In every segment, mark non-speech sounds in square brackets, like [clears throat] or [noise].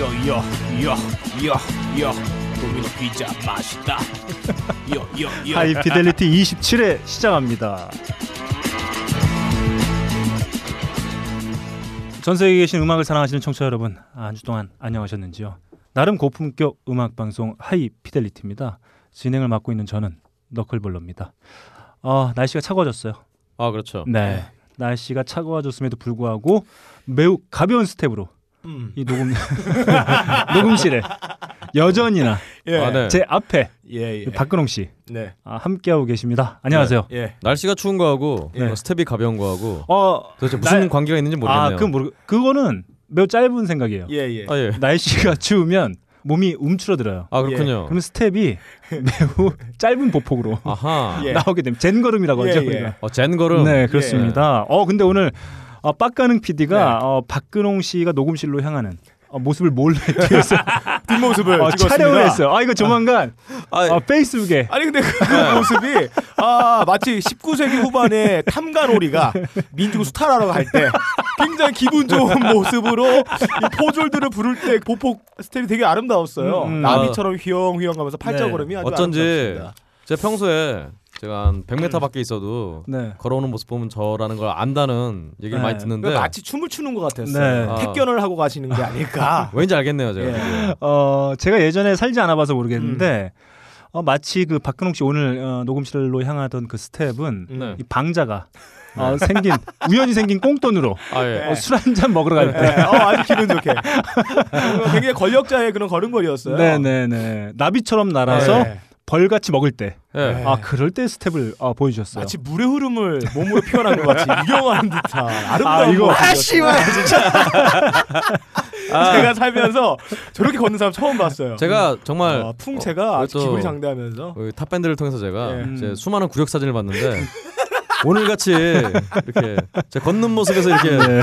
요요요요요 도미노 피자 맛있다. 요요요. 하이피델리티 27회 시작합니다. 전 세계에 계신 음악을 사랑하시는 청취자 여러분, 한 주 동안 안녕하셨는지요? 나름 고품격 음악 방송 하이피델리티입니다. 진행을 맡고 있는 저는 너클볼러입니다. 어, 날씨가 차가워졌어요. 아 그렇죠. 네. 날씨가 차가워졌음에도 불구하고 매우 가벼운 스텝으로 음. 이 녹음 [laughs] 녹음실에 여전히나 예. 아, 네. 제 앞에 예, 예. 박근홍 씨 네. 아, 함께하고 계십니다. 안녕하세요. 예. 날씨가 추운 거하고 네. 어, 스텝이 가벼운 거하고 어, 도대체 무슨 날- 관계가 있는지 모르겠네요. 아, 그 모르 그거는 매우 짧은 생각이에요. 예, 예. 아, 예. 날씨가 추우면 몸이 움츠러들어요. 아 그렇군요. 그러면 스텝이 매우 짧은 보폭으로 아하. 예. 나오게 됩니다. 잰걸음이라고 예, 하죠. 예. 우리가. 어, 잰걸음. 네, 그렇습니다. 어, 근데 오늘 어, 빡가능 PD가 네. 어, 박근홍 씨가 녹음실로 향하는 어, 모습을 몰래 [laughs] 뒤에서 뒷모습을 어. 촬영을 했어요. 아 이거 조만간 아, 어, 페이스북에 아니 근데 그 모습이 아 마치 19세기 후반에 탐관오리가 민중 수탈하러 갈때 굉장히 기분 좋은 모습으로 이 포졸들을 부를 때 보폭 스텝이 되게 아름다웠어요. 음, 음. 나비처럼 휘영휘영 가면서 팔자걸음이 아주 어쩐지 아름답습니다. 제가 평소에 제가 한 100m 밖에 있어도 네. 걸어오는 모습 보면 저라는 걸 안다는 얘기를 네. 많이 듣는데 마치 춤을 추는 것 같았어요. 네. 아. 택견을 하고 가시는 게 아닐까. [laughs] 왠지 알겠네요 제가. 예. 어, 제가 예전에 살지 않아 봐서 모르겠는데 음. 어, 마치 그 박근홍 씨 오늘 어, 녹음실로 향하던 그 스텝은 음. 이 방자가 어, 생긴 우연히 생긴 꽁돈으로 아 예. 어, 술 한 잔 먹으러 갈 때. 네, 어, 아주 기분 좋게. [laughs] 굉장히 권력자의 그런 걸음걸이였어요. 네네네 나비처럼 날아서 네. 벌같이 먹을 때. 예. 네. 아 그럴 때 스텝을 어, 보여주셨어요. 마치 물의 흐름을 몸으로 표현한 것 같이 [laughs] 유영하는 듯한 아름다운 아, 이거- 모습이었어요. 진짜. [laughs] [laughs] 아, 제가 살면서 저렇게 걷는 사람 처음 봤어요. 제가 정말 어, 풍채가 아주 또- 기골이 장대하면서 그 탑밴드를 통해서 제가 예. 이제 음. 수많은 굴욕 사진을 봤는데 오늘 같이 이렇게 제 걷는 모습에서 이렇게 네.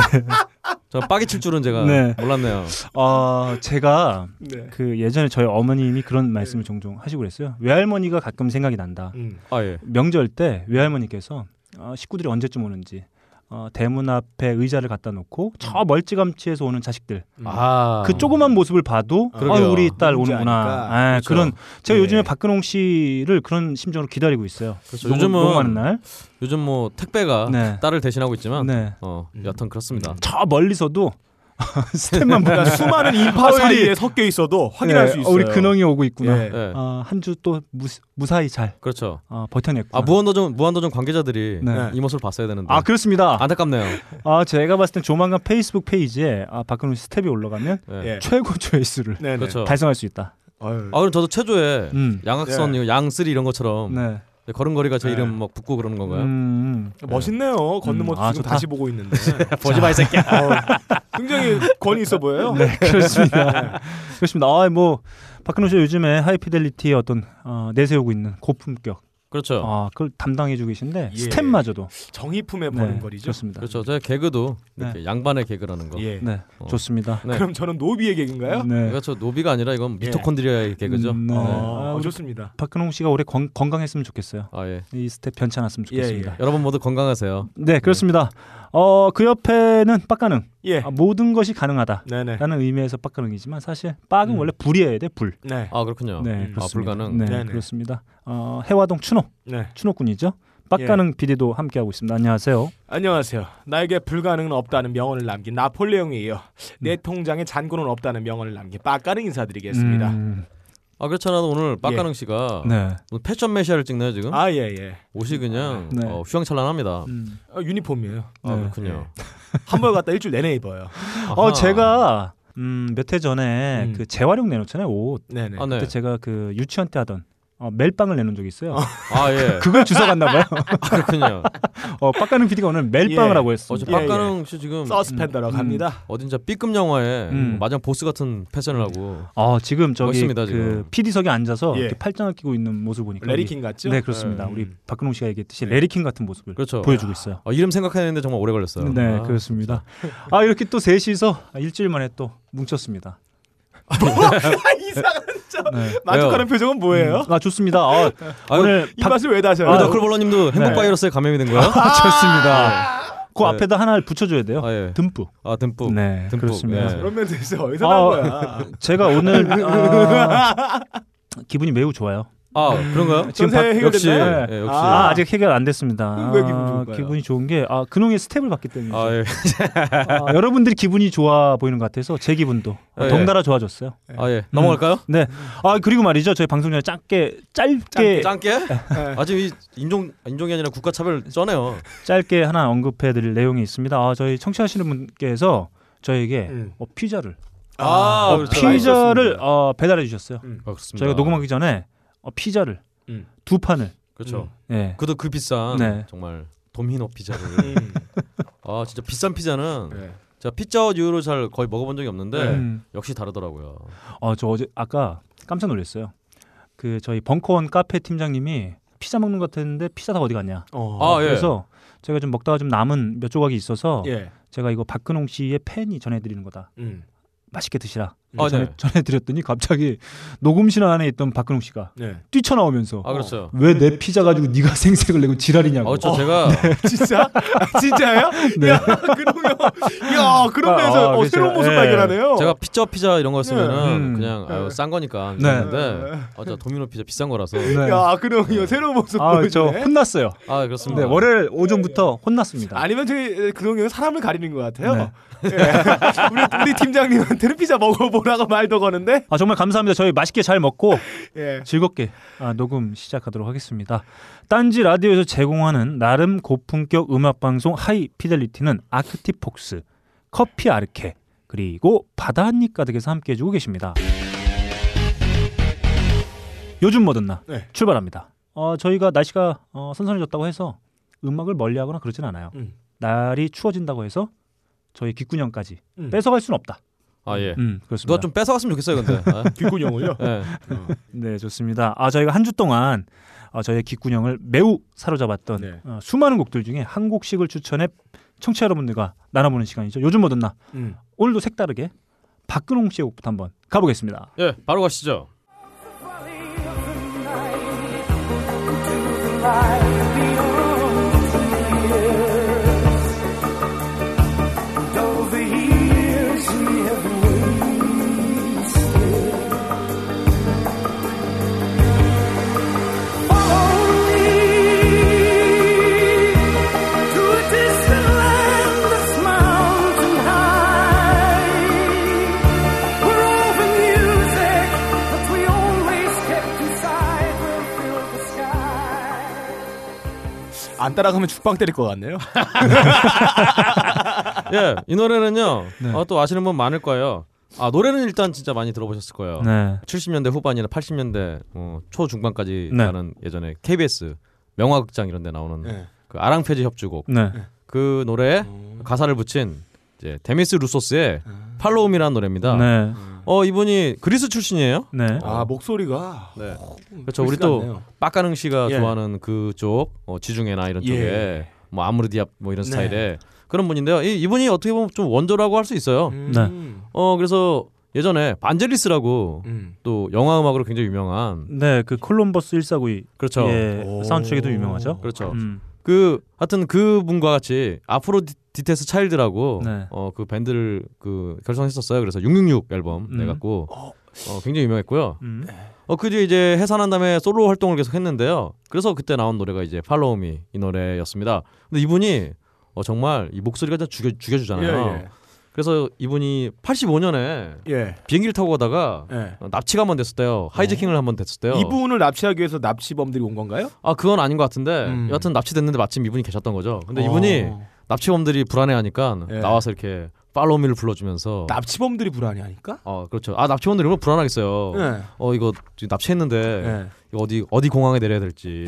저 빠기 칠 줄은 제가 네. 몰랐네요. 어, 제가 네. 그 예전에 저희 어머님이 그런 말씀을 종종 하시고 그랬어요. 외할머니가 가끔 생각이 난다. 음. 아 예. 명절 때 외할머니께서 어, 식구들이 언제쯤 오는지 어, 대문 앞에 의자를 갖다 놓고 저 멀찌감치해서 오는 자식들 음. 아. 그 조그만 모습을 봐도 아, 그러게요. 우리 딸 오는구나. 아니까. 아, 그렇죠. 그런 제가 예. 요즘에 박근홍 씨를 그런 심정으로 기다리고 있어요. 그렇죠. 요즘은 날. 요즘 뭐 택배가 네. 딸을 대신하고 있지만 네. 어 여튼 그렇습니다. 저 멀리서도 [laughs] 스텝만 보면 그러니까 수많은 인파 어, 우리- 사이에 섞여 있어도 확인할 네, 수 있어요. 어, 우리 근홍이 오고 있구나. 예. 네. 어, 한주 또 무사히 잘 그렇죠. 어, 버텨냈구나. 아 무한도전 무한도전 관계자들이 네. 이 모습을 봤어야 되는데 아, 그렇습니다. 안타깝네요. 아 제가 봤을 땐 조만간 페이스북 페이지에 아, 박근홍 씨 스텝이 올라가면 네. 예. 최고 조회수를 네네. 그렇죠. 달성할 수 있다. 어휴. 아 그럼 저도 체조에 음. 양학선 이거 양three 이런 것처럼 네. 걸음걸이가 제 네. 이름 막 붙고 그러는 건가요? 음. 멋있네요. 걷는 음, 모습 아, 지금 좋다. 다시 보고 있는데. [laughs] 보지 마이 새끼야. [laughs] 어, 굉장히 권위 있어 보여요. 네, [laughs] 그렇습니다. 그렇습니다. 아, 뭐 박근홍 씨 요즘에 High Fidelity에 어떤 어, 내세우고 있는 고품격 그렇죠. 아, 그걸 담당해주고 계신데 예. 스텝마저도 정이품의 네, 걸음걸이죠. 좋습니다. 그렇죠. 제 개그도 네. 이렇게 양반의 개그라는 거. 예. 네, 어. 좋습니다. 네. 그럼 저는 노비의 개그인가요? 네. 그러니까 저 노비가 아니라 이건 예. 미토콘드리아의 개그죠. 음, 네. 어, 아, 어, 우리 좋습니다. 박근홍 씨가 올해 건, 건강했으면 좋겠어요. 아 예. 이 스텝 변치 않았으면 예, 좋겠습니다. 예. 여러분 모두 건강하세요. 네, 그렇습니다. 어, 그 옆에는 빡가능. 예. 아, 모든 것이 가능하다. 네네. 라는 의미에서 빡가능이지만 사실 빡은 음. 원래 불이어야 돼, 불. 네. 아 그렇군요. 네, 음. 아 그렇습니다. 불가능. 네, 네네. 그렇습니다. 어, 혜화동 추노, 네. 추노군이죠. 빡가능 PD도 함께하고 있습니다. 안녕하세요. 안녕하세요. 나에게 불가능은 없다는 명언을 남긴 나폴레옹에 이어 내 음. 통장에 잔고는 없다는 명언을 남긴 빡가능 인사드리겠습니다. 음, 아 그렇잖아도 오늘 빡가능 씨가 네. 오늘 패션 메시아를 찍나요 지금? 아 예예. 옷이 그냥 네. 어, 휘황찬란합니다. 음. 어, 유니폼이에요. 아 네. 그렇군요. [laughs] 한벌 갖다 일주일 내내 입어요. 어, 아하. 제가 음, 몇 해 전에 음. 그 재활용 내놓잖아요, 옷. 네네. 아 네. 그때 제가 그 유치원 때 하던 어, 멜빵을 내놓은 적이 있어요. 아 예. [laughs] 그걸 주워 갔나 봐요. 아, 그렇군요. [laughs] 어, 빡가능 PD가 오늘 멜빵을 예. 하고 했습니다. 예, 빡가능 씨 지금 서스펜더라고 음. 합니다. 어딘자 B급 영화에 음. 마냥 보스 같은 패션을 하고 어, 지금 저기 멋있습니다, 그 지금. PD석에 앉아서 예. 이렇게 팔짱을 끼고 있는 모습을 보니까 레리킹 같죠? 네, 그렇습니다. 음. 우리 박근홍 씨가 얘기했듯이 네. 레리킹 같은 모습을 그렇죠. 보여주고 있어요. 아, 이름 생각하는데 정말 오래 걸렸어요. 네, 아, 그렇습니다. 아, 이렇게 또 셋이서 일주일 만에 또 뭉쳤습니다. [laughs] 이상한 점. 네. 만족하는 표정은 뭐예요? 아, 좋습니다. 아, [laughs] 오늘 이 박- 맛을 왜 다셔요? 아, 너클볼러님도 행복 네. 바이러스에 감염이 된 거예요? 아, [laughs] 좋습니다. 그 네. 앞에다 하나를 붙여줘야 돼요. 아 예. 듬뿍. 아 듬뿍. 네, 듬뿍. 그렇습니다. 예. 그런 면도 있어. 어디서 아, 난 거야? 제가 오늘 아, 기분이 매우 좋아요. 아 그런가요? 지금 박- 역시 해결됐나요? 예, 역시. 아, 아. 아직 해결 안 됐습니다. 왜 기분 아, 좋을까요? 기분이 좋은 게 아, 근홍의 스텝을 받기 때문에. 아, 예. 아, 여러분들이 기분이 좋아 보이는 것 같아서 제 기분도 예. 덩달아 좋아졌어요. 아 예. 넘어갈까요? 네. 아 그리고 말이죠. 저희 방송 전에 짧게 짧게 짱게? 네. 아 지금 이 인종 인종이 아니라 국가 차별 쩌네요. 짧게 하나 언급해드릴 내용이 있습니다. 아, 저희 청취하시는 분께서 저에게 음. 어, 피자를 아, 어, 그렇죠. 피자를 어, 배달해 주셨어요. 음. 아. 저희가 녹음하기 전에 어, 피자를 음. 두 판을 그렇죠. 예. 그도 그 비싼 네. 정말 도미노 피자를 음. 아 진짜 비싼 피자는 네. 제가 피자 이후로 잘 거의 먹어본 적이 없는데 음. 역시 다르더라고요. 어, 저 어제 아까 깜짝 놀랐어요. 그 저희 벙커원 카페 팀장님이 피자 먹는 것 같았는데 피자 다 어디 갔냐. 어. 아, 예. 그래서 제가 좀 먹다가 좀 남은 몇 조각이 있어서 예. 제가 이거 박근홍 씨의 팬이 전해드리는 거다. 음. 맛있게 드시라. 아, 전해, 네. 전해드렸더니 갑자기 녹음실 안에 있던 박근홍 씨가 네. 뛰쳐나오면서 아 그렇죠. 왜 내 피자 가지고 네가 [laughs] 생색을 내고 지랄이냐고. 아 그렇죠. 제가 [laughs] 진짜? 아, 진짜예요? [laughs] 네. 야, 그러면 야, 그런 아, 면에서 아, 어, 그렇죠. 새로운 모습 예. 발견하네요. 제가 피자 피자 이런 거였으면은 음. 그냥 아유, 네. 싼 거니까 네. 했는데 아, 저 도미노 피자 비싼 거라서 네. 야, 그러면 새로운 모습 아, 저 보여주네. 혼났어요. 아 네, 그렇습니다. 월요일 오전부터 혼났습니다. 아니면 저희 그동안 사람을 가리는 것 같아요. 네. 예. 우리, 우리 팀장님한테는 피자 먹어보 라고 말도 거는데. 아 정말 감사합니다. 저희 맛있게 잘 먹고 [laughs] 예. 즐겁게 아, 녹음 시작하도록 하겠습니다. 딴지 라디오에서 제공하는 나름 고품격 음악 방송 High Fidelity는 Arctic Fox, 커피 아르케 그리고 바다 한입 가득에서 함께 해주고 계십니다. 요즘 뭐든 나 네. 출발합니다. 어, 저희가 날씨가 어, 선선해졌다고 해서 음악을 멀리하거나 그러진 않아요. 음. 날이 추워진다고 해서 저희 귓구녕까지 음. 뺏어갈 수는 없다. 아 예. 음, 그렇습니다. 누가 좀 뺏어갔으면 좋겠어요, 근데. [laughs] 아, 귓구녕을요? 예. 네, 좋습니다. 아, 저희가 한 주 동안 어, 저희의 귓구녕을 매우 사로잡았던 네. 어, 수많은 곡들 중에 한 곡씩을 추천해 청취자 여러분들과 나눠보는 시간이죠. 요즘 뭐든 나 음. 오늘도 색다르게 박근홍 씨의 곡부터 한번 가보겠습니다. 예, 바로 가시죠. 안 따라가면 죽방 때릴 것 같네요. [laughs] 예, 이 노래는요. 네. 어, 또 아시는 분 많을 거예요. 아, 노래는 일단 진짜 많이 들어보셨을 거예요. 네. 70년대 후반이나 80년대 어, 초 중반까지 네. 가는 예전에 KBS 명화극장 이런 데 나오는 네. 그 아랑훼즈 협주곡 네. 그 노래에 가사를 붙인 이제 데미스 루소스의 Follow Me라는 노래입니다. 네. 어 이분이 그리스 출신이에요. 네. 아 목소리가 네. 그렇죠. 우리 또. 빡가능 씨가 예. 좋아하는 그쪽 어, 지중해나 이런 예. 쪽에 뭐 아므르 디압 뭐 이런 네. 스타일의 그런 분인데요. 이, 이분이 어떻게 보면 좀 원조라고 할 수 있어요. 음. 어 그래서 예전에 반젤리스라고 음. 또 영화 음악으로 굉장히 유명한 네, 그 콜럼버스 1492 그렇죠. 예, 오. 사운드트랙에도 유명하죠. 그렇죠. 음. 그 하여튼 그 분과 같이 Aphrodite's Child라고 네. 어 그 밴드를 그 결성했었어요. 그래서 666 앨범 음. 내갖고 어. 어 굉장히 유명했고요. 음. 어 그 뒤에 이제 해산한 다음에 솔로 활동을 계속 했는데요. 그래서 그때 나온 노래가 이제 팔로우 미이 노래였습니다. 근데 이분이 어 정말 이 목소리가 진짜 죽여 죽여주잖아요. 예, 그래서 이분이 85년에 예. 예. 비행기를 타고 가다가 예. 어, 납치가 한 번 됐었대요. 하이제킹을 한 번 됐었대요. 이분을 납치하기 위해서 납치범들이 온 건가요? 아 그건 아닌 것 같은데 음. 여하튼 납치됐는데 마침 이분이 계셨던 거죠. 근데 이분이 어. 납치범들이 불안해하니까 예. 나와서 이렇게 팔로우미를 불러주면서 납치범들이 불안해하니까? 어 그렇죠. 아 납치범들이 얼마나 불안하겠어요. 예. 어 이거 납치했는데 예. 이거 어디 어디 공항에 내려야 될지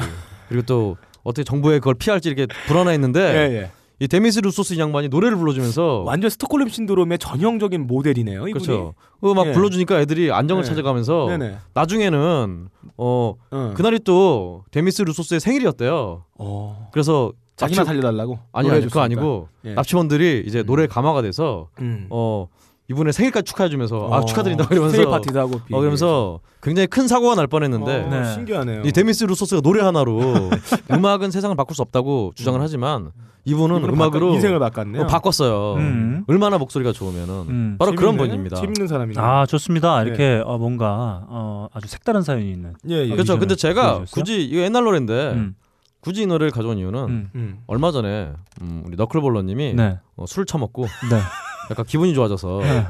그리고 또 어떻게 정부에 그걸 피할지 이렇게 예, 불안해했는데 예. 이 데미스 루소스 이 양반이 노래를 불러주면서 완전 스톡홀름 신드롬의 전형적인 모델이네요. 이분이. 그렇죠. 그 막 예. 불러주니까 애들이 안정을 네. 찾아가면서 네네. 나중에는 어 어. 그날이 또 데미스 루소스의 생일이었대요. 어. 그래서 자기만 납치- 살려달라고. 아니 아니 그거. 아니고 예. 납치범들이 이제 노래 감화가 돼서 음. 어 이분의 생일까지 축하해주면서 아 축하드린다고 이러면서 생일 파티도 하고. 어, 그러면서 굉장히 큰 사고가 날 뻔했는데 어, 네. 신기하네요. 이 데미스 루소스가 노래 하나로 [laughs] 음악은 세상을 바꿀 수 없다고 주장을 하지만 이분은 음악으로 바꿔- 인생을 바꿨네요. 어, 바꿨어요. 음. 얼마나 목소리가 좋으면은 음. 바로 그런 재밌네. 분입니다. 재밌는 사람이네. 아 좋습니다. 이렇게 어, 뭔가 어, 아주 색다른 사연이 있는. 예, 예. 그렇죠. 근데 제가 보여주셨어요? 굳이 이거 옛날 노래인데 음. 굳이 이 노래를 가져온 이유는 음. 음. 얼마 전에 음, 우리 너클볼러님이 네. 어, 술 처먹고 네. 약간 기분이 좋아져서 네.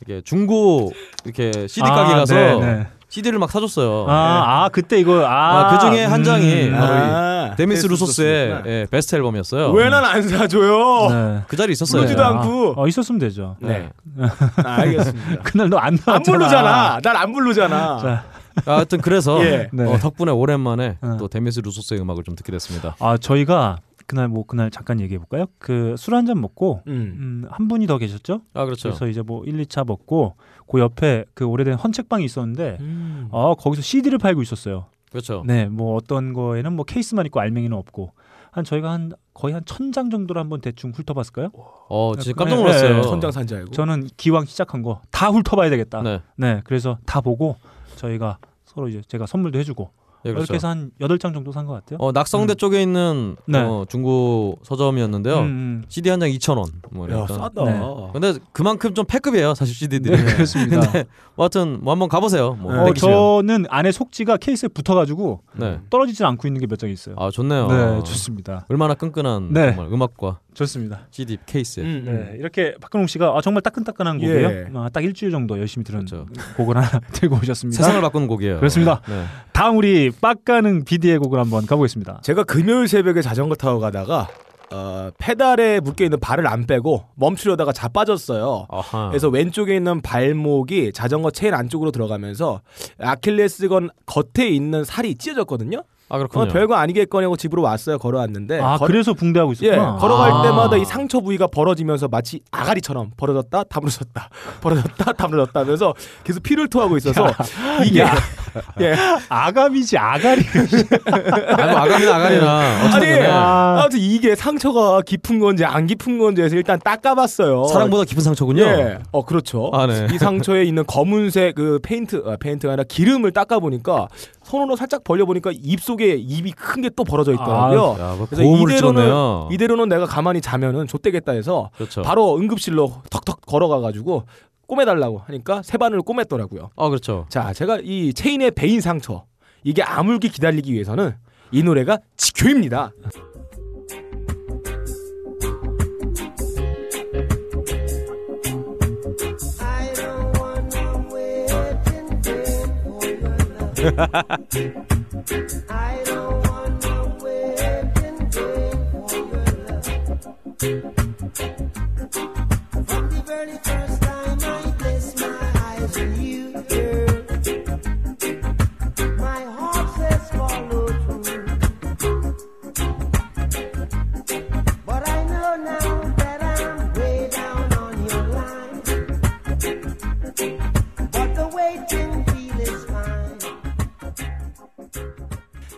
이렇게 중고 이렇게 CD 아, 가게 가서 네, 네. CD를 막 사줬어요. 아, 아 그때 이거 아, 아, 그 중에 한 장이 음. 바로 이 아, 데미스 루소스의. 예, 베스트 앨범이었어요. 왜 난 안 사줘요? 네. 그 자리에 있었어요. 부르지도 아, 않고. 어, 있었으면 되죠. 네. 아, 알겠습니다. [laughs] 그날 너 안 안 나왔잖아. 부르잖아. 안 부르잖아. 자, 아, 하여튼 그래서 예. 네. 어, 덕분에 오랜만에 어. 또 데미스 루소스의 음악을 좀 듣게 됐습니다. 아 저희가 그날 뭐 그날 잠깐 얘기해 볼까요? 그 술 한 잔 먹고 음. 음, 한 분이 더 계셨죠? 아 그렇죠. 그래서 이제 뭐 1, 2차 먹고 그 옆에 그 오래된 헌책방이 있었는데 음. 아 거기서 CD를 팔고 있었어요. 그렇죠. 네, 뭐 어떤 거에는 뭐 케이스만 있고 알맹이는 없고 한 저희가 한 거의 한 천 장 정도를 한번 대충 훑어봤을까요? 어 진짜 깜짝 네, 놀랐어요. 네, 천장산 줄 알고. 저는 기왕 시작한 거 다 훑어봐야 되겠다. 네. 네. 그래서 다 보고 저희가 서로 이제 제가 선물도 해주고 예, 그렇죠. 이렇게 해서 한 여덟 장 정도 산 것 같아요. 어, 낙성대 음. 쪽에 있는 네. 어, 중고 서점이었는데요. 음, 음. CD 한 장 2,000원. 뭐 야. 싸다. 네. 근데 그만큼 좀 패급이에요, 사실 CD들이. 네, 그렇습니다. [laughs] 근데 뭐 하여튼 뭐 한번 가 보세요. 뭐 네. 어. 저는 안에 속지가 케이스에 붙어 가지고 네. 떨어지지 않고 있는 게 몇 장 있어요. 아 좋네요. 네, 좋습니다. 얼마나 끈끈한 네. 정말 음악과 좋습니다. CD 케이스. 음, 음. 네, 이렇게 박근홍 씨가 아, 정말 따끈따끈한 예. 곡이에요. 아, 딱 일주일 정도 열심히 들은 그렇죠. 곡을 하나 [laughs] 들고 오셨습니다. 세상을 바꾸는 곡이에요. 그렇습니다. 네. 다음 우리 빡가는 비디의 곡을 한번 가보겠습니다. 제가 금요일 새벽에 자전거 타고 가다가 어, 페달에 묶여 있는 발을 안 빼고 멈추려다가 자빠졌어요. 아하. 그래서 왼쪽에 있는 발목이 자전거 체인 안쪽으로 들어가면서 아킬레스건 겉에 있는 살이 찢어졌거든요. 아 그렇군요. 어, 별거 아니겠거니 하고 집으로 왔어요. 걸어왔는데 아 걸- 그래서 붕대하고 예, 있었구나. 걸어갈 아. 때마다 이 상처 부위가 벌어지면서 마치 아가리처럼 벌어졌다 다물어졌다 [laughs] 벌어졌다 다물어졌다 하면서 계속 피를 토하고 있어서 이게 예. 아가미지 아가리. 아니 뭐 아가리나 아가리나 아니 아. 아무튼 이게 상처가 깊은 건지 안 깊은 건지 해서 일단 닦아봤어요. 사랑보다 깊은 상처군요. 예. 어 그렇죠. 아, 네. 이 상처에 있는 검은색 그 페인트 아, 페인트가 아니라 기름을 닦아 보니까 손으로 살짝 벌려 보니까 입 속에 입이 큰 게 또 벌어져 있더라고요. 야, 뭐 그래서 이대로는- 찍었네요. 이대로는 내가 가만히 자면은 좆되겠다 해서 그렇죠. 바로 응급실로 턱턱 걸어가 가지고 꼬매달라고 하니까 세 바늘 꼬맸더라고요. 아 그렇죠. 자, 제가 이 체인의 베인 상처 이게 아물기 기다리기 위해서는 이 노래가 지켜입니다. [laughs]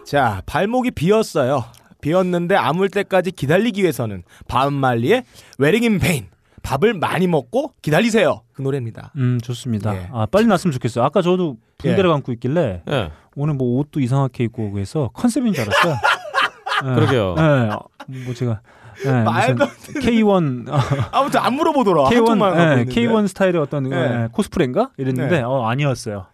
자, 발목이 비었어요. 비었는데 아물 때까지 기다리기 위해서는 밥 말리의 Waiting in Vain 밥을 많이 먹고 기다리세요. 그 노래입니다. 음 좋습니다. 예. 아 빨리 났으면 좋겠어요. 아까 저도 붕대를 감고 있길래 예. 오늘 뭐 옷도 이상하게 입고 그래서 컨셉인 줄 알았어요. [laughs] 예. 그러게요. 예. 뭐 제가 예, 말도 무슨 K1 어, 아무튼 안 물어보더라. 한쪽만 K1 갖고 예, 있는데. K1 스타일의 어떤 네. 예, 코스프레인가 이랬는데 네. 어 아니었어요.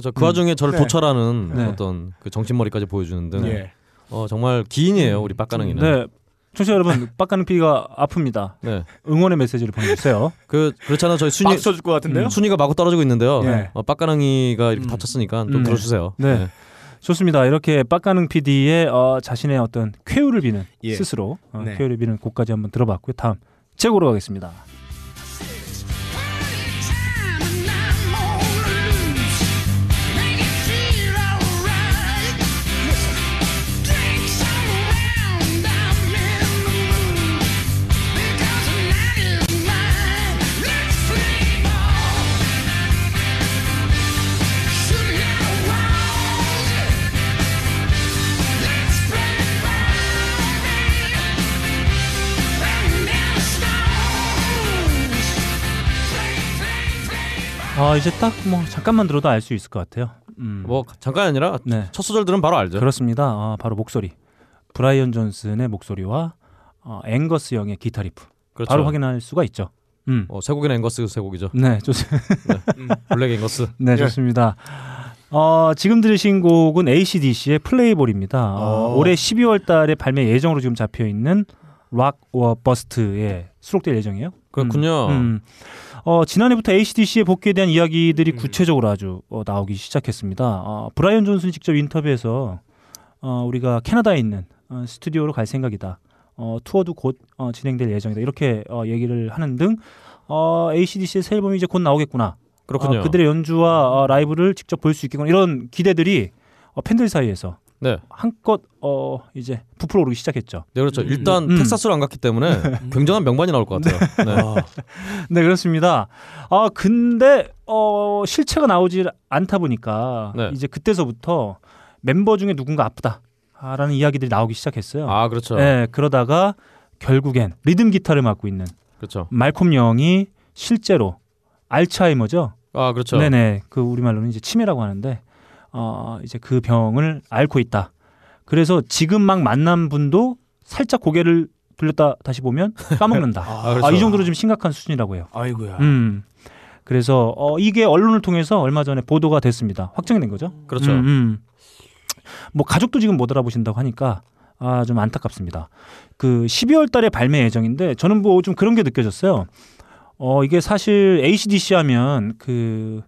그렇죠. 그 와중에 저를 네. 도촬하는 네. 어떤 그 정신머리까지 보여주는 등 예. 어, 정말 기인이에요 우리 빡가능이는. 네. 청취자 여러분, 빡가는 피가 아픕니다. 네. 응원의 메시지를 보내주세요. 그 그렇잖아 저희 순위 쳐줄 것 같은데요? 음, 순위가 마구 떨어지고 있는데요. 네. 어, 빡가능이가 이렇게 음. 다쳤으니까 좀 음. 들어주세요. 네. 좋습니다. 이렇게 빡가능 PD의 어, 자신의 어떤 쾌유를 비는 예. 스스로 어, 네. 쾌유를 비는 곡까지 한번 들어봤고요. 다음 제고로 가겠습니다. 아 이제 딱 뭐 잠깐만 들어도 알 수 있을 것 같아요. 음. 뭐 잠깐 아니라 네. 첫 소절 들으면 바로 알죠. 그렇습니다. 아, 바로 목소리. 브라이언 존슨의 목소리와 어, 앵거스 영의 기타 리프. 그렇죠. 바로 확인할 수가 있죠. 음. 어, 쇠고기는 앵거스 쇠고기죠. 네, 좋, Black Angus. [laughs] 네, 예. 좋습니다. 어, 지금 들으신 곡은 AC/DC의 Play Ball입니다. 어, 어. 올해 12월 달에 발매 예정으로 지금 잡혀 있는 Rock or Bust에 수록될 예정이에요. 그렇군요. 음. 어, 지난해부터 ACDC의 복귀에 대한 이야기들이 음. 구체적으로 아주 어, 나오기 시작했습니다. 어, 브라이언 존슨이 직접 인터뷰에서 어, 우리가 캐나다에 있는 어, 스튜디오로 갈 생각이다. 어, 투어도 곧 어, 진행될 예정이다. 이렇게 어, 얘기를 하는 등 어, ACDC의 새 앨범이 이제 곧 나오겠구나. 그렇군요. 어, 그들의 연주와 어, 라이브를 직접 볼 수 있겠구나. 이런 기대들이 어, 팬들 사이에서 네. 한껏 어, 이제 부풀어 오르기 시작했죠. 네, 그렇죠. 일단 음. 텍사스로 안 갔기 때문에 [laughs] 굉장한 명반이 나올 것 같아요. 네. 아, [laughs] 네 그렇습니다. 아 근데 어 실체가 나오지 않다 보니까 네. 이제 그때서부터 멤버 중에 누군가 아프다라는 이야기들이 나오기 시작했어요. 아, 그렇죠. 네 그러다가 결국엔 리듬 기타를 맡고 있는 그렇죠. 말콤 영이 실제로 알츠하이머죠. 아, 그렇죠. 네네 그 우리 말로는 이제 치매라고 하는데 어 이제 그 병을 앓고 있다. 그래서 지금 막 만난 분도 살짝 고개를 돌렸다 다시 보면 까먹는다. [laughs] 아, 그렇죠. 아, 이 정도로 좀 심각한 수준이라고 해요. 아이고야. 음. 그래서 어, 이게 언론을 통해서 얼마 전에 보도가 됐습니다. 확정이 된 거죠. 그렇죠. 음, 음. 뭐 가족도 지금 못 알아보신다고 하니까 아, 좀 안타깝습니다. 그 12월 달에 발매 예정인데 저는 뭐 좀 그런 게 느껴졌어요. 어, 이게 사실 ACDC 하면 그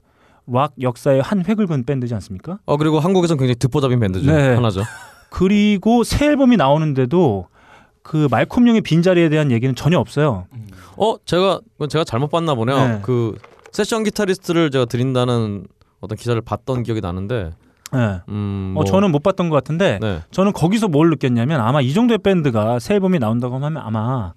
락 역사의 한 획을 그은 밴드지 않습니까? 어, 그리고 한국에서는 굉장히 듣보잡인 밴드죠. 네. 하나죠. [laughs] 그리고 새 앨범이 나오는데도 그 말콤 형의 빈자리에 대한 얘기는 전혀 없어요. 어, 제가 제가 잘못 봤나 보네요. 네. 그 세션 기타리스트를 제가 드린다는 어떤 기사를 봤던 기억이 나는데 네. 음, 어, 뭐, 저는 못 봤던 것 같은데 네. 저는 거기서 뭘 느꼈냐면 아마 이 정도의 밴드가 새 앨범이 나온다고 하면 아마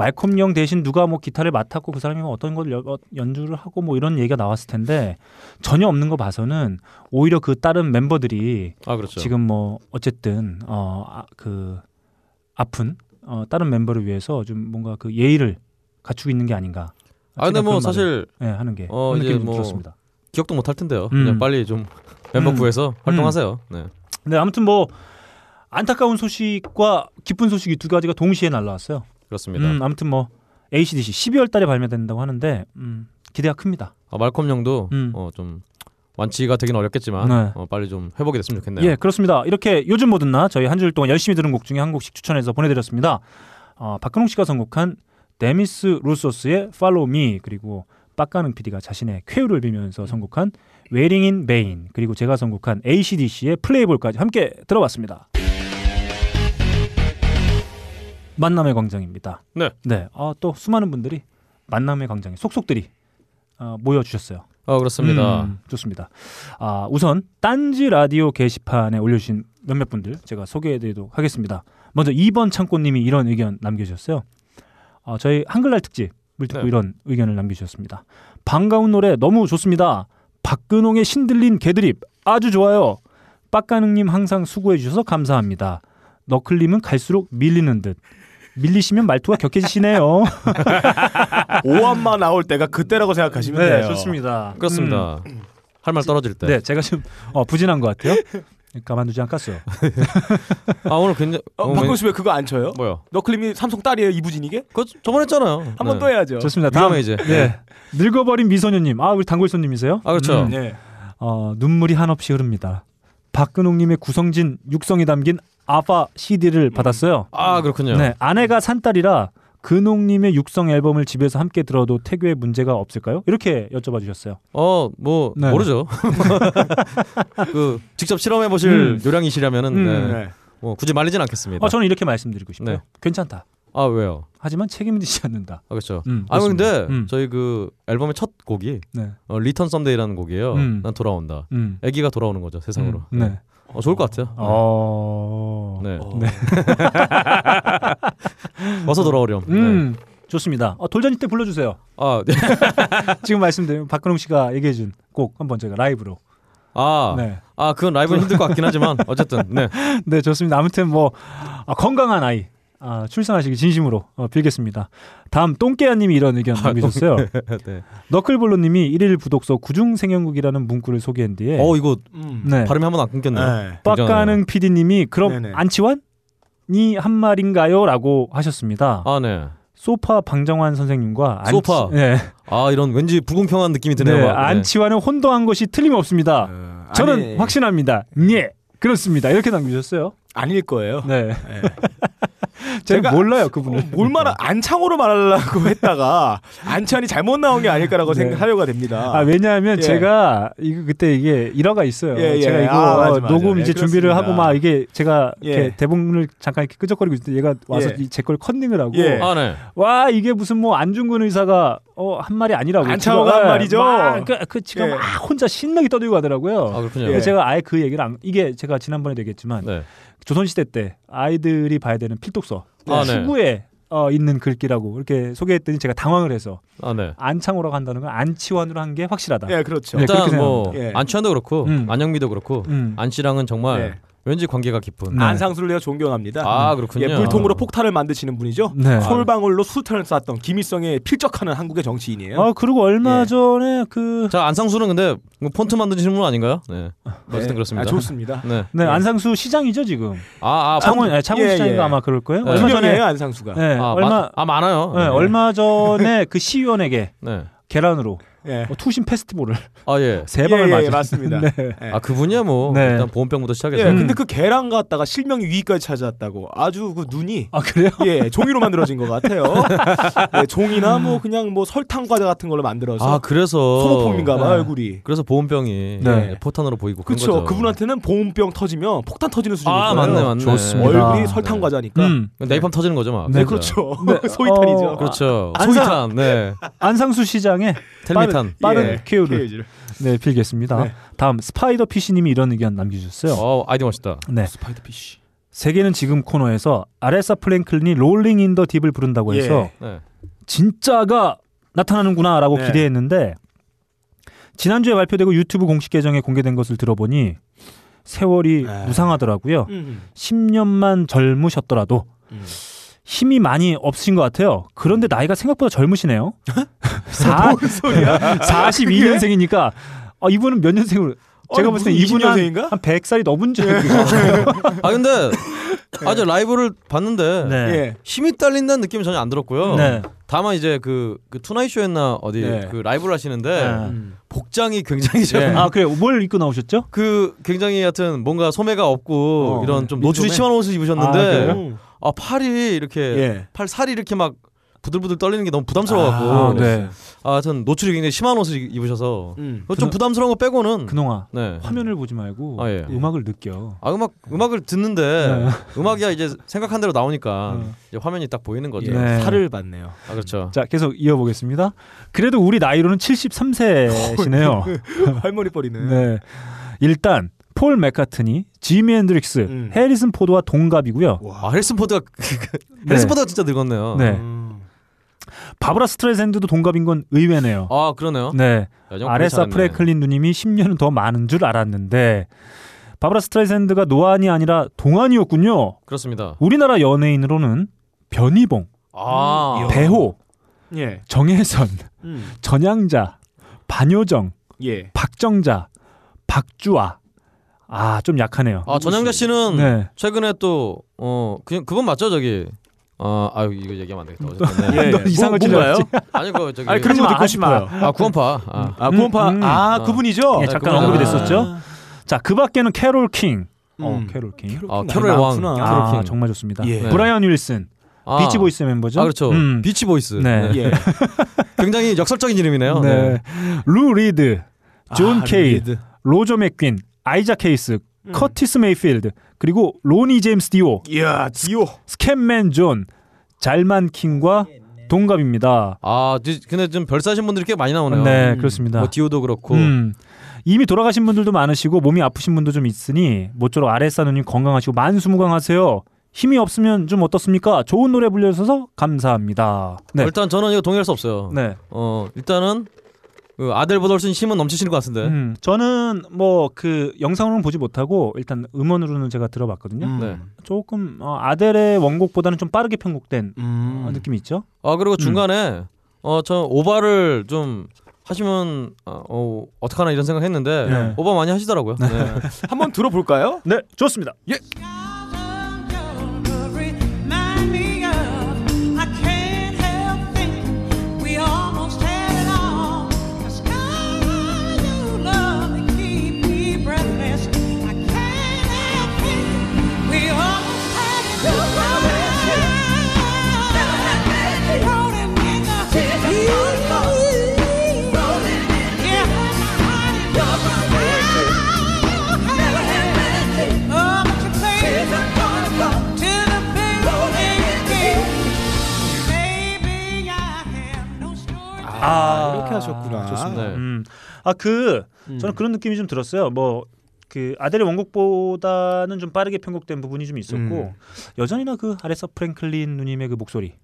말콤 영 대신 누가 뭐 기타를 맡았고 그 사람이 뭐 어떤 걸 여- 어, 연주를 하고 뭐 이런 얘기가 나왔을 텐데 전혀 없는 거 봐서는 오히려 그 다른 멤버들이 아, 그렇죠. 지금 뭐 어쨌든 어그 아픈 어 다른 멤버를 위해서 좀 뭔가 그 예의를 갖추고 있는 게 아닌가. 아, 근데 뭐 사실 예, 하는 게 어, 이제 뭐 들었습니다. 기억도 못 할 텐데요. 음. 그냥 빨리 좀 멤버 음. 구해서 활동하세요. 네. 네, 아무튼 뭐 안타까운 소식과 기쁜 소식이 두 가지가 동시에 날라왔어요. 그렇습니다. 음, 아무튼 뭐 ACDC 12월 달에 발매된다고 하는데 음, 기대가 큽니다. 아, 말콤 형도 음. 어, 좀 완치가 되긴 어렵겠지만 네. 어, 빨리 좀 회복이 됐으면 좋겠네요. 예, 그렇습니다. 이렇게 요즘 뭐든 나 저희 한 주일 동안 열심히 들은 곡 중에 한 곡씩 추천해서 보내드렸습니다. 어, 박근홍 씨가 선곡한 데미스 루소스의 Follow Me 그리고 빡가능 PD가 자신의 쾌유를 빌면서 선곡한 Waiting in Vain 그리고 제가 선곡한 ACDC의 플레이볼까지 함께 들어봤습니다. 만남의 광장입니다. 네. 네. 아, 또 수많은 분들이 만남의 광장에 속속들이 어, 모여 주셨어요. 어, 그렇습니다. 음, 좋습니다. 아, 우선 딴지 라디오 게시판에 올려주신 몇몇 분들 제가 소개해드리도록 하겠습니다. 먼저 2번 창고님이 이런 의견 남겨주셨어요. 아, 저희 한글날 특집을 듣고 네. 이런 의견을 남겨주셨습니다. 반가운 노래 너무 좋습니다. 박근홍의 신들린 개드립 아주 좋아요. 빡가능님 항상 수고해 주셔서 감사합니다. 너클님은 갈수록 밀리는 듯. 밀리시면 말투가 격해지시네요. [laughs] 오한마 나올 때가 그때라고 생각하시면 네, 돼요. 좋습니다. 그렇습니다. 할말 떨어질 때. 네, 제가 좀 어, 부진한 것 같아요. 가만두지 않겠어요. [laughs] 아 오늘 굉장히 어, 어, 박근수 왜 그거 안 쳐요? 뭐요? 너클림이 삼성 딸이에요 이부진 이게? 그거 저번에 했잖아요. 한 번또 해야죠. 좋습니다. 다음 위험해 이제. 네. 늙어버린 미소녀님. 아, 우리 단골 손님이세요? 아 그렇죠. 음. 네. 어, 눈물이 한없이 흐릅니다. 박근홍님의 구성진 육성이 담긴 아파 CD를 받았어요. 아 그렇군요. 네, 아내가 산 딸이라 근홍님의 육성 앨범을 집에서 함께 들어도 태교에 문제가 없을까요? 이렇게 여쭤봐 주셨어요. 어 뭐 네. 모르죠. [laughs] 그 직접 실험해 보실 음. 요량이시라면은 음. 네. 네. 뭐 굳이 말리진 않겠습니다. 어, 저는 이렇게 말씀드리고 싶어요. 네. 괜찮다. 아 왜요? 하지만 책임지지 않는다. 아 그렇죠. 음, 아. 근데 음. 저희 그 앨범의 첫 곡이 네. 어, Return Someday라는 곡이에요. 음. 난 돌아온다. 음. 아기가 돌아오는 거죠 세상으로. 음, 네. 어, 좋을 것 같아요. 어. 네. 어. 네. [laughs] 어서 돌아오렴. 네. 음. 좋습니다. 어, 돌잔치 때 불러주세요. 아, 네. [laughs] 지금 말씀드린 박근홍 씨가 얘기해준 곡 한번 제가 라이브로. 아, 네, 아 그건 라이브는 힘들 것 같긴 하지만 어쨌든 네. [laughs] 네 좋습니다. 아무튼 뭐 아, 건강한 아이, 아, 출산하시기 진심으로 어, 빌겠습니다. 다음 똥개야님이 이런 의견 남기셨어요. [laughs] 네. 너클볼로님이 일일 부독서 구중생형국이라는 문구를 소개한 뒤에 어 이거 음. 네. 발음이 한번 안 끊겼네요. 네. 빡가능 PD님이 그럼 네네. 안치환이 한 말인가요?라고 하셨습니다. 아 네. 소파 방정환 선생님과 안치, 소파. 네, 아 이런 왠지 불공평한 느낌이 드네요. 네, 막. 네. 안치환은 혼동한 것이 틀림없습니다. 어, 저는 아니, 확신합니다. 예, 그렇습니다. 이렇게 남기셨어요. 아닐 거예요. 네, 네. 제가 몰라요 그분을. 어, 뭘 말하 안창호로 말하려고 [laughs] 했다가 안찬이 잘못 나온 게 아닐까라고 네. 생각하려고 됩니다. 아 왜냐하면 예. 제가 이거 그때 이게 일화가 있어요. 예, 예. 제가 이거 아, 맞아, 어, 맞아. 녹음 예, 이제 준비를. 하고 막 이게 제가 예. 이렇게 대본을 잠깐 이렇게 끄적거리고 때 얘가 와서 예. 제걸 컨닝을 하고 예. 아 네. 와 이게 무슨 뭐 안중근 의사가 어, 한 말이 아니라고 안창호가 한 예, 말이죠. 막 그, 그 지금 예. 막 혼자 신나게 떠들고 가더라고요. 아 그렇군요. 예. 제가 아예 그 얘기를 안, 이게 제가 지난번에도 얘기했지만 네. 조선시대 때 아이들이 봐야 되는 필독서 아, 네. 추구에 어, 있는 글귀라고 이렇게 소개했더니 제가 당황을 해서 아 네. 안창호라고 한다는 건 안치환으로 한 게 확실하다. 예, 그렇죠. 네, 일단 뭐. 예. 안치환도 그렇고 음. 안영미도 그렇고 음. 안 씨랑은 정말 네. 왠지 관계가 깊은. 네. 안상수를 내가 존경합니다. 아 그렇군요. 예, 물통으로 폭탄을 만드시는 분이죠. 네. 솔방울로 수탄을 쐈던 김일성에 필적하는 한국의 정치인이에요. 아 그리고 얼마 예. 전에 그 자 안상수는 근데 뭐 폰트 만드시는 분 아닌가요? 네. 어쨌든 그렇습니다. 아, 좋습니다. 네. 네, 예. 안상수 시장이죠 지금. 아, 아 창원, 폰- 예, 창원 예, 시장인가 예. 아마 그럴 거예요. 네. 얼마 전에 안상수가. 네, 아, 얼마 마- 아 많아요. 네, 얼마 전에 그 시의원에게 네. 계란으로 예. 뭐 투신 페스티벌을 아 예. [laughs] 세 방을 예, 예, 맞은 맞습니다. 네. 예. 아 그분이야 뭐 네. 일단 보온병부터 예, 시작해서. 음. 근데 그 개랑 갔다가 실명 위기까지 찾아왔다고 아주 그 눈이 아 그래요? 예 종이로 만들어진 것 같아요. 예, 종이나 뭐 그냥 뭐 설탕 과자 같은 걸로 만들어서 아 그래서 소모품인가 봐 네. 얼굴이. 그래서 보온병이 네. 포탄으로 보이고 그렇죠. 그분한테는 보온병 터지면 폭탄 터지는 수준인 아. 맞네 맞네. 좋습니다. 얼굴이 설탕 과자니까. 음. 네이팜 터지는 거죠 막. 네, 진짜. 그렇죠. 네, [laughs] 소이탄이죠. 어, 그렇죠. 안상- 소이탄. 네. 안상수 시장의 텔미 탄. 빠른 예, 쾌유를 케이지를. 네 빌겠습니다. 네. 다음 Spider Fish님이 이런 의견 남겨주셨어요. 어 아이디 멋있다. 네, Spider Fish. 세계는 지금 코너에서 아레사 프랭클린이 Rolling in the Deep을 부른다고 예. 해서 네. 진짜가 나타나는구나라고 네. 기대했는데 지난주에 발표되고 유튜브 공식 계정에 공개된 것을 들어보니 세월이 네. 무상하더라고요. 음. 10년만 젊으셨더라도 음. 힘이 많이 없으신 것 같아요. 그런데 나이가 생각보다 젊으시네요. [laughs] 사, 뭔 소리야? 42년생이니까 아, 이분은 몇 년생으로 제가 아니, 봤을 때 무슨 이분은 한, 20년생인가? 한 100살이 넘은 줄 알고 [laughs] 아 근데 아주 라이브를 봤는데 네. 예. 힘이 딸린다는 느낌이 전혀 안 들었고요. 네. 다만 이제 그, 그 Tonight Show였나 어디 네. 그 라이브를 하시는데 네. 음. 복장이 굉장히 좀 예. 아 그래요. 뭘 입고 나오셨죠? 그 굉장히 하여튼 뭔가 소매가 없고 어, 이런 좀 노출이? 심한 옷을 아, 입으셨는데? 음. 아, 팔이 이렇게 예. 팔 살이 이렇게 막 부들부들 떨리는 게 너무 부담스러워갖고 아, 네. 네. 아, 하여튼 노출이 굉장히 심한 옷을 입으셔서 음. 좀 부담스러운 거 빼고는 근홍아 네. 화면을 보지 말고 아, 예. 음악을 느껴. 아 음악 음악을 듣는데 네. 음악이야 이제 생각한 대로 나오니까 어. 이제 화면이 딱 보이는 거죠. 예. 네. 살을 받네요. 아 그렇죠. 자 계속 이어보겠습니다. 그래도 우리 나이로는 73세시네요. [laughs] 할머니 뻘이네. [laughs] 네. 일단 폴 맥카트니, 지미 헨드릭스, 음. 해리슨 포드와 동갑이고요. 아 해리슨 포드가 해리슨 포드가 진짜 늙었네요. 네. 음. 바브라 스트레샌드도 동갑인 건 의외네요. 아 그러네요. 네. 아레사. 프랭클린 누님이 10년은 더 많은 줄 알았는데 바브라 스트레샌드가 노안이 아니라 동안이었군요. 그렇습니다. 우리나라 연예인으로는 변희봉, 아 이야. 배호, 예. 정혜선, 음. 전양자, 반효정, 예. 박정자, 박주아. 아, 좀 약하네요. 아 전양자 씨는 네. 최근에 또 어 그냥 그건 맞죠 저기 어 아유 이거 얘기하면 안 되겠다. 네. 예. 너 이상을 뭐, 뭔가요? 찔러야지. 아니 그 저기 아니 그런 거 듣고. 싶어요. 아 구원파 아, 아, 구원파. 음, 음. 아, 아. 그분이죠? 예, 잠깐 그분이죠. 언급이 아. 됐었죠. 자, 그 밖에는 캐롤 킹. 어, 음. 캐롤 킹. 아, 많이 캐롤의 왕. 많구나. 캐롤 아, 킹. 정말 좋습니다. 예. 네. 브라이언 윌슨, 아. 비치 보이스 멤버죠. 아 그렇죠. 음. 비치 보이스. 네. 예. [laughs] 굉장히 역설적인 이름이네요. 네. 루 리드, 존 아, 케일. 로저 맥귄, 아이작 헤이즈, 음. 커티스 메이필드, 그리고 로니 제임스 디오, 이야, 디오. 스캣맨 존, 잘만 킹과 동갑입니다. 아 지- 근데 좀 별세하신 분들이 꽤 많이 나오네요. 네, 음. 그렇습니다. 뭐 디오도 그렇고. 음. 이미 돌아가신 분들도 많으시고 몸이 아프신 분도 좀 있으니 모쪼록 아레사 누님 건강하시고 만수무강하세요. 힘이 없으면 좀 어떻습니까? 좋은 노래 불러주셔서 감사합니다. 네. 일단 저는 이거 동의할 수 없어요. 네. 어 일단은 그 아델보다 훨씬 힘은 넘치시는 것 같은데. 음, 저는 뭐 그 영상으로는 보지 못하고 일단 음원으로는 제가 들어봤거든요. 음. 네. 조금 어, 아델의 원곡보다는 좀 빠르게 편곡된 음. 어, 느낌이 있죠. 아 그리고 중간에 어 저 오바를 좀 하시면 어, 어 어떡하나 이런 생각했는데 네. 오바 많이 하시더라고요. 네. 한번 들어볼까요? 네, 좋습니다. Remind 아그 음. 저는 그런 느낌이 좀 들었어요. 뭐 그 아델의 원곡보다는 좀 빠르게 편곡된 부분이 좀 있었고 음. 여전히나 그 아레사 프랭클린 누님의 그 목소리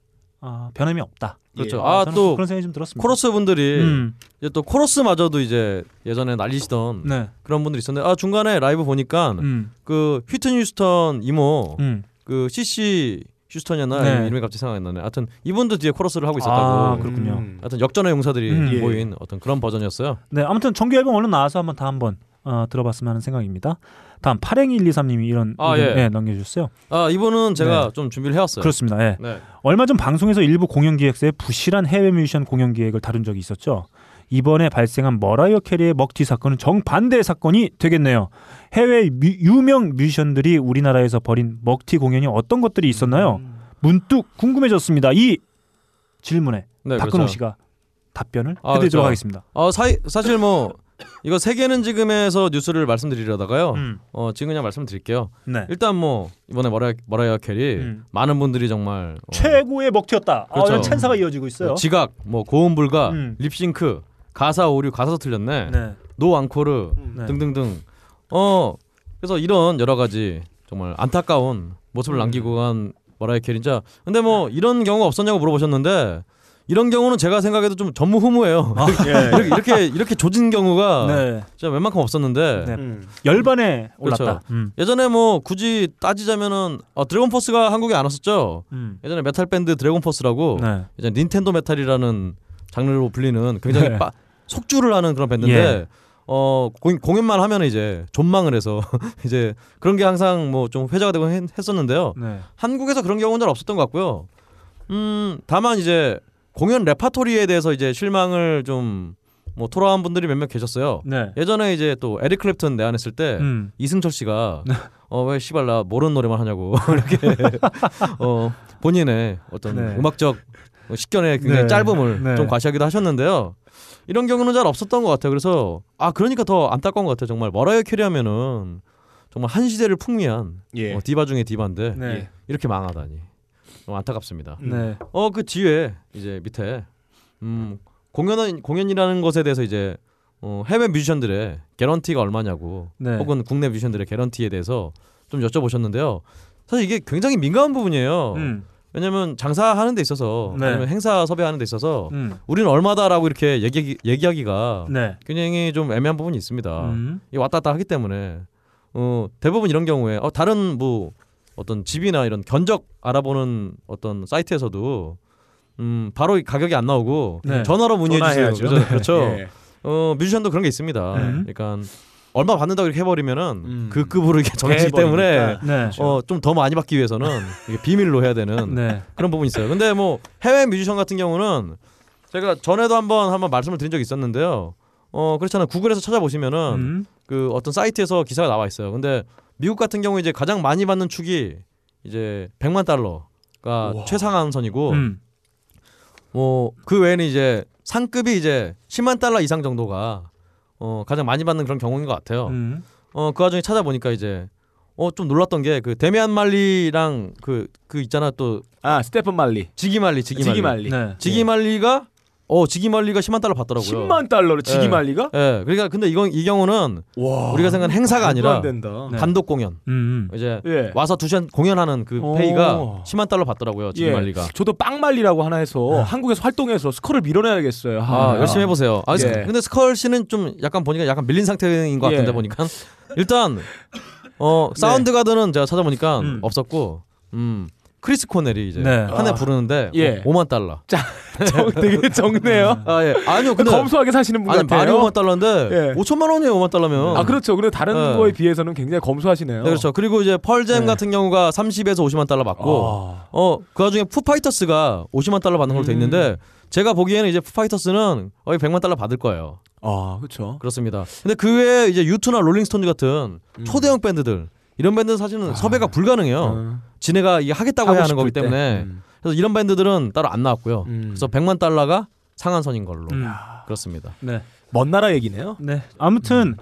아, 변함이 없다. 그렇죠. 예. 아 저는 또 그런 생각이 좀 들었습니다. 코러스 분들이 음, 이제 또 코러스마저도 이제 예전에 날리시던 네, 그런 분들이 있었는데 아 중간에 라이브 보니까 음, 그 휘트니 휴스턴 이모 음. 그 CC 휴스턴이었나 네. 이름이 갑자기 생각이 안 나네. 하여튼 이분도 뒤에 코러스를 하고 있었다고. 아, 그렇군요. 음. 하여튼 역전의 용사들이 음. 예. 모인 어떤 그런 버전이었어요. 네, 아무튼 정규 앨범 얼른 나와서 한번 다 한번 어, 들어봤으면 하는 생각입니다. 다음 파랭이 123님이 이런 아, 의견, 예. 예, 남겨주셨어요. 아 이분은 제가 네. 좀 준비를 해왔어요. 그렇습니다. 예. 네. 얼마 전 방송에서 일부 공연 기획사의 부실한 해외 뮤지션 공연 기획을 다룬 적이 있었죠. 이번에 발생한 머라이어 캐리의 먹튀 사건은 정반대의 사건이 되겠네요. 해외 뮤- 유명 뮤지션들이 우리나라에서 벌인 먹튀 공연이 어떤 것들이 있었나요? 음. 문득 궁금해졌습니다. 이 질문에 네, 박근홍 그렇죠. 씨가 답변을 아, 해드리도록 그렇죠. 하겠습니다. 어 사이, 사실 뭐 이거 세계는 지금에서 뉴스를 말씀드리려다가요. 음, 어 지금 그냥 말씀드릴게요. 네. 일단 뭐 이번에 머라이어, 머라이어 캐리 음. 많은 분들이 정말 어, 최고의 먹튀였다. 아, 그렇죠. 이런 찬사가 이어지고 있어요. 지각, 뭐 고음 불가, 음. 립싱크, 가사 오류, 가사도 틀렸네, 네. no 앙코르 네. 등등등. 어 그래서 이런 여러 가지 정말 안타까운 모습을 음. 남기고 간 머라이어 캐리 진짜. 근데 뭐 이런 경우가 없었냐고 물어보셨는데 이런 경우는 제가 생각해도 좀 전무후무해요. [laughs] 예. 이렇게, 이렇게 이렇게 조진 경우가 네. 진짜 웬만큼 없었는데 네. 음. 열반에 올랐다. 그렇죠. 음. 예전에 뭐 굳이 따지자면은 어, 드래곤 포스가 한국에 안 왔었죠. 음. 예전에 메탈 밴드 드래곤 포스라고 네. 이제 닌텐도 메탈이라는 장르로 불리는 굉장히 네. 빠- 속주를 하는 그런 밴드인데 예. 어 공, 공연만 하면 이제 존망을 해서 [laughs] 이제 그런 게 항상 뭐 좀 회자가 되고 했, 했었는데요. 네. 한국에서 그런 경우는 잘 없었던 것 같고요. 음 다만 이제 공연 레파토리에 대해서 이제 실망을 좀 뭐 토로한 분들이 몇몇 계셨어요. 네. 예전에 이제 또 에릭 클랩튼 내한했을 때 음. 이승철 씨가 어 왜 씨발 나 모르는 노래만 하냐고 [laughs] 이렇게 어 본인의 어떤 네. 음악적 식견의 굉장히 네. 짧음을 네. 좀 과시하기도 하셨는데요. 이런 경우는 잘 없었던 것 같아요. 그래서 아 그러니까 더 안타까운 것 같아요. 정말 머라이어 캐리 하면은 정말 한 시대를 풍미한 예. 어, 디바 중에 디바인데 네. 예. 이렇게 망하다니 너무 안타깝습니다. 네. 어그 뒤에 이제 밑에 음 공연은 공연이라는 것에 대해서 이제 어, 해외 뮤지션들의 개런티가 얼마냐고 네. 혹은 국내 뮤지션들의 개런티에 대해서 좀 여쭤보셨는데요. 사실 이게 굉장히 민감한 부분이에요. 음. 왜냐하면 장사하는 데 있어서 네. 아니면 행사 섭외하는 데 있어서 음. 우리는 얼마다라고 이렇게 얘기, 얘기하기가 네. 굉장히 좀 애매한 부분이 있습니다. 음. 이 왔다 갔다 하기 때문에 어, 대부분 이런 경우에 어, 다른 뭐 어떤 집이나 이런 견적 알아보는 어떤 사이트에서도 음, 바로 이 가격이 안 나오고 네. 전화로 문의해 주세요. 그죠? 그렇죠. [laughs] 예. 어, 뮤지션도 그런 게 있습니다. 음. 그러니까 얼마 받는다고 이렇게 해버리면은 음. 그 급으로 이렇게 정해지기 때문에. 네. 어, 좀 더 많이 받기 위해서는 이게 비밀로 해야 되는 네. 그런 부분이 있어요. 근데 뭐 해외 뮤지션 같은 경우는 제가 전에도 한번 한번 말씀을 드린 적이 있었는데요. 어 그렇잖아요. 구글에서 찾아보시면은 음. 그 어떤 사이트에서 기사가 나와 있어요. 근데 미국 같은 경우 이제 가장 많이 받는 축이 이제 100만 달러가 우와. 최상한선이고 음. 뭐그 외에는 이제 상급이 이제 10만 달러 이상 정도가 어 가장 많이 받는 그런 경우인 것 같아요. 음. 어 그 와중에 찾아보니까 이제 어 좀 놀랐던 게 그 데미안 말리랑 그 그 있잖아 또 아 스테픈 말리. 지기 말리 지기 말리 지기 말리. 네. 지기 말리가 어 지기 말리가 10만 달러 받더라고요. 10만 달러로 지기 예. 말리가? 예, 그러니까 근데 이건 이 경우는 와. 우리가 생각하는 행사가 아니라. 네. 단독 공연. 음, 음. 이제 예. 와서 두 시간 공연하는 그 오. 페이가 10만 달러 받더라고요. 지기 예. 말리가. 저도 빵말리라고 하나 해서 한국에서 활동해서 스컬을 밀어내야겠어요. 아, 열심히 해보세요. 아, 예. 근데 스컬 씨는 좀 약간 보니까 약간 밀린 상태인 것 같은데 예. 보니까 일단 어 사운드가든은 제가 찾아보니까 음. 없었고 음 크리스 코넬이 이제 네. 한해 아. 부르는데 예. 5만 달러. [laughs] 정, 되게 적네요. 아 예. 아니요 근데 [laughs] 검소하게 사시는 분 아니 말이 같아요. 5만 달러인데 예. 5천만 원이에요 5만 달러면. 아 그렇죠. 그리고 다른 네. 거에 비해서는 굉장히 검소하시네요. 네, 그렇죠. 그리고 이제 펄잼 네. 같은 경우가 30에서 50만 달러 받고 아. 어그 와중에 푸파이터스가 50만 달러 받는 걸로 돼 음. 있는데 제가 보기에는 이제 푸파이터스는 거의 100만 달러 받을 거예요. 아, 그렇죠. 그렇습니다. 근데 그 외에 이제 유투나 롤링스톤즈 같은 음. 초대형 밴드들 이런 밴드는 사실은 아. 섭외가 불가능해요. 어. 지네가 이게 하겠다고 해야 하는 거기 때. 때문에 음. 그래서 이런 밴드들은 따로 안 나왔고요. 음. 그래서 100만 달러가 상한선인 걸로 음. 그렇습니다. 네. 먼 나라 얘기네요. 네. 아무튼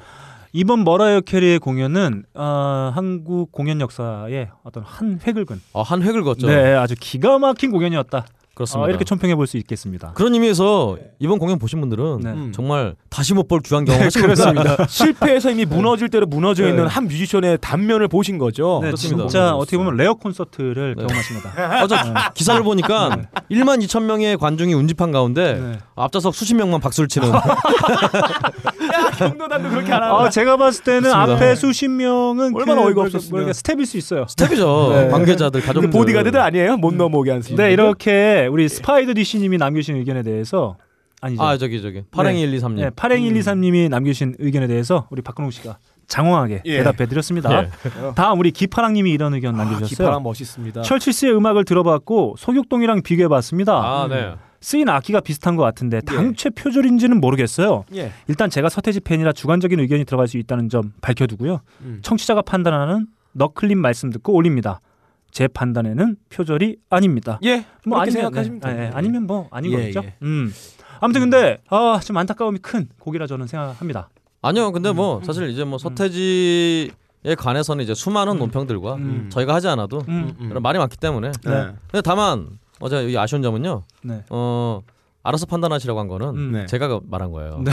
이번 머라이어 캐리의 공연은 어, 한국 공연 역사의 어떤 한 획을 근 어, 한 획을 걷죠. 네, 아주 기가 막힌 고견이었다. 그렇습니다. 어, 이렇게 총평해 볼 수 있겠습니다. 그런 의미에서 이번 공연 보신 분들은 네. 음. 정말 다시 못볼 귀한 경험 하신 겁니다. 그렇습니다. [laughs] 실패해서 이미 무너질 대로 무너져 네. 있는 한 뮤지션의 단면을 보신 거죠. 네, 그렇습니다. 진짜 어떻게 보면 rare 콘서트를 네. 경험하신 거다. 어, 저 기사를 보니까 1만 2천 명의 관중이 운집한 가운데 네. 앞좌석 수십 명만 박수를 치는 야, [laughs] [laughs] 경도단도 그렇게 안 하나. 아, 제가 봤을 때는 그렇습니다. 앞에 수십 명은 얼마나 그 어이가. 뭐랄까 스텝일 수 있어요. 스텝이죠. [laughs] 네. 관계자들 가족들. 그 보디가드들 아니에요? 못 넘어오게 하는 네, 이렇게 우리 스파이더 DC님이 남겨주신 의견에 대해서 아니죠. 아 저기 저기 파랭이 1, 2, 3님. 네, 80123님이 남겨주신 의견에 대해서 우리 박근홍 씨가 장황하게 예. 대답해드렸습니다. 다음 우리 기파랑님이 이런 의견 아, 남겨주셨어요. 기파랑 멋있습니다. 철칠스의 음악을 들어봤고 소격동이랑 비교해봤습니다. 아 네. 쓰인 악기가 비슷한 것 같은데 예. 당최 표절인지는 모르겠어요. 예. 일단 제가 서태지 팬이라 주관적인 의견이 들어갈 수 있다는 점 밝혀두고요. 음. 청취자가 판단하는 너클림 말씀 듣고 올립니다. 제 판단에는 표절이 아닙니다. 예. 뭐 아니면- 생각하시면 네, 돼요. 네, 아니면 뭐 아닌 예, 거겠죠. 예. 음. 아무튼 근데 아, 좀 안타까움이 큰 곡이라 저는 생각합니다. 아니요. 근데 뭐 사실 이제 뭐 서태지 에 관해서는 이제 수많은 논평들과 음. 저희가 하지 않아도 음. 음. 그런 말이 많기 때문에. 네. 근데 다만 어제 여기 아쉬운 점은요. 네. 어 알아서 판단하시라고 한 거는 음, 네. 제가 그 말한 거예요. 네.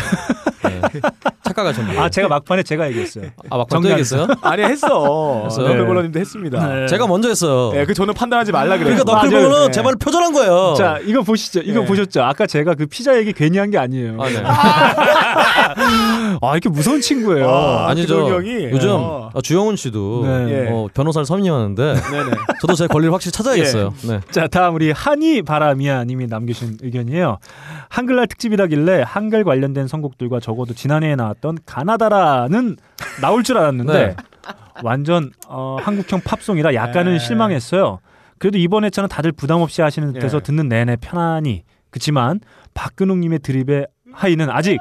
네. 착각하셨네요. 아 제가 막판에 제가 얘기했어요. 아 막판 또 정리하겠어요? 얘기했어요? 아니 했어. 했어요? 너클볼러님도 했습니다. 네. 제가 먼저 했어요. 예, 그 저는 판단하지 말라 그래요. 그러니까 맞아요. 너클볼은 네. 제 말을 표절한 거예요. 자 이거 보시죠. 이거 예. 보셨죠? 아까 제가 그 피자 얘기 괜히 한 게 아니에요. 아, 네. [laughs] 아 이렇게 무서운 친구예요. 아. 기동이 형이? 요즘 어. 어, 주영훈 씨도 네. 예. 어, 변호사를 선임하는데. [laughs] 저도 제 권리를 확실히 찾아야겠어요. 네. 자 다음 우리 한이 바람이야님이 남기신 의견이에요. 한글날 특집이라길래 한글 관련된 선곡들과 적어도 지난해에 나왔던 가나다라는 나올 줄 알았는데 네. 완전 어, 한국형 팝송이라 약간은 네. 실망했어요. 그래도 이번 회차는 다들 부담 없이 하시는 듯해서 예. 듣는 내내 편안히 그치만 박근홍님의 드립의 하이는 아직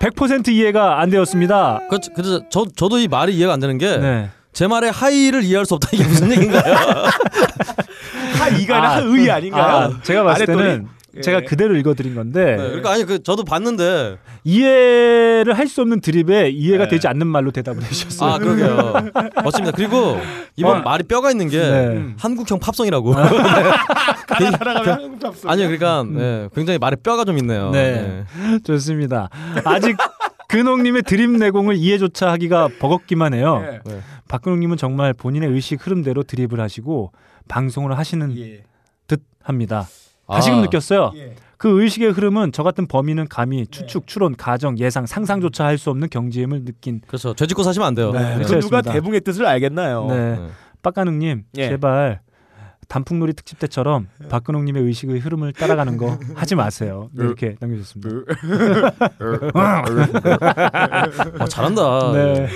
100% 이해가 안 되었습니다. 그, 그래서 저 저도 이 말이 이해가 안 되는 게제 네. 말의 하이를 이해할 수 없다 이게 무슨 얘기인가요? [laughs] 하 이가 아니라 아, 하의 아닌가요? 아, 제가 봤을? 때는 예. 제가 그대로 읽어드린 건데 네, 그러니까 아니 그 저도 봤는데 이해를 할 수 없는 드립에 이해가 네. 되지 않는 말로 대답을 해주셨어요. 아 그러게요. 멋집니다. 그리고 이번 어. 말이 뼈가 있는 게 네. 한국형 팝송이라고. [laughs] [laughs] 살아가면 한국 팝송. 아니요, 그러니까 네, 굉장히 말에 뼈가 좀 있네요. 네. 좋습니다. 아직 근홍님의 드립 내공을 이해조차 하기가 버겁기만 해요. 예. 네. 박근홍님은 정말 본인의 의식 흐름대로 드립을 하시고 방송을 하시는 예. 듯 합니다. 다시금 아, 느꼈어요. 예. 그 의식의 흐름은 저 같은 범인은 감히 추측, 추론, 가정, 예상, 상상조차 할 수 없는 경지임을 느낀 그렇죠. 죄짓고 사시면 안 돼요. 네. 네, 그 누가. 대붕의 뜻을 알겠나요? 네. 네. 빡가능님 예. 제발 단풍놀이 특집 때처럼 박근홍님의 의식의 흐름을 따라가는 거 하지 마세요. 네, 이렇게 남겨주셨습니다. 아, [laughs] 잘한다. 네.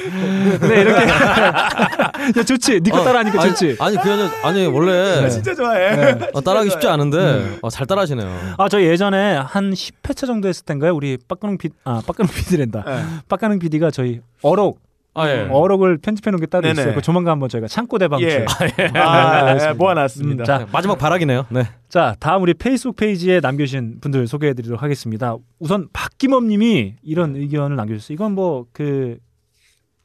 네 이렇게 [laughs] 야 좋지. 니거 어, 따라하니까 아니, 좋지. 아니 아니라 아니 원래 진짜 좋아해. 네. 어, 따라하기 쉽지 않은데 어, 잘 따라하시네요. 아 저 예전에 한 10회차 정도 했을 텐가요? 우리 빡가능 피, 아 빡가능 PD랜다. 예. 빡가능 PD가 저희 어록 아 예. 어록을 편집해 놓은 게 따로 네네. 있어요. 그 조만간 한번 저희가 창고 대방출. 예. 네, 아, 예. 알겠습니다. 모아놨습니다. 음, 자, 네, 마지막 발악이네요. 네. 자, 다음 우리 페이스북 페이지에 남겨주신 분들 소개해드리도록 하겠습니다. 우선 박기범님이 이런 의견을 남겨주셨어요. 이건 뭐 그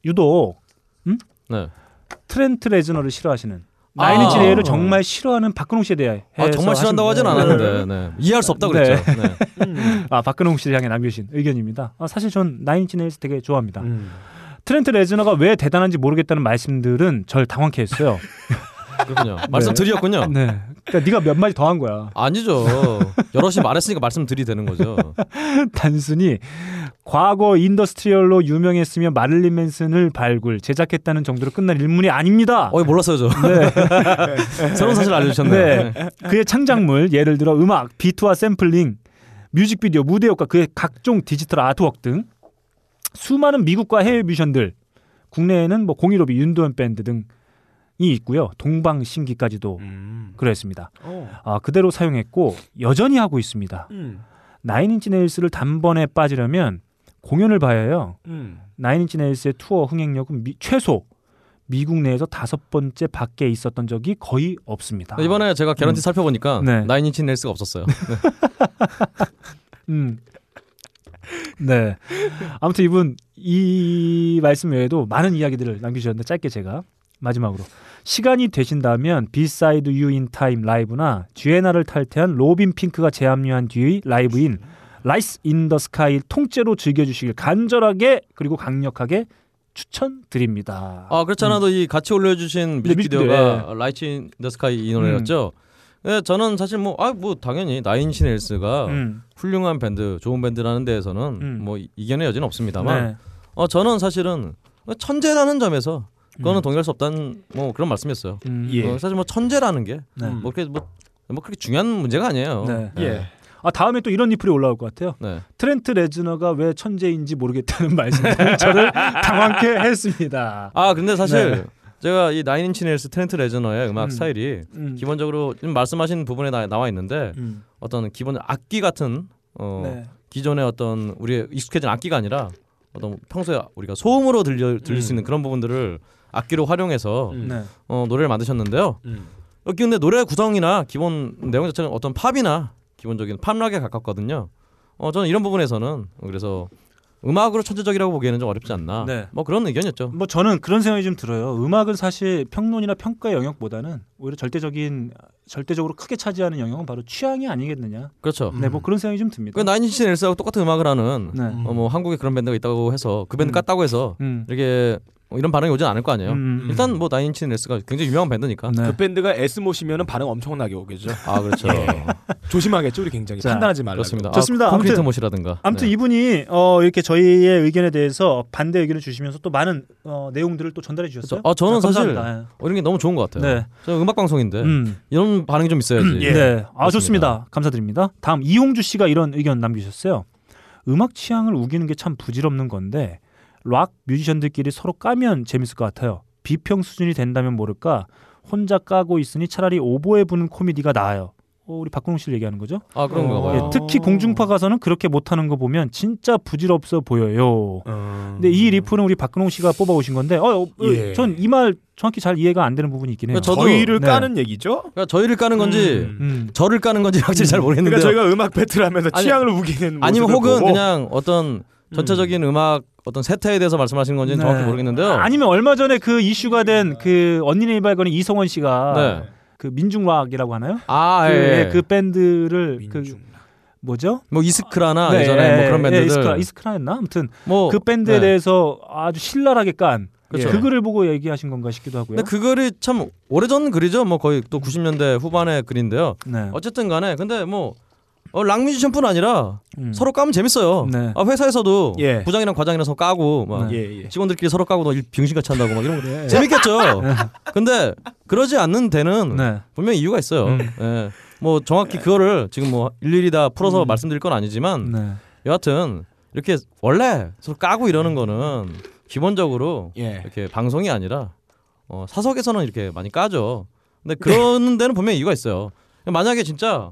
유독 네. 트렌트 레즈너를 싫어하시는 나인인치 아. 네일을 정말 싫어하는 박근홍 씨에 대해 아, 정말 싫어한다고 하진 않았는데 네. 이해할 수 없다 그랬죠. 네. [laughs] 아 박근홍 씨를 향해 남겨주신 의견입니다. 아, 사실 전 나인인치 네일스 되게 좋아합니다. 음. 트렌트 레즈너가 왜 대단한지 모르겠다는 말씀들은 절 당황케 했어요. 그렇군요. [laughs] 말씀 드렸군요. 네, 그러니까 네가 몇 마디 더 한 거야. 아니죠. 여럿이 말했으니까 말씀드리 되는 거죠. [laughs] 단순히 과거 industrial로 유명했으며 마릴린 맨슨을 발굴 제작했다는 정도로 끝날 인물이 아닙니다. 어, 몰랐어요 저. 네. [laughs] 새로운 사실 알려주셨네요. 네. 그의 창작물 예를 들어 음악, 비트와 샘플링, 뮤직비디오, 무대 효과, 그의 각종 디지털 artwork 등 수많은 미국과 해외 뮤지션들 국내에는 뭐 공일오비, 윤도현 밴드 등이 있고요. 동방신기까지도 음. 그랬습니다. 어. 아, 그대로 사용했고 여전히 하고 있습니다. 음. 나인인치 네일스를 단번에 빠지려면 공연을 봐야 해요. 음. 나인인치 네일스의 투어 흥행력은 미- 최소 미국 내에서 다섯 번째 밖에 있었던 적이 거의 없습니다. 이번에 제가 개런티 음. 살펴보니까 네. 나인인치 넬스가 없었어요. [laughs] 네. 음. 네. 아무튼 이분 이 말씀 외에도 많은 이야기들을 남겨주셨는데 짧게 제가 마지막으로 시간이 되신다면 Beside You in Time 라이브나 GNR를 탈퇴한 로빈 핑크가 재합류한 뒤의 라이브인 Lights in the Sky 통째로 즐겨주시길 간절하게 그리고 강력하게 추천드립니다. 아 그렇지 않아도 이 같이 올려주신 네, 뮤직비디오가 Lights in the Sky 이 노래였죠. 네, 저는 사실 뭐 아 뭐 당연히 나인치 넬스가 음. 훌륭한 밴드, 좋은 밴드라는 데에서는 음. 뭐 이견의 여지는 없습니다만 네. 어 저는 사실은 천재라는 점에서 그거는 음. 동의할 수 없다는 뭐 그런 말씀이었어요. 음. 예. 어, 사실 뭐 천재라는 게뭐 네. 그렇게 뭐, 뭐 그렇게 중요한 문제가 아니에요. 네. 예. 아 다음에 또 이런 리플이 올라올 것 같아요. 네. 트렌트 레즈너가 왜 천재인지 모르겠다는 [laughs] 말씀이 저를 당황케 했습니다. 아 근데 사실 네. 제가 이 나인인치 넬스 트렌트 레저너의 음악 음. 스타일이 음. 기본적으로 지금 말씀하신 부분에 나, 나와 있는데 음. 어떤 기본 악기 같은 어 네. 기존의 어떤 우리의 익숙해진 악기가 아니라 어떤 평소에 우리가 소음으로 들려 들릴 수 음. 있는 그런 부분들을 악기로 활용해서 음. 네. 어, 노래를 만드셨는데요. 음. 여기 근데 노래 구성이나 기본 내용 자체는 어떤 팝이나 기본적인 팝락에 가깝거든요. 어 저는 이런 부분에서는 그래서 음악으로 천재적이라고 보기에는 좀 어렵지 않나. 네. 뭐 그런 의견이었죠. 뭐 저는 그런 생각이 좀 들어요. 음악은 사실 평론이나 평가의 영역보다는 오히려 절대적인 절대적으로 크게 차지하는 영역은 바로 취향이 아니겠느냐. 그렇죠. 네, 뭐 그런 생각이 좀 듭니다. 그 나인인치 넬스하고 똑같은 음악을 하는 네. 어, 뭐 한국에 그런 밴드가 있다고 해서 그 밴드 음. 깠다고 해서 음. 이렇게 어, 이런 반응이 오진 않을 거 아니에요. 음. 일단 뭐 나인인치 넬스가 굉장히 유명한 밴드니까. 네. 그 밴드가 S 모시면은 반응 엄청나게 오겠죠. 아 그렇죠. [laughs] 조심하겠죠, 우리 굉장히 자, 판단하지 말라. 그렇습니다. 좋습니다. 아, 콘크리트 아무튼- 못이라든가. 아무튼 네. 이분이 어, 이렇게 저희의 의견에 대해서 반대 의견을 주시면서 또 많은 어, 내용들을 또 전달해 주셨어요. 그렇죠. 아, 저는 자, 사실 감사합니다. 어, 이런 게 너무 좋은 것 같아요. 네. 저 음악 방송인데 음. 이런 반응이 좀 있어야지. 예. 네. 아 맞습니다. 좋습니다. 감사드립니다. 다음 이홍주 씨가 이런 의견 남기셨어요. 음악 취향을 우기는 게 참 부질없는 건데 락 뮤지션들끼리 서로 까면 재밌을 것 같아요. 비평 수준이 된다면 모를까 혼자 까고 있으니 차라리 오보에 부는 코미디가 나아요. 어, 우리 박근홍 씨를 얘기하는 거죠? 아 그런가 어. 예, 봐요. 특히 공중파 가서는 그렇게 못하는 거 보면 진짜 부질없어 보여요. 음. 근데 이 리플은 우리 박근홍 씨가 뽑아오신 건데, 어, 예. 전이 말 정확히 잘 이해가 안 되는 부분이 있긴 해요. 저도- 저희를 네. 까는 얘기죠. 그러니까 저희를 까는 건지 음. 음. 저를 까는 건지 확실히 잘 모르겠는데 그러니까 저희가 음악 배틀하면서 아니, 취향을 우기는 아니면 혹은 보고 그냥 어떤 전체적인 음. 악 어떤 세태에 대해서 말씀하시는 건지는 네. 정확히 모르겠는데요. 아니면 얼마 전에 그 이슈가 된 그 언니네 이발건의 이성원 씨가 네. 그 민중락이라고 하나요? 아, 그, 예. 예, 그 밴드를 그 민중. 뭐죠? 뭐 이스크라나 네, 예전에 뭐 그런 예, 밴드들 이스크라, 이스크라였나? 아무튼 뭐 그 밴드에 네. 대해서 아주 신랄하게 깐 그렇죠. 그 글을 보고 얘기하신 건가 싶기도 하고요. 근데 그 글이 참 오래전 글이죠. 뭐 거의 또 90년대 후반의 글인데요. 네. 어쨌든 간에 근데 뭐 어, 락 뮤지션뿐 아니라 음. 서로 까면 재밌어요. 네. 아, 회사에서도 예. 부장이랑 과장이랑 서로 까고 막 네. 예, 예. 직원들끼리 서로 까고 너 병신같이 한다고 막 이런 거 네. 재밌겠죠. 근데 그러지 않는 데는 네. 분명히 이유가 있어요. 음. 예. 뭐 정확히 그거를 지금 뭐 일일이 다 풀어서 음. 말씀드릴 건 아니지만 네. 여하튼 이렇게 원래 서로 까고 이러는 거는 기본적으로 예. 이렇게 방송이 아니라 어, 사석에서는 이렇게 많이 까죠. 근데 그러는 데는 분명히 이유가 있어요. 만약에 진짜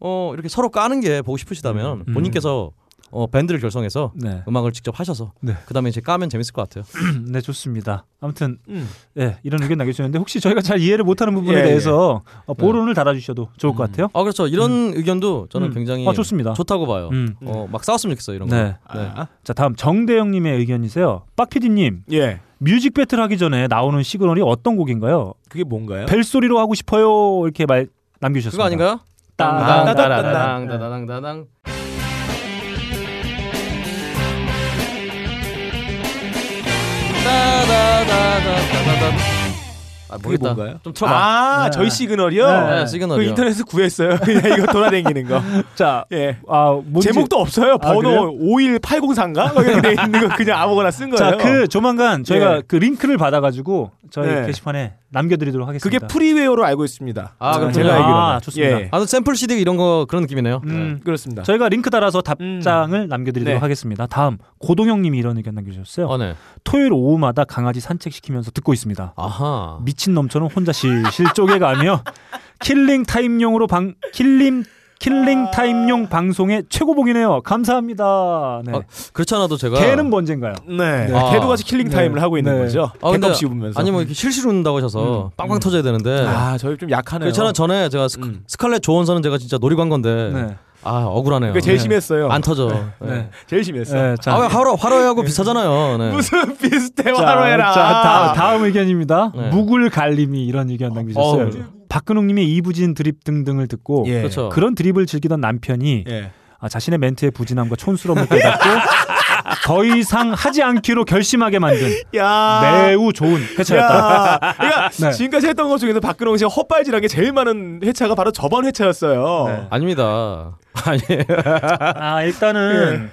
어, 이렇게 서로 까는 게 보고 싶으시다면 음. 본인께서 어, 밴드를 결성해서 네. 음악을 직접 하셔서 네. 그다음에 이제 까면 재밌을 것 같아요. [clears throat] 네, 좋습니다. 아무튼 음. 예, 이런 의견 남겨주셨는데 혹시 저희가 잘 이해를 못하는 부분에 예, 대해서 어, 보론을 달아주셔도 좋을 것 같아요. 아 그렇죠. 이런 의견도 저는 음. 굉장히 아, 좋습니다. 좋다고 봐요. 음. 어, 막 싸웠으면 좋겠어요 이런 거. 네. 네. 아, 자 다음 정대영님의 의견이세요. 빡피디님 예. 뮤직 배틀 하기 전에 나오는 시그널이 어떤 곡인가요? 그게 뭔가요? 벨 소리로 하고 싶어요 이렇게 말 남겨주셨습니다. 그거 아닌가요? 따당, 따다다당 따다당 따당. 따다다다다다다. 아 그게 모르겠다. 뭔가요? 좀 틀어봐. 아, 네. 저희 시그널이요? 네, 네, 시그널이요. 그 인터넷에서 구했어요. [laughs] 그냥 이거 돌아다니는 거. [laughs] 자, 예. 아 뭔지 제목도 없어요. 아, 그래요? 번호 51804인가? 거기 돼 있는 거 그냥 아무거나 쓴 거예요. 자, 그 조만간 저희가 예. 그 링크를 받아 가지고 저희 네. 게시판에 남겨 드리도록 그게 하겠습니다. 프리웨어로 알고 있습니다. 아, 그렇군요. 제가 알기로는. 아, 좋습니다. 예. 아, 샘플 CD 이런 거 그런 느낌이네요. 음, 그렇습니다. 저희가 링크 달아서 답장을 남겨 드리도록 네. 하겠습니다. 다음 고동영 님이 이런 의견 남겨 주셨어요. 어, 네. 토요일 오후마다 강아지 산책시키면서 듣고 있습니다. 아하. 미친 놈처럼 혼자 실실 쪼개가며 killing time용으로 방 killing killing time용 방송의 최고봉이네요. 감사합니다. 네. 아, 그렇지 않아도 제가 개는 뭔젠가요? 네. 아. 개도 같이 killing 네. time을 하고 있는 네. 거죠. 아, 근데 개껌 씹으면서. 아니 뭐 이렇게 실실 웃는다고 하셔서 빵빵 터져야 되는데 아, 저희 좀 약하네요. 그렇잖아 전에 제가 스, 음. 스칼렛 조원선은 제가 진짜 노리고 한 건데 네. 아 억울하네요. 그게 제일 네. 심했어요. 안 터져. 네. 네. 제일 심했어. 네, 자, 아 화로 화로하고 비슷하잖아요. 네. 무슨 [laughs] 비슷해 자, 화로해라. 자, 다, 다음 의견입니다. 네. 묵을 갈림이 이런 의견 남기셨어요. 어우. 박근홍님의 이부진 드립 등등을 듣고 예. 그렇죠. 그런 드립을 즐기던 남편이 예. 아, 자신의 멘트의 부진함과 촌스러움을 깨닫고 [laughs] 더 이상 하지 않기로 결심하게 만든 야. 매우 좋은 회차였다. 야. 그러니까 [laughs] 네. 지금까지 했던 것 중에서 박근홍 씨가 헛발질한 게 제일 많은 회차가 바로 저번 회차였어요. 네. 아닙니다. [laughs] 아니. 아 일단은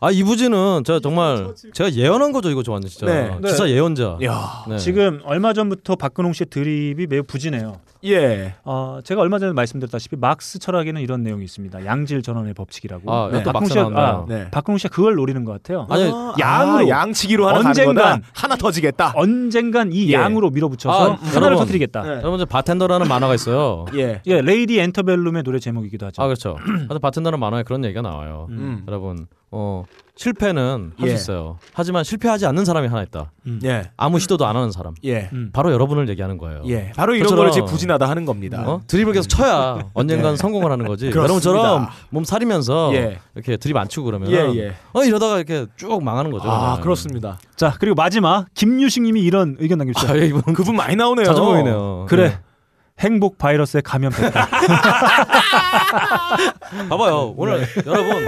아 이부지는 제가 정말 제가 예언한 거죠 이거 저한테 진짜 네. 기사 예언자. 야. 네. 지금 얼마 전부터 박근홍 씨의 드립이 매우 부진해요. 예. 어, 제가 얼마 전에 말씀드렸다시피 막스 철학에는 이런 내용이 있습니다. 양질 전원의 법칙이라고. 아, 이것도 박근홍 씨가. 아, 네. 박근홍 씨가 그걸 노리는 것 같아요. 아니, 아, 양으로. 양치기로 하나 언젠간. 하나 터지겠다. 언젠간 이 예. 양으로 밀어붙여서 아, 하나를 여러분. 터뜨리겠다. 네. 여러분 저 바텐더라는 만화가 있어요. [laughs] 예. 예, 레이디 엔터벨룸의 노래 제목이기도 하죠. 아 그렇죠. [clears throat] 하여튼 바텐더라는 만화에 그런 얘기가 나와요. 음. 여러분 어 실패는 할수 예. 있어요. 하지만 실패하지 않는 사람이 하나 있다. 예. 아무 시도도 안 하는 사람. 예. 음. 바로 여러분을 얘기하는 거예요. 예. 바로 이런 거를 지금 부진하다 하는 겁니다. 어? 드립을 계속 쳐야 [laughs] 언젠간 예. 성공을 하는 거지. 그렇습니다. 여러분처럼 몸 사리면서 예. 이렇게 드립 안 치고 그러면 예, 예. 어 이러다가 이렇게 쭉 망하는 거죠. 아, 그러면. 그렇습니다. 자, 그리고 마지막 김유식님이 이런 의견 아, 남겨주셨어요. 예, 이분 그분 많이 나오네요. 자주 보이네요. 그래. 행복 바이러스에 감염됐다. 네. [laughs] 봐봐요. 오늘 여러분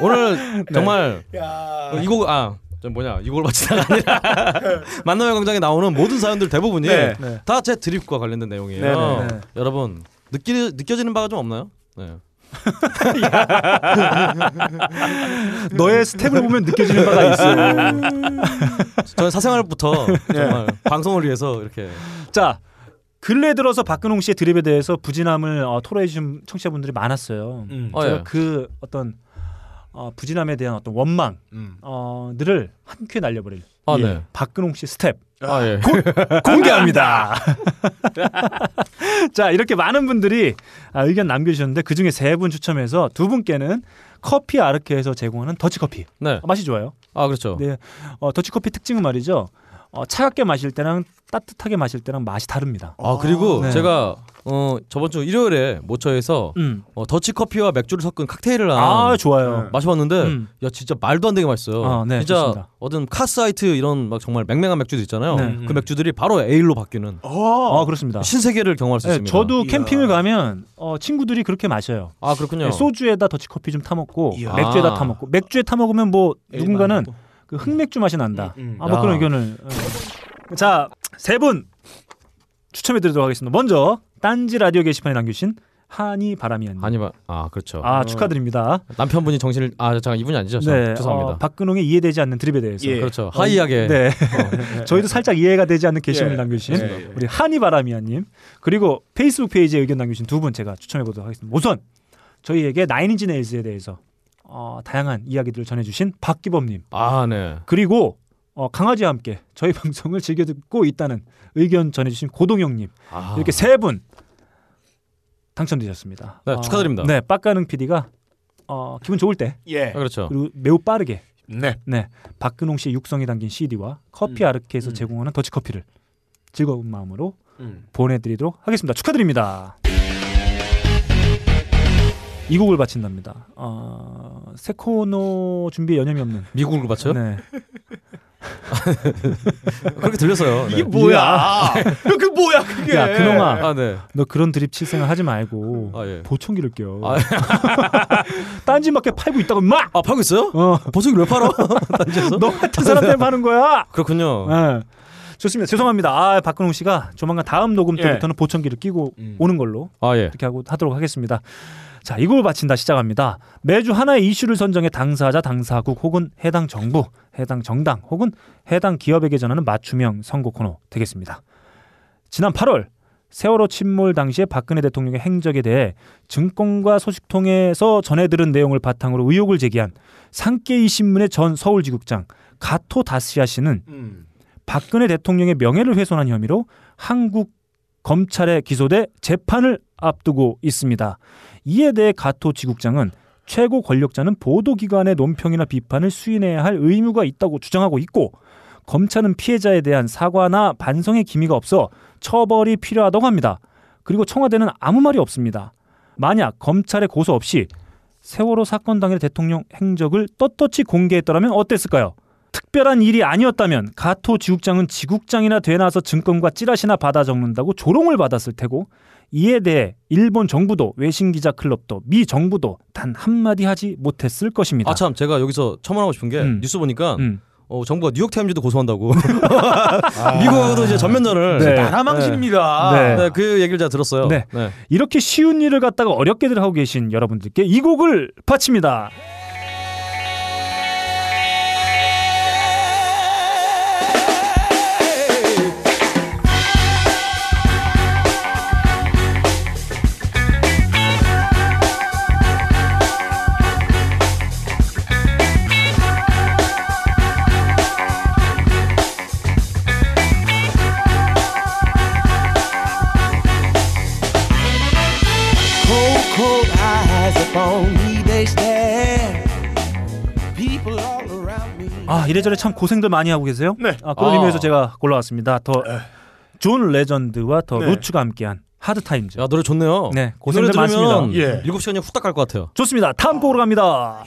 오늘 정말 야. 이곡 아. 좀 뭐냐 이곡을 바치다가 아니라 [laughs] 만남의 광장에 나오는 모든 사연들 대부분이 네. 네. 다제 드립과 관련된 내용이에요. 네, 네, 네. 여러분 느끼 느껴지는 바가 좀 없나요? 네. [laughs] 너의 스텝을 보면 느껴지는 바가 있어. 저는 사생활부터 네. 정말 방송을 위해서 이렇게 자, 근래 들어서 박근홍 씨의 드립에 대해서 부진함을 어, 토로해 주신 청취자분들이 많았어요. 음. 어, 제가 예. 그 어떤 어, 부진함에 대한 어떤 원망 음. 어, 들을 한 큐에 날려버릴 아 예. 네. 박근홍 씨 스텝 아 예. 공개합니다. [laughs] [laughs] 자 이렇게 많은 분들이 아, 의견 남겨주셨는데 그 중에 세 분 추첨해서 두 분께는 커피 아르케에서 제공하는 더치커피 네. 아, 맛이 좋아요. 아 그렇죠. 네, 어, 더치커피 특징은 말이죠. 어, 차갑게 마실 때랑 따뜻하게 마실 때랑 맛이 다릅니다. 아 그리고 네. 제가 어 저번 주 일요일에 모처에서 음. 어, 더치 커피와 맥주를 섞은 칵테일을 아한 좋아요. 네. 마셔봤는데 음. 야 진짜 말도 안 되게 맛있어요. 아, 네, 진짜 좋습니다. 어떤 카스 라이트 이런 막 정말 맹맹한 맥주도 있잖아요. 네. 그 맥주들이 바로 ale로 바뀌는 어. 아 그렇습니다. 신세계를 경험할 수 네, 있습니다. 저도 이야. 캠핑을 가면 어, 친구들이 그렇게 마셔요. 아 그렇군요. 네, 소주에다 더치 커피 좀 타먹고 이야. 맥주에다 아. 타먹고 맥주에 타먹으면 뭐 누군가는 그 흑맥주 맛이 난다. 음, 음. 아, 뭐 야. 그런 의견을. 어. 자, 세 분 추첨해드리도록 하겠습니다. 먼저 딴지 라디오 게시판에 남겨주신 한이 바람이야님. 아니 마, 아 그렇죠. 아 축하드립니다. 남편분이 정신을 아 잠깐 이분이 아니죠. 저, 네, 죄송합니다. 어, 박근홍의 이해되지 않는 드립에 대해서. 예. 그렇죠. 하이하게 네. [laughs] 저희도 살짝 이해가 되지 않는 게시물을 예. 남겨주신 예. 우리 한이 바람이야님 그리고 페이스북 페이지에 의견 남겨주신 두 분 제가 추천해 보도록 하겠습니다. 우선 저희에게 나인인지 네일즈에 대해서 어, 다양한 이야기들을 전해주신 박기범님 아 네. 그리고 어, 강아지와 함께 저희 [laughs] 방송을 즐겨 듣고 있다는 의견 전해주신 고동영님 아. 이렇게 세 분 당첨되셨습니다. 네, 어, 축하드립니다. 네, 빡가능 PD가 어, 기분 좋을 때 예. 아, 그렇죠. 그리고 매우 빠르게 네. 네 박근홍 씨의 육성이 담긴 CD와 커피 음. 아르케에서 음. 제공하는 더치커피를 즐거운 마음으로 음. 보내드리도록 하겠습니다. 축하드립니다. 이 곡을 바친답니다. 어, 새 코너 준비에 여념이 없는. 미국을 맞춰요? 네. [laughs] 그렇게 들렸어요. 네. 이게 뭐야? 그 뭐야 그게? 야, 그놈아. 아 네. 너 그런 드립 칠 생각 하지 말고 아 예. 보청기를 껴. 아, [laughs] 딴지밖에 팔고 있다고 막. 아 팔고 있어요? 어, 보석이 왜 팔아? [laughs] 단지에서? 너 같은 사람들 파는 거야. 그렇군요. 네. 좋습니다. 죄송합니다. 아, 박근홍 씨가 조만간 다음 녹음 예. 때부터는 보청기를 끼고 음. 오는 걸로 아 예. 이렇게 하고 하도록 하겠습니다. 자, 이걸 바친다 시작합니다. 매주 하나의 이슈를 선정해 당사자, 당사국 혹은 해당 정부, 해당 정당 혹은 해당 기업에게 전하는 맞춤형 선거 코너 되겠습니다. 지난 8월 세월호 침몰 당시에 박근혜 대통령의 행적에 대해 증권과 소식통에서 전해들은 내용을 바탕으로 의혹을 제기한 산케이 신문의 전 서울지국장 가토 다스야 씨는 음. 박근혜 대통령의 명예를 훼손한 혐의로 한국 검찰에 기소돼 재판을 앞두고 있습니다. 이에 대해 가토 지국장은 최고 권력자는 보도기관의 논평이나 비판을 수인해야 할 의무가 있다고 주장하고 있고 검찰은 피해자에 대한 사과나 반성의 기미가 없어 처벌이 필요하다고 합니다. 그리고 청와대는 아무 말이 없습니다. 만약 검찰의 고소 없이 세월호 사건 당일 대통령 행적을 떳떳이 공개했더라면 어땠을까요? 특별한 일이 아니었다면 가토 지국장은 지국장이나 되나서 증권과 찌라시나 받아 적는다고 조롱을 받았을 테고 이에 대해 일본 정부도 외신 기자 클럽도 미 정부도 단 한마디 하지 못했을 것입니다. 아 참 제가 여기서 첨언하고 싶은 게 음. 뉴스 보니까 음. 어, 정부가 뉴욕 타임즈도 고소한다고. [laughs] [laughs] 미국하고도 이제 전면전을. 네. 나라 망신입니다. 네. 네, 그 얘기를 제가 들었어요. 네. 네. 이렇게 쉬운 일을 갖다가 어렵게들 하고 계신 여러분들께 이 곡을 바칩니다. 이래저래 참 고생들 많이 하고 계세요. 네. 아, 그런 아. 의미에서 제가 골라왔습니다. 더존 레전드와 더 네. 루츠가 함께한 Hard Times. 야 노래 좋네요. 네, 고생들 많습니다. 예. 7시간이 후딱 갈 것 같아요. 좋습니다. 다음 곡으로 갑니다.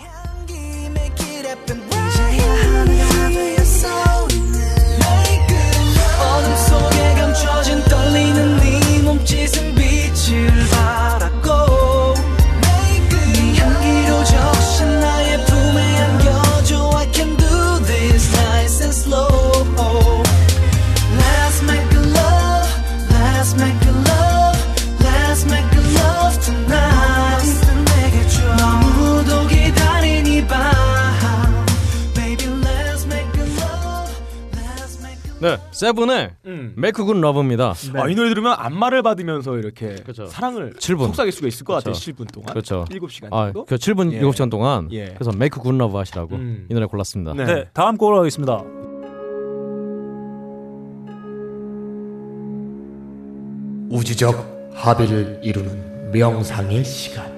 어둠 속에 감춰진 떨리는 네 몸짓은 빛을 네, 세븐의 음. Make Good Love입니다. 아, 이 노래 들으면 안마를 받으면서 이렇게 그렇죠. 사랑을 7분. 속삭일 수가 있을 것 같아요. 그렇죠. 7분 동안. 그렇죠. 7시간 아, 정도. 그 7분 예. 7시간 동안 예. 그래서 Make Good Love 하시라고 음. 이 노래 골랐습니다. 네. 네, 다음 곡으로 가겠습니다. 우주적 합의를 이루는 명상의 시간.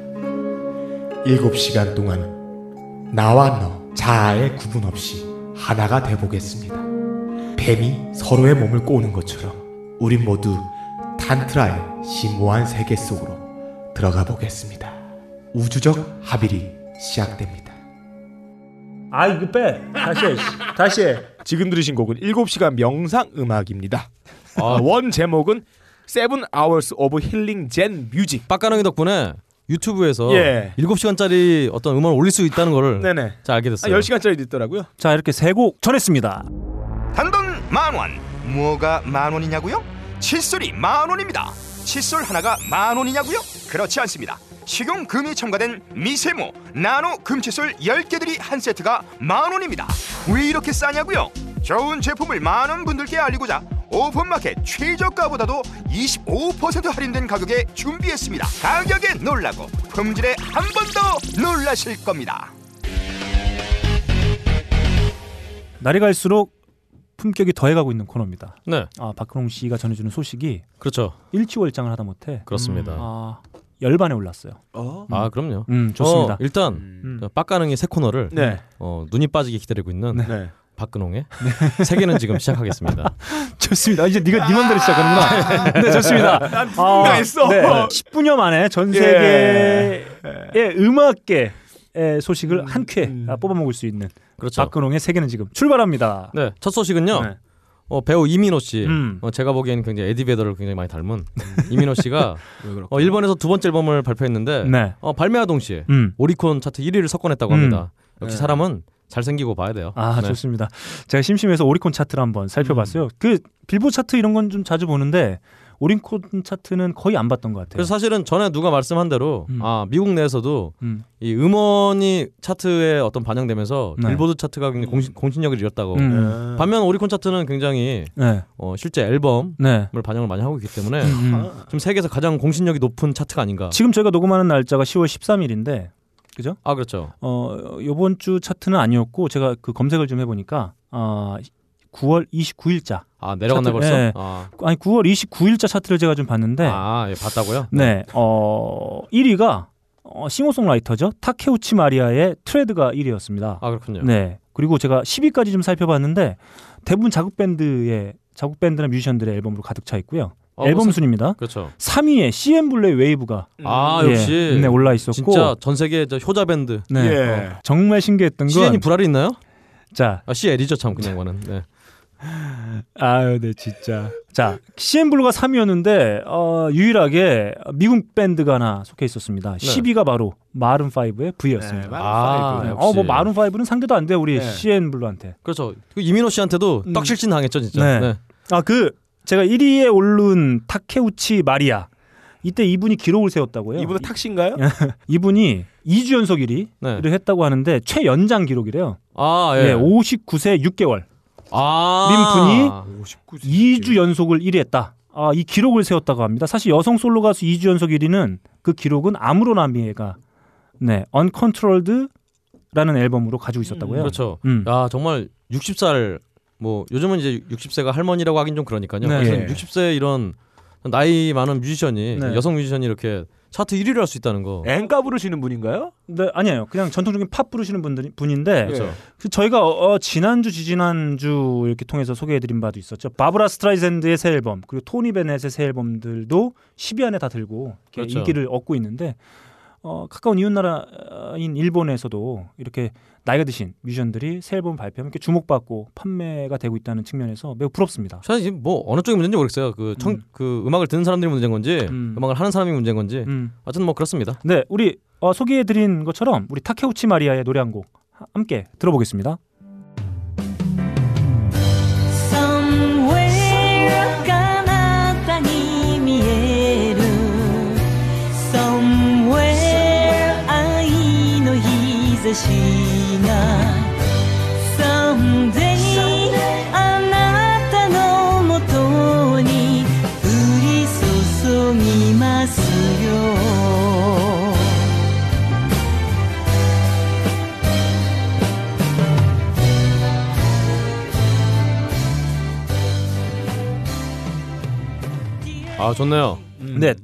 일곱 시간 동안 나와 너 자아의 구분 없이 하나가 돼 보겠습니다. 뱀이 서로의 몸을 꼬는 것처럼 우린 모두 탄트라의 심오한 세계 속으로 들어가 보겠습니다. 우주적 합의이 시작됩니다. 아 이거 빼. 다시 해. 다시 해. 지금 들으신 곡은 7시간 명상 음악입니다. 아, 원 제목은 Seven Hours of Healing Zen Music. 빡가능이 덕분에 유튜브에서 예. 7시간짜리 어떤 음원을 올릴 수 있다는 거를 네네. 잘 알게 아, 됐어요. 10시간짜리 듣더라고요. 자 이렇게 세 곡 전했습니다. 단돈 만 원. 뭐가 만 원이냐고요? 칫솔이 만 원입니다. 칫솔 하나가 만 원이냐고요? 그렇지 않습니다. 식용 금이 첨가된 미세모 나노 금칫솔 10개들이 한 세트가 만 원입니다. 왜 이렇게 싸냐고요? 좋은 제품을 많은 분들께 알리고자 오픈마켓 최저가보다도 25% 할인된 가격에 준비했습니다. 가격에 놀라고 품질에 한 번 더 놀라실 겁니다. 날이 갈수록 품격이 더해가고 있는 코너입니다. 네, 아 박근홍 씨가 전해주는 소식이 그렇죠. 일치월장을 하다 못해 그렇습니다. 아 열반에 올랐어요. 어? 아 그럼요. 음, 좋습니다. 어, 일단 음. 저 빡가능이 새 코너를 네. 어, 눈이 빠지게 기다리고 있는 네. 박근홍의 세계는 지금 시작하겠습니다. [laughs] 좋습니다. 이제 네가 네 맘대로 시작하는구나. 네, 좋습니다. 난 분명했어. 네, 10분여 만에 전 예. 세계의 음악계의 소식을 한 큐에 음. 아, 뽑아 먹을 수 있는 그렇죠. 박근홍의 세계는 지금 출발합니다. 네, 첫 소식은요. 네. 어, 배우 이민호 씨. 음. 어, 제가 보기에는 굉장히 에디 베더를 굉장히 많이 닮은 이민호 씨가? [laughs] 어, 일본에서 두 번째 앨범을 발표했는데 네. 어, 발매와 동시에 음. 오리콘 차트 1위를 석권했다고 음. 합니다. 역시 네. 사람은 잘생기고 봐야 돼요. 아 네. 좋습니다. 제가 심심해서 오리콘 차트를 한번 살펴봤어요. 그 빌보드 차트 이런 건 좀 자주 보는데 오리콘 차트는 거의 안 봤던 것 같아요. 그래서 사실은 전에 누가 말씀한 대로 음. 아 미국 내에서도 음. 이 음원이 차트에 어떤 반영되면서 네. 빌보드 차트가 굉장히 공신, 공신력을 잃었다고. 음. 반면 오리콘 차트는 굉장히 네. 어, 실제 앨범을 네. 반영을 많이 하고 있기 때문에 음, 음. 지금 세계에서 가장 공신력이 높은 차트가 아닌가. 지금 저희가 녹음하는 날짜가 10월 13일인데 그죠? 아 그렇죠. 어 요번 주 차트는 아니었고 제가 그 검색을 좀 해보니까 아 9월 29일자 아 내려갔나 차트, 벌써? 네. 아, 아니 9월 29일자 차트를 제가 좀 봤는데 아 예, 봤다고요? 네, 어 1위가 어, 싱어송라이터죠 타케우치 마리야의 Trad가 1위였습니다. 아 그렇군요. 네, 그리고 제가 10위까지 좀 살펴봤는데 대부분 자국 밴드의 자국 밴드나 뮤지션들의 앨범으로 가득 차 있고요. 어, 앨범 뭐 사- 순입니다. 그렇죠. 3위에 CN 블루의 Wave가 아 예, 역시 네, 올라 있었고 진짜 전 세계 저 효자 밴드. 네, 예. 어, 정말 신기했던 CN이 건 불알이 있나요? 자, 아 CL이죠 참 그냥 거는. 네. 아유, 네, 진짜. 자, CM 블루가 3위였는데 어, 유일하게 미국 밴드가 하나 속해 있었습니다. 10위가 바로 마룬 5의 V였습니다. 네, 아, 아, 역시. 어, 뭐 마룬 5는 상대도 안 돼 우리 네. CM 블루한테. 그렇죠. 그 이민호 씨한테도 음. 떡실진 당했죠 진짜. 네. 네. 아, 그 제가 1위에 오른 타케우치 마리아. 이때 이분이 기록을 세웠다고요. 이분은 탁신가요? [laughs] 이분이 2주 연속 1위를 네. 했다고 하는데 최연장 기록이래요. 아 네, 예. 59세 6개월. 아. 민 2주 연속을 1위 했다. 아, 이 기록을 세웠다고 합니다. 사실 여성 솔로 가수 2주 연속 1위는 그 기록은 아무로나미에가 네, Uncontrolled라는 앨범으로 가지고 있었다고요. 그렇죠. 음. 야 정말 60살 뭐 요즘은 이제 60세가 할머니라고 하긴 좀 그러니까요. 네. 그래서 예. 60세 이런 나이 많은 뮤지션이 네. 여성 뮤지션이 이렇게 차트 1위를 할 수 있다는 거. 엔카 부르시는 분인가요? 네, 아니에요. 그냥 전통적인 팝 부르시는 분들 분인데 그렇죠. 그 저희가 어, 어, 지난주 지지난주 이렇게 통해서 소개해드린 바도 있었죠. 바브라 스트라이샌드의 새 앨범 그리고 토니 베넷의 새 앨범들도 10위 안에 다 들고 그렇죠. 인기를 얻고 있는데 어, 가까운 이웃 나라인 일본에서도 이렇게 나이가 드신 뮤지션들이 새 앨범 발표하면 이렇게 주목받고 판매가 되고 있다는 측면에서 매우 부럽습니다. 사실 뭐 어느 쪽이 문제인지 모르겠어요. 그, 청, 음. 그 음악을 듣는 사람들이 문제인 건지 음. 음. 악을 하는 사람이 문제인 건지 음. 하여튼 뭐 그렇습니다. 네, 우리 어, 소개해드린 것처럼 우리 타케우치 마리아의 노래 한 곡 함께 들어보겠습니다. 日差しが Someday あなたのもとに降り注ぎますよ 아 좋네요. 네,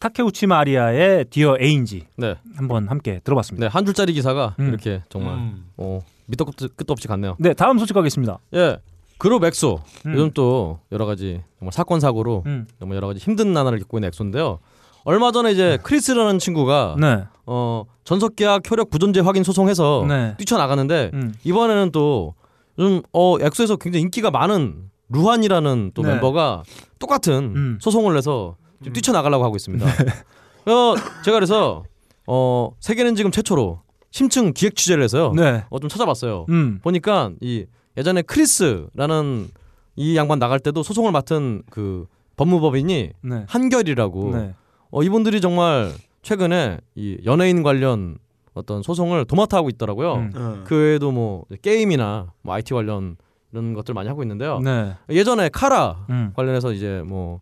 타케우치 마리아의 디어 에인지 네, 한번 함께 들어봤습니다. 네 한 줄짜리 기사가 음. 이렇게 정말 음. 어, 밑도 끝도, 끝도 없이 갔네요. 네, 다음 소식 가겠습니다. 예, 그룹 엑소 음. 요즘 또 여러 가지 정말 사건 사고로 음. 정말 여러 가지 힘든 나날을 겪고 있는 엑소인데요. 얼마 전에 이제 크리스라는 친구가 네, 어 전속 계약 효력 부존재 확인 소송해서 네. 뛰쳐나가는데 음. 이번에는 또 요즘 어 엑소에서 굉장히 인기가 많은 루한이라는 또 네. 멤버가 똑같은 음. 소송을 내서 지금 뛰쳐나가려고 하고 있습니다. 어, 제가 그래서 어 세계는 지금 최초로 심층 기획 취재를 해서요. 네, 어 좀 찾아봤어요. 음, 보니까 이 예전에 크리스라는 이 양반 나갈 때도 소송을 맡은 그 법무법인이 네, 한결이라고 네, 어 이분들이 정말 최근에 이 연예인 관련 어떤 소송을 도맡아 하고 있더라고요. 음. 어. 그 외에도 뭐 게임이나 뭐 IT 관련 이런 것들 많이 하고 있는데요. 네, 예전에 카라 음, 관련해서 이제 뭐,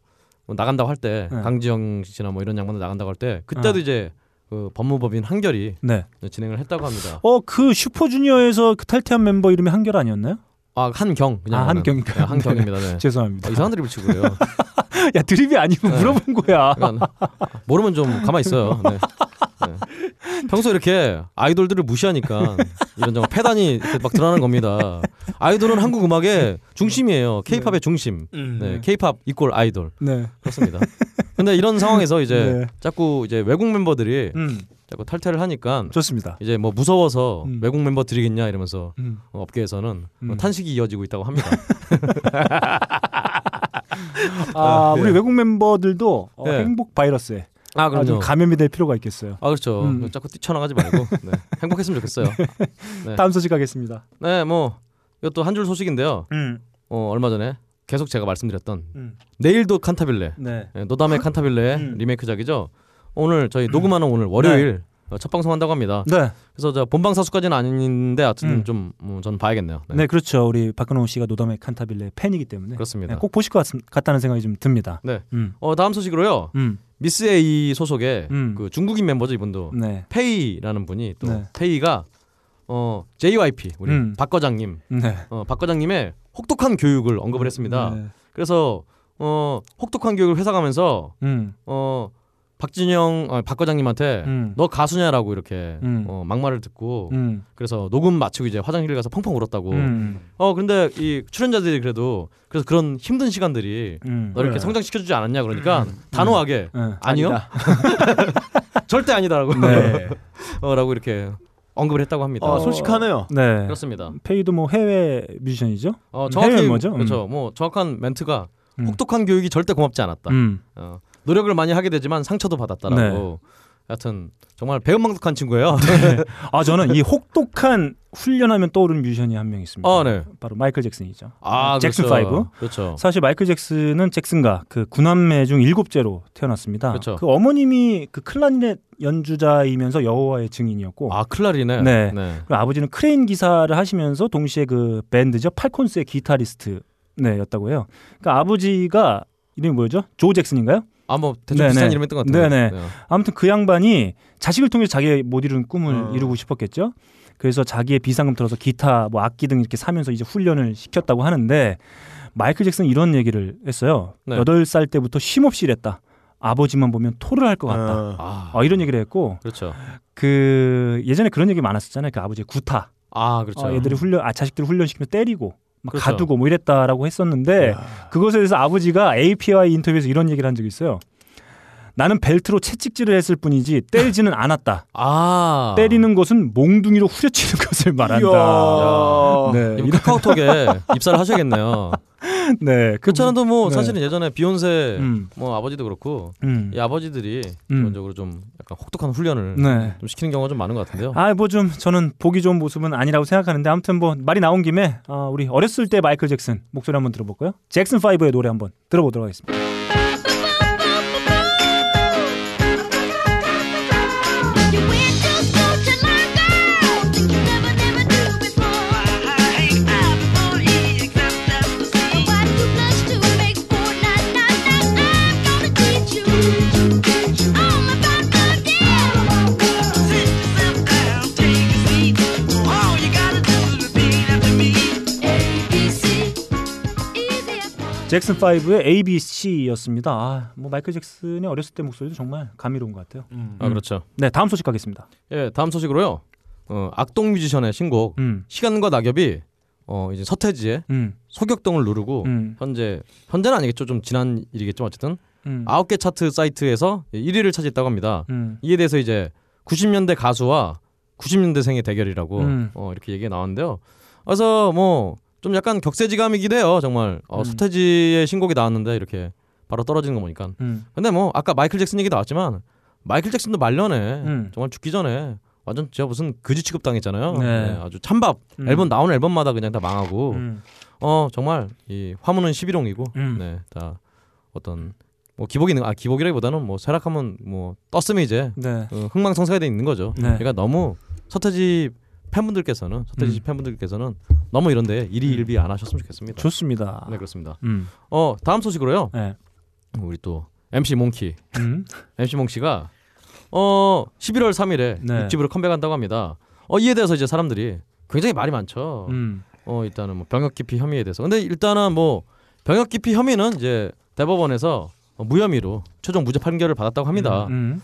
뭐 나간다고 할때 네. 강지영 씨나 뭐 이런 양반들 나간다고 할 때 그때도 어. 이제 그 법무법인 한결이 네. 진행을 했다고 합니다. 어, 그 슈퍼주니어에서 그 탈퇴한 멤버 이름이 한결 아니었나요? 아 한경 그냥 아, 하는. 한경인가요? 네, 한경입니다. [laughs] 네. 죄송합니다. 어, 이상한 드립을 치고 그래요. [laughs] 야 드립이 아니면 네. 물어본 거야. 그러니까 모르면 좀 가만 히 있어요. 네. 네. 평소 이렇게 아이돌들을 무시하니까 이런 정말 패단이 막 드러나는 겁니다. 아이돌은 한국 음악의 중심이에요. 케이팝의 중심. 네, 케이팝 이꼴 아이돌 네. 그렇습니다. 근데 이런 상황에서 이제 네. 자꾸 이제 외국 멤버들이 음. 자꾸 탈퇴를 하니까 좋습니다. 이제 뭐 무서워서 음. 외국 멤버 드리겠냐 이러면서 음. 어, 업계에서는 음. 어, 탄식이 이어지고 있다고 합니다. [laughs] 아, 네. 우리 외국 멤버들도 어, 네. 행복 바이러스에 아 아, 그럼요. 감염이 될 필요가 있겠어요. 아 그렇죠. 음. 자꾸 뛰쳐나가지 말고 네. [laughs] 행복했으면 좋겠어요. 네. 다음 소식 가겠습니다. 네, 뭐 이것도 한 줄 소식인데요. 음. 어, 얼마 전에 계속 제가 말씀드렸던 음. 내일도 칸타빌레, 네. 네, 노다메 [laughs] 칸타빌레의 음. 리메이크작이죠. 오늘 저희 녹음하는 오늘 월요일 어, 첫 방송한다고 합니다. 네. 그래서 저 본방 사수까지는 아닌데 하여튼 음. 좀 음, 저는 봐야겠네요. 네. 네. 그렇죠. 우리 박근홍 씨가 노다메 칸타빌레 팬이기 때문에 그렇습니다. 네, 꼭 보실 것 같, 같다는 생각이 좀 듭니다. 네. 음. 어, 다음 소식으로요. 음. 미스 A 소속의 음. 그 중국인 멤버죠 이분도 네. 페이라는 분이 또 네. 페이가 어 JYP 우리 음. 박 과장님, 네. 어, 박 과장님의 혹독한 교육을 언급을 했습니다. 네. 그래서 어 혹독한 교육을 회상하면서 음. 어 박진영 아, 박 과장님한테 음. 너 가수냐라고 이렇게 음. 어, 막말을 듣고 음. 그래서 녹음 마치고 이제 화장실 가서 펑펑 울었다고. 음. 어 근데 이 출연자들이 그래도 그래서 그런 힘든 시간들이 음. 너 이렇게 성장시켜주지 않았냐 그러니까 단호하게 네. 아니요 [laughs] 절대 아니다라고 네. [laughs] 어 라고 이렇게 언급을 했다고 합니다. 아, 솔직하네요. 네. 그렇습니다. 페이도 뭐 해외 뮤지션이죠? 어, 음, 정확히 해외 뭐죠? 그렇죠. 뭐 정확한 멘트가 음. 혹독한 교육이 절대 고맙지 않았다. 음. 어, 노력을 많이 하게 되지만 상처도 받았다라고. 하여튼 정말 배은망덕한 친구예요. [laughs] 아 저는 이 혹독한 훈련하면 떠오르는 뮤지션이 한 명 있습니다. 아, 네. 바로 마이클 잭슨이죠. 아, 잭슨 그렇죠. 파이브. 그렇죠. 사실 마이클 잭슨은 잭슨가 그 구남매 중 일곱째로 태어났습니다. 그렇죠. 그 어머님이 그 클라리넷 연주자이면서 여호와의 증인이었고 아 클라리네. 네. 네. 그리고 아버지는 크레인 기사를 하시면서 동시에 그 밴드죠 팔콘스의 기타리스트 네였다고 해요. 그러니까 아버지가 이름이 뭐였죠? 조 잭슨인가요? 아뭐 대충 네네. 비슷한 이름이었던 것 같아요. 네네. 아무튼 그 양반이 자식을 통해서 자기의 못 이룬 꿈을 어. 이루고 싶었겠죠. 그래서 자기의 비상금 들어서 기타, 뭐 악기 등 이렇게 사면서 이제 훈련을 시켰다고 하는데 마이클 잭슨은 이런 얘기를 했어요. 네. 여덟 살 때부터 쉼없이 일했다. 아버지만 보면 토를 할 것 같다. 어. 아, 어, 이런 얘기를 했고 그렇죠. 그 예전에 그런 얘기 많았었잖아요. 그 아버지의 구타. 아 그렇죠. 어, 애들이 훈련, 아 자식들을 훈련시키면 때리고 막 그렇죠. 가두고 뭐 이랬다라고 했었는데 그것에 대해서 아버지가 API 인터뷰에서 이런 얘기를 한 적이 있어요. 나는 벨트로 채찍질을 했을 뿐이지 때리지는 않았다. 아 때리는 것은 몽둥이로 후려치는 것을 말한다. 네, 카카오톡에 입사를 하셔야겠네요. [laughs] [laughs] 네, 그 그렇지 않아도 뭐 네. 사실은 예전에 비욘세 음, 뭐 아버지도 그렇고 음. 이 아버지들이 음. 기본적으로 좀 약간 혹독한 훈련을 네. 좀 시키는 경우가 좀 많은 것 같은데요. 아, 뭐 좀 저는 보기 좋은 모습은 아니라고 생각하는데 아무튼 뭐 말이 나온 김에 아, 우리 어렸을 때 마이클 잭슨 목소리 한번 들어볼까요? 잭슨 5의 노래 한번 들어보도록 하겠습니다. 잭슨 5의 ABC였습니다. 아, 뭐 마이클 잭슨의 어렸을 때 목소리도 정말 감미로운 것 같아요. 아 그렇죠. 네, 다음 소식 가겠습니다. 예, 다음 소식으로요. 어, 악동 뮤지션의 신곡 음, 시간과 낙엽이 어 이제 서태지의 음, 소격동을 누르고 음, 현재 현재는 아니겠죠. 좀 지난 일이겠죠. 어쨌든 음, 아홉 개 차트 사이트에서 1위를 차지했다고 합니다. 음, 이에 대해서 이제 90년대 가수와 90년대생의 대결이라고 음. 어, 이렇게 얘기가 나왔는데요. 그래서 뭐 좀 약간 격세지감이기도 해요. 정말 어, 음. 서태지의 신곡이 나왔는데 이렇게 바로 떨어지는 거 보니까. 음, 근데 뭐 아까 마이클 잭슨 얘기 나왔지만 마이클 잭슨도 말년에 음. 정말 죽기 전에 완전 진짜 무슨 거지 취급 당했잖아요. 네. 아주 찬밥 음. 앨범 나오는 앨범마다 그냥 다 망하고 음, 어 정말 이 화문은 11홍이고 음. 네, 다 어떤 뭐 기복이 있는 아 기복이라기보다는 뭐 쇠락하면 뭐 떴으면 이제 네, 어, 흥망성쇠가 돼 있는 거죠. 네. 그러니까 너무 서태지 팬분들께서는 서태지 음. 팬분들께서는 너무 이런데 일희 일비 안 하셨으면 좋겠습니다. 좋습니다. 네 그렇습니다. 음, 어 다음 소식으로요. 네, 우리 또 MC 몽키 음, [laughs] MC 몽씨가 어 11월 3일에 네. 6집으로 컴백한다고 합니다. 어 이에 대해서 이제 사람들이 굉장히 말이 많죠. 음, 어 일단은 뭐 병역 기피 혐의에 대해서. 근데 일단은 뭐 병역 기피 혐의는 이제 대법원에서 어, 무혐의로 최종 무죄 판결을 받았다고 합니다. 음.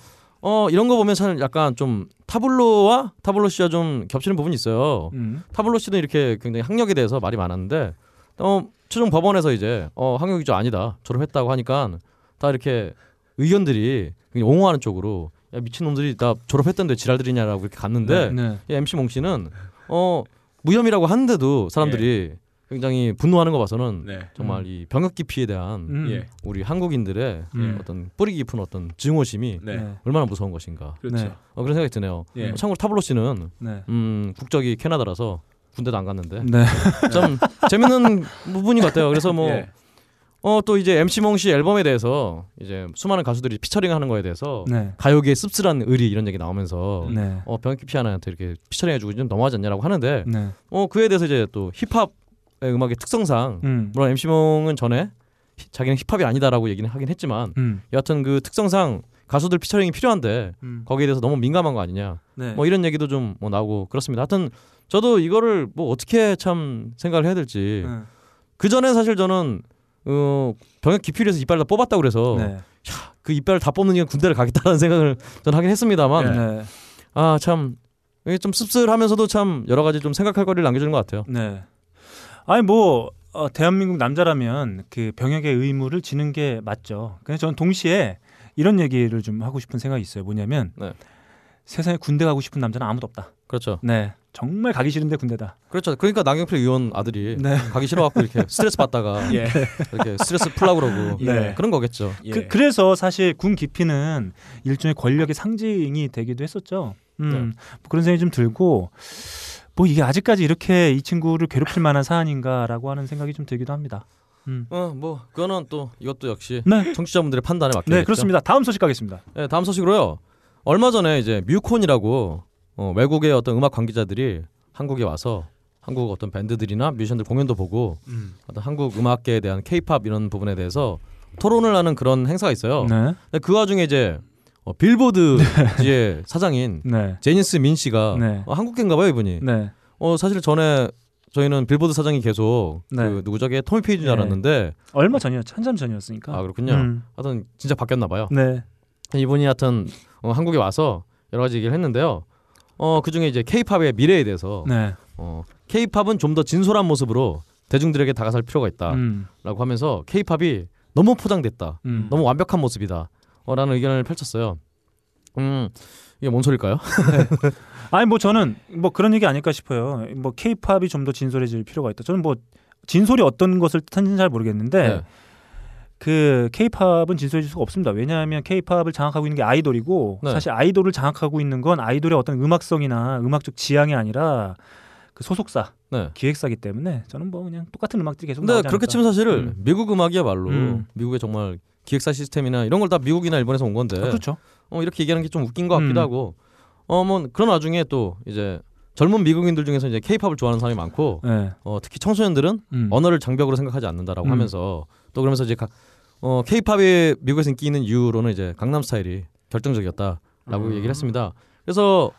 어 이런 거 보면 참 약간 좀 타블로와 타블로 씨와 좀 겹치는 부분이 있어요. 음. 타블로 씨도 이렇게 굉장히 학력에 대해서 말이 많았는데 어 최종 법원에서 이제 어 학력이 좀 아니다 졸업했다고 하니까 다 이렇게 의견들이 옹호하는 쪽으로 야 미친 놈들이 다 졸업했던데 지랄들이냐라고 이렇게 갔는데 네. 이 MC 몽 씨는 어 무혐의라고 하는데도 사람들이 굉장히 분노하는 거 봐서는 네. 정말 이 병역 기피에 대한 음. 예. 우리 한국인들의 음. 어떤 뿌리 깊은 어떤 증오심이 네. 네. 얼마나 무서운 것인가 그렇죠. 네. 어, 그런 생각이 드네요. 예. 어, 참고로 타블로 씨는 네. 음, 국적이 캐나다라서 군대도 안 갔는데 네. [laughs] 좀 재밌는 부분인 것 같아요. 그래서 뭐 예. 어 또 이제 MC 몽 씨 앨범에 대해서 이제 수많은 가수들이 피처링 하는 거에 대해서 네. 가요계의 씁쓸한 의리 이런 얘기 나오면서 네. 어 병역기 피하나한테 이렇게 피처링 해주고 좀 너무하지 않냐라고 하는데 네. 어 그에 대해서 이제 또 힙합의 음악의 특성상 음. 물론 MC 몽은 전에 히- 자기는 힙합이 아니다라고 얘기는 하긴 했지만 음. 여하튼 그 특성상 가수들 피처링이 필요한데 음. 거기에 대해서 너무 민감한 거 아니냐 네. 뭐 이런 얘기도 좀 뭐 나오고 그렇습니다. 하여튼 저도 이거를 뭐 어떻게 참 생각을 해야 될지 네. 그 전에 사실 저는 어 병역 해서 이빨을 다 뽑았다고 그래서 네. 그 이빨을 다 뽑는 게 군대를 가겠다는 생각을 저는 하긴 했습니다만 네. 아참 이게 좀 씁쓸하면서도 참 여러 가지 좀 생각할 거리를 남겨주는 것 같아요. 네. 아니 뭐 어, 대한민국 남자라면 그 병역의 의무를 지는 게 맞죠. 그래서 저는 동시에 이런 얘기를 좀 하고 싶은 생각이 있어요. 뭐냐면 네. 세상에 군대 가고 싶은 남자는 아무도 없다. 그렇죠. 네. 정말 가기 싫은데 군대다. 그렇죠. 그러니까 남경필 의원 아들이 네. 가기 싫어갖고 이렇게 [laughs] 스트레스 받다가 예. 이렇게 스트레스 풀라고 그러고 네. 그런 거겠죠. 예. 그, 그래서 사실 군 기피는 일종의 권력의 상징이 되기도 했었죠. 음, 네. 뭐 그런 생각이 좀 들고 뭐 이게 아직까지 이렇게 이 친구를 괴롭힐 만한 사안인가라고 하는 생각이 좀 들기도 합니다. 음. 어뭐 그거는 또 이것도 역시 네. 청취자분들의 판단에 맡겨야겠죠. 네, 그렇습니다. 다음 소식 가겠습니다. 네, 다음 소식으로요. 얼마 전에 이제 뮤콘이라고 어, 외국의 어떤 음악 관계자들이 한국에 와서 한국 어떤 밴드들이나 뮤지션들 공연도 보고 어떤 한국 음악계에 대한 케이팝 이런 부분에 대해서 토론을 하는 그런 행사가 있어요. 네. 그 와중에 이제 어, 빌보드의 [laughs] 사장인 네. 제니스 민 씨가 네. 어, 한국계인가 봐요 이분이. 네. 어 사실 전에 저희는 빌보드 사장이 계속 네. 그 누구 저게 토미 페이지인 줄 네. 알았는데 얼마 전이었죠? 한참 전이었으니까. 아 그렇군요. 음. 하여튼 진짜 바뀌었나 봐요. 네. 이분이 하여튼 어, 한국에 와서 여러 가지 얘기를 했는데요. 어 그 중에 이제 케이팝의 미래에 대해서 네. 어 케이팝은 좀 더 진솔한 모습으로 대중들에게 다가설 필요가 있다라고 음. 하면서 케이팝이 너무 포장됐다. 음. 너무 완벽한 모습이다. 어, 라는 의견을 펼쳤어요. 음 이게 뭔 소릴까요? [laughs] 아니 뭐 저는 뭐 그런 얘기 아닐까 싶어요. 뭐 케이팝이 좀 더 진솔해질 필요가 있다. 저는 뭐 진솔이 어떤 것을 뜻하는지는 잘 모르겠는데 네. 그 케이팝은 진솔해질 수가 없습니다. 왜냐하면 케이팝을 장악하고 있는 게 아이돌이고 네. 사실 아이돌을 장악하고 있는 건 아이돌의 어떤 음악성이나 음악적 지향이 아니라 그 소속사, 네. 기획사기 때문에 저는 뭐 그냥 똑같은 음악들이 계속 근데 나오지 그렇게. 치면 사실을 음. 미국 음악이야말로 음. 미국의 정말 기획사 시스템이나 이런 걸 다 미국이나 일본에서 온 건데 아, 그렇죠. 어, 이렇게 얘기하는 게 좀 웃긴 것 같기도 음. 하고 어 뭐 그런 와중에 또 이제 젊은 미국인들 중에서 이제 케이팝을 좋아하는 사람이 많고 네. 어, 특히 청소년들은 음. 언어를 장벽으로 생각하지 않는다라고 음. 하면서 또 그러면서 이제 가, 어, 케이팝이 미국에서 인기 있는 이유로는 이제 강남 스타일이 결정적이었다라고 음. 얘기를 했습니다. 그래서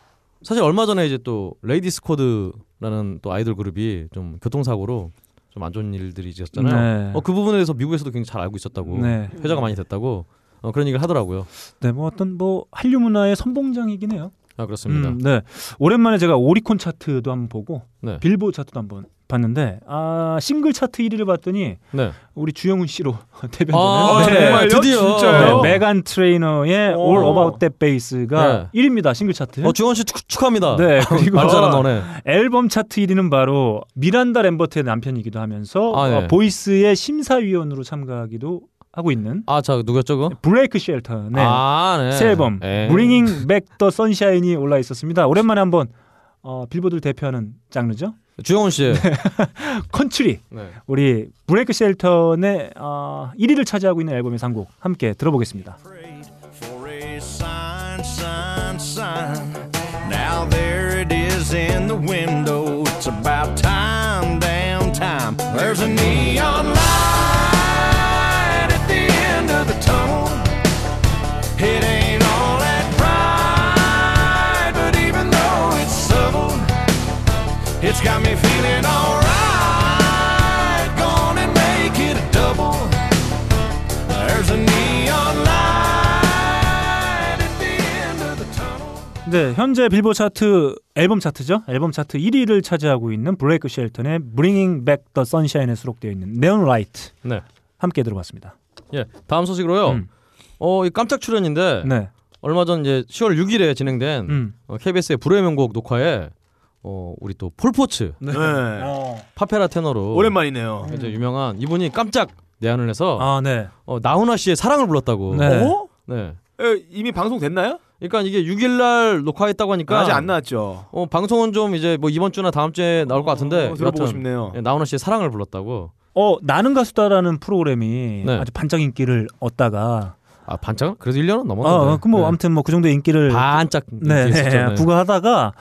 사실 얼마 전에 이제 또 레이디스 코드라는 또 아이돌 그룹이 좀 교통사고로 좀 안 좋은 일들이 있었잖아요. 네. 어, 그 부분에 대해서 미국에서도 굉장히 잘 알고 있었다고 네. 회자가 많이 됐다고 어, 그런 얘기를 하더라고요. 네, 뭐 어떤 뭐 한류 문화의 선봉장이긴 해요. 아 그렇습니다. 음, 네. 오랜만에 제가 오리콘 차트도 한번 보고 네. 빌보드 차트도 한번 봤는데 아 싱글 차트 1위를 봤더니 네. 우리 주영훈 씨로 [laughs] 대변되는 아, 네. 정말요? 드디어. 진짜요? 네, 메간 트레이너의 All About That Bass가 1위입니다 싱글 차트. 어 주원 씨 축, 축하합니다. 네 [laughs] 그리고 말 잘한 너네. 앨범 차트 1위는 바로 미란다 램버트의 남편이기도 하면서 아, 네. 어, 보이스의 심사위원으로 참가하기도 하고 있는 아자 누구였죠 그? 블레이크 쉘턴 네. 아 네. 새 앨범 에. Bringing Back the Sunshine이 올라 있었습니다. 오랜만에 한번 어, 빌보드를 대표하는 장르죠. 주영훈 씨. [laughs] 컨트리 네. 우리 블레이크 쉘턴의 어, 1위를 차지하고 있는 앨범의 한 곡 함께 들어보겠습니다. it is got me feeling alright. Gonna make it a double. There's a neon light at the end of the tunnel. 네, 현재 빌보 차트 앨범 차트죠. 앨범 차트 1위를 차지하고 있는 블레이크 쉘턴의 Bringing Back the Sunshine에 수록되어 있는 Neon Light. 네. 함께 들어봤습니다. 예, 다음 소식으로요. 음. 어, 이 깜짝 출연인데 네. 얼마 전 이제 10월 6일에 진행된 음. 어, KBS의 불의 명곡 녹화에 어, 우리 또 폴포츠 네. 어. 파페라 테너로 오랜만이네요. 이제 유명한 이분이 깜짝 내한을 해서 아, 네. 어, 나훈아 씨의 사랑을 불렀다고. 네. 어? 네. 에, 이미 방송 됐나요? 그러니까 이게 6일 날 녹화했다고 하니까 아직 안 나왔죠. 어, 방송은 좀 이제 뭐 이번 주나 다음 주에 나올 것 같은데 어, 들어보고 싶네요. 예, 나훈아 씨의 사랑을 불렀다고. 어, 나는 가수다라는 프로그램이 네. 아주 반짝 인기를 얻다가 아 반짝? 그래도 1년은 어, 넘었는데. 그뭐 네. 아무튼 뭐 그 정도 인기를 반짝 네, 있었죠. 네, 네. 부과하다가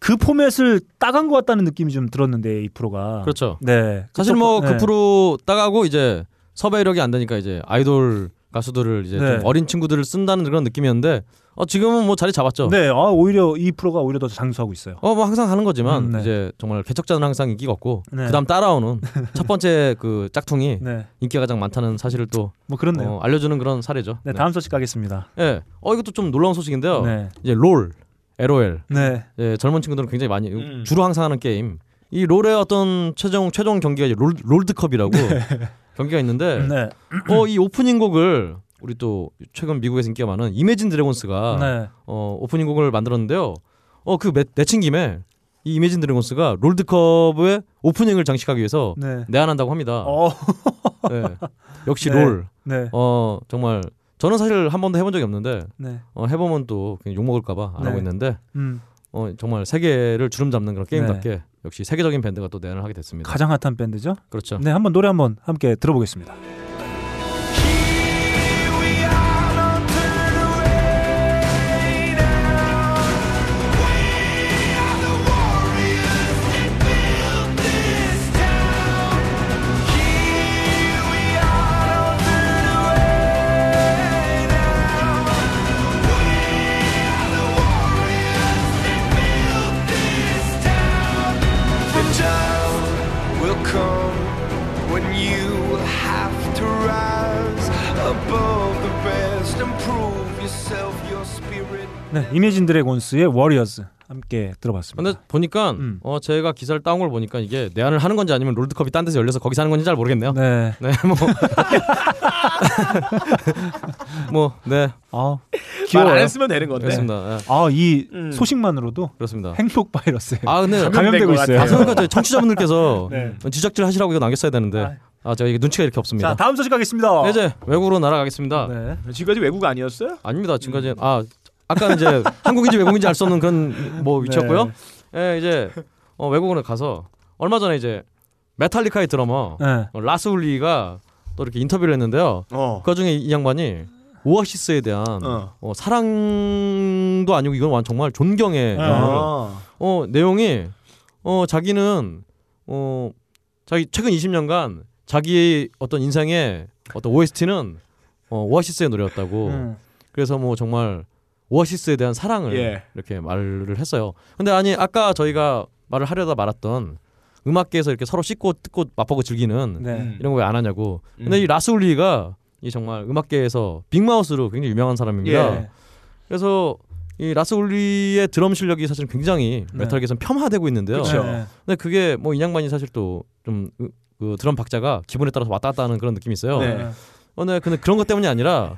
그 포맷을 따간 것 같다는 느낌이 좀 들었는데 이 프로가 그렇죠. 네 사실 뭐그 네. 프로 따가고 이제 섭외 이력이 안 되니까 이제 아이돌 가수들을 이제 네. 좀 어린 친구들을 쓴다는 그런 느낌이었는데 어 지금은 뭐 자리 잡았죠. 네, 아, 오히려 이 프로가 오히려 더 장수하고 있어요. 어 뭐 항상 하는 거지만 음, 네. 이제 정말 개척자는 항상 인기가 없고 네. 그다음 따라오는 [laughs] 첫 번째 그 짝퉁이 네, 인기가 가장 많다는 사실을 또 뭐 그렇네요. 어, 알려주는 그런 사례죠. 네, 다음 소식 가겠습니다. 예. 어 이것도 좀 놀라운 소식인데요. 네, 이제 롤, LOL. 네, 예, 젊은 친구들은 굉장히 많이 음. 주로 항상 하는 게임. 이 롤의 어떤 최종 최종 경기가 이제 롤 롤드컵이라고 경기가 있는데 네, 어 이 오프닝 곡을 우리 또 최근 미국에서 인기가 많은 이매진 드래곤스가 네, 어 오프닝 곡을 만들었는데요. 어 그 내친 김에 이 이매진 드래곤스가 롤드컵의 오프닝을 장식하기 위해서 네. 내한한다고 합니다. 어, 네. 역시 네. 롤. 네, 어 정말 저는 사실 한 번도 해본 적이 없는데 네, 어, 해보면 또 그냥 욕 먹을까봐 안 네. 하고 있는데 음, 어, 정말 세계를 주름 잡는 그런 게임답게 네. 역시 세계적인 밴드가 또 내한을 하게 됐습니다. 가장 핫한 밴드죠. 그렇죠. 네, 한번 노래 한번 함께 들어보겠습니다. 네, 이미진 드래곤스의 워리어스 함께 들어봤습니다. 근데 보니까 음. 어 제가 기사를 따온 걸 보니까 이게 내한을 하는 건지 아니면 롤드컵이 딴 데서 열려서 거기서 하는 건지 잘 모르겠네요. 네, [laughs] 네, 뭐. [laughs] 뭐, 네, 아, 말 귀여워요. 안 했으면 되는 건데. 그렇습니다. 예, 아, 이 음. 소식만으로도 그렇습니다. 행복 바이러스에 아, 근데 감염되고 것 있어요. 아, 저희 청취자분들께서 [laughs] 네. 지적질 하시라고 이거 남겼어야 되는데 아, 제가 이게 눈치가 이렇게 없습니다. 자, 다음 소식 가겠습니다. 네, 이제 외국으로 날아가겠습니다. 네. 지금까지 외국 아니었어요? 아닙니다. 지금까지 아 아까는 이제 [laughs] 한국인지 외국인지 알 수 없는 그런 뭐 위치였고요. 예, 이제 어, 외국으로 가서 얼마 전에 이제 메탈리카의 드러머 네. 어, 라스 울리가 또 이렇게 인터뷰를 했는데요. 어. 그 중에 이 양반이 오아시스에 대한 어. 어, 사랑도 아니고 이건 완 정말 존경의. 아. 어 내용이 어 자기는 어 자기 최근 20년간 자기의 어떤 인생의 어떤 OST는 어, 오아시스의 노래였다고. 음. 그래서 뭐 정말 오아시스에 대한 사랑을 예. 이렇게 말을 했어요. 근데 아니 아까 저희가 말을 하려다 말았던 음악계에서 이렇게 서로 씹고 뜯고 맛보고 즐기는 네. 음. 이런 거 왜 안 하냐고. 근데 음. 이 라스 울리가 이 정말 음악계에서 big mouth로 굉장히 유명한 사람입니다. 예. 그래서 이 라스 울리의 드럼 실력이 사실 굉장히 네. 메탈계에서 폄하되고 있는데요. 그쵸. 네. 근데 그게 뭐 이 양반이 사실 또 좀 그 드럼 박자가 기분에 따라서 왔다 갔다 하는 그런 느낌이 있어요. 네. 어, 네, 근데 그런 것 때문이 아니라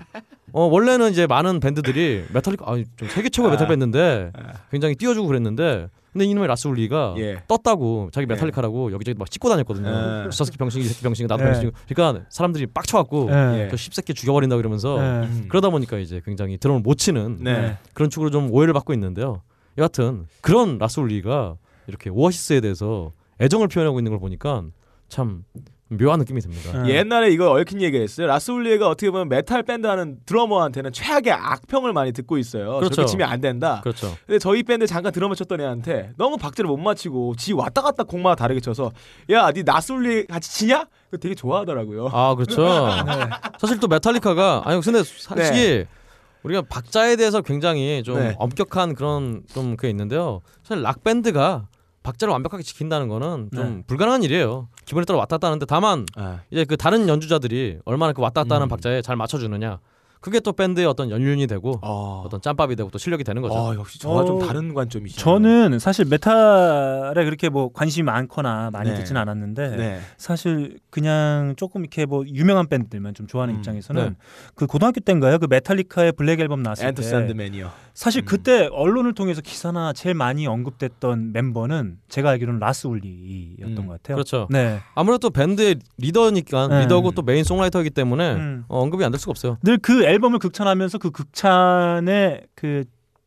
어, 원래는 이제 많은 밴드들이 메탈리카 아, 좀 세계 최고의 아. 메탈 밴드인데 아. 굉장히 띄워주고 그랬는데 근데 이놈의 라스 울리가 예. 떴다고 자기 메탈리카라고 여기저기 막 찍고 다녔거든요. 예. 저 새끼 병신이 이 새끼 병신이 나도 예. 병신이고 그러니까 사람들이 빡쳐갖고 네. 예. 저 씹새끼 죽여버린다 그러면서 네. 음. 그러다 보니까 이제 굉장히 드럼을 못 치는 네. 그런 축으로 좀 오해를 받고 있는데요. 여하튼 그런 라스 울리가 이렇게 오아시스에 대해서 애정을 표현하고 있는 걸 보니까 참 묘한 느낌이 듭니다. 네. 옛날에 이거 얽힌 얘기가 있어요. 라스울리에가 어떻게 보면 메탈 밴드 하는 드러머한테는 최악의 악평을 많이 듣고 있어요. 그렇죠. 저렇게 치면 안 된다. 그렇죠. 근데 저희 밴드 잠깐 드러머 쳤던 애한테 너무 박자를 못 맞히고 지 왔다 갔다 곡마다 다르게 쳐서 야, 니 라스 울리 같이 치냐? 되게 좋아하더라고요. 아 그렇죠. [laughs] 사실 또 메탈리카가 아니 근데 솔직히 우리가 박자에 대해서 굉장히 좀 네. 엄격한 그런 좀 그게 있는데요. 사실 락 밴드가 박자를 완벽하게 지킨다는 거는 좀 네. 불가능한 일이에요. 기분에 따라 왔다 갔다 하는데 다만 아, 이제 그 다른 연주자들이 얼마나 그 왔다 갔다 하는 음. 박자에 잘 맞춰주느냐 그게 또 밴드의 어떤 연륜이 되고 어. 어떤 짬밥이 되고 또 실력이 되는 거죠. 어, 역시 저와 좀 어, 다른 관점이시죠. 저는 사실 메탈에 그렇게 뭐 관심이 많거나 많이 네. 듣지는 않았는데 네. 사실 그냥 조금 이렇게 뭐 유명한 밴드들만 좀 좋아하는 음, 입장에서는 네. 그 고등학교 때인가요? 그 메탈리카의 Black Album 나왔을 엔터 때 Sandman이요. 사실 음. 그때 언론을 통해서 기사나 제일 많이 언급됐던 멤버는 제가 알기로는 라스 울리였던 음, 것 같아요. 그렇죠. 네. 아무래도 또 밴드의 리더니까 네. 리더고 또 main songwriter이기 때문에 음. 어, 언급이 안 될 수가 없어요. 늘그 앨범을 극찬하면서 그 극찬의 그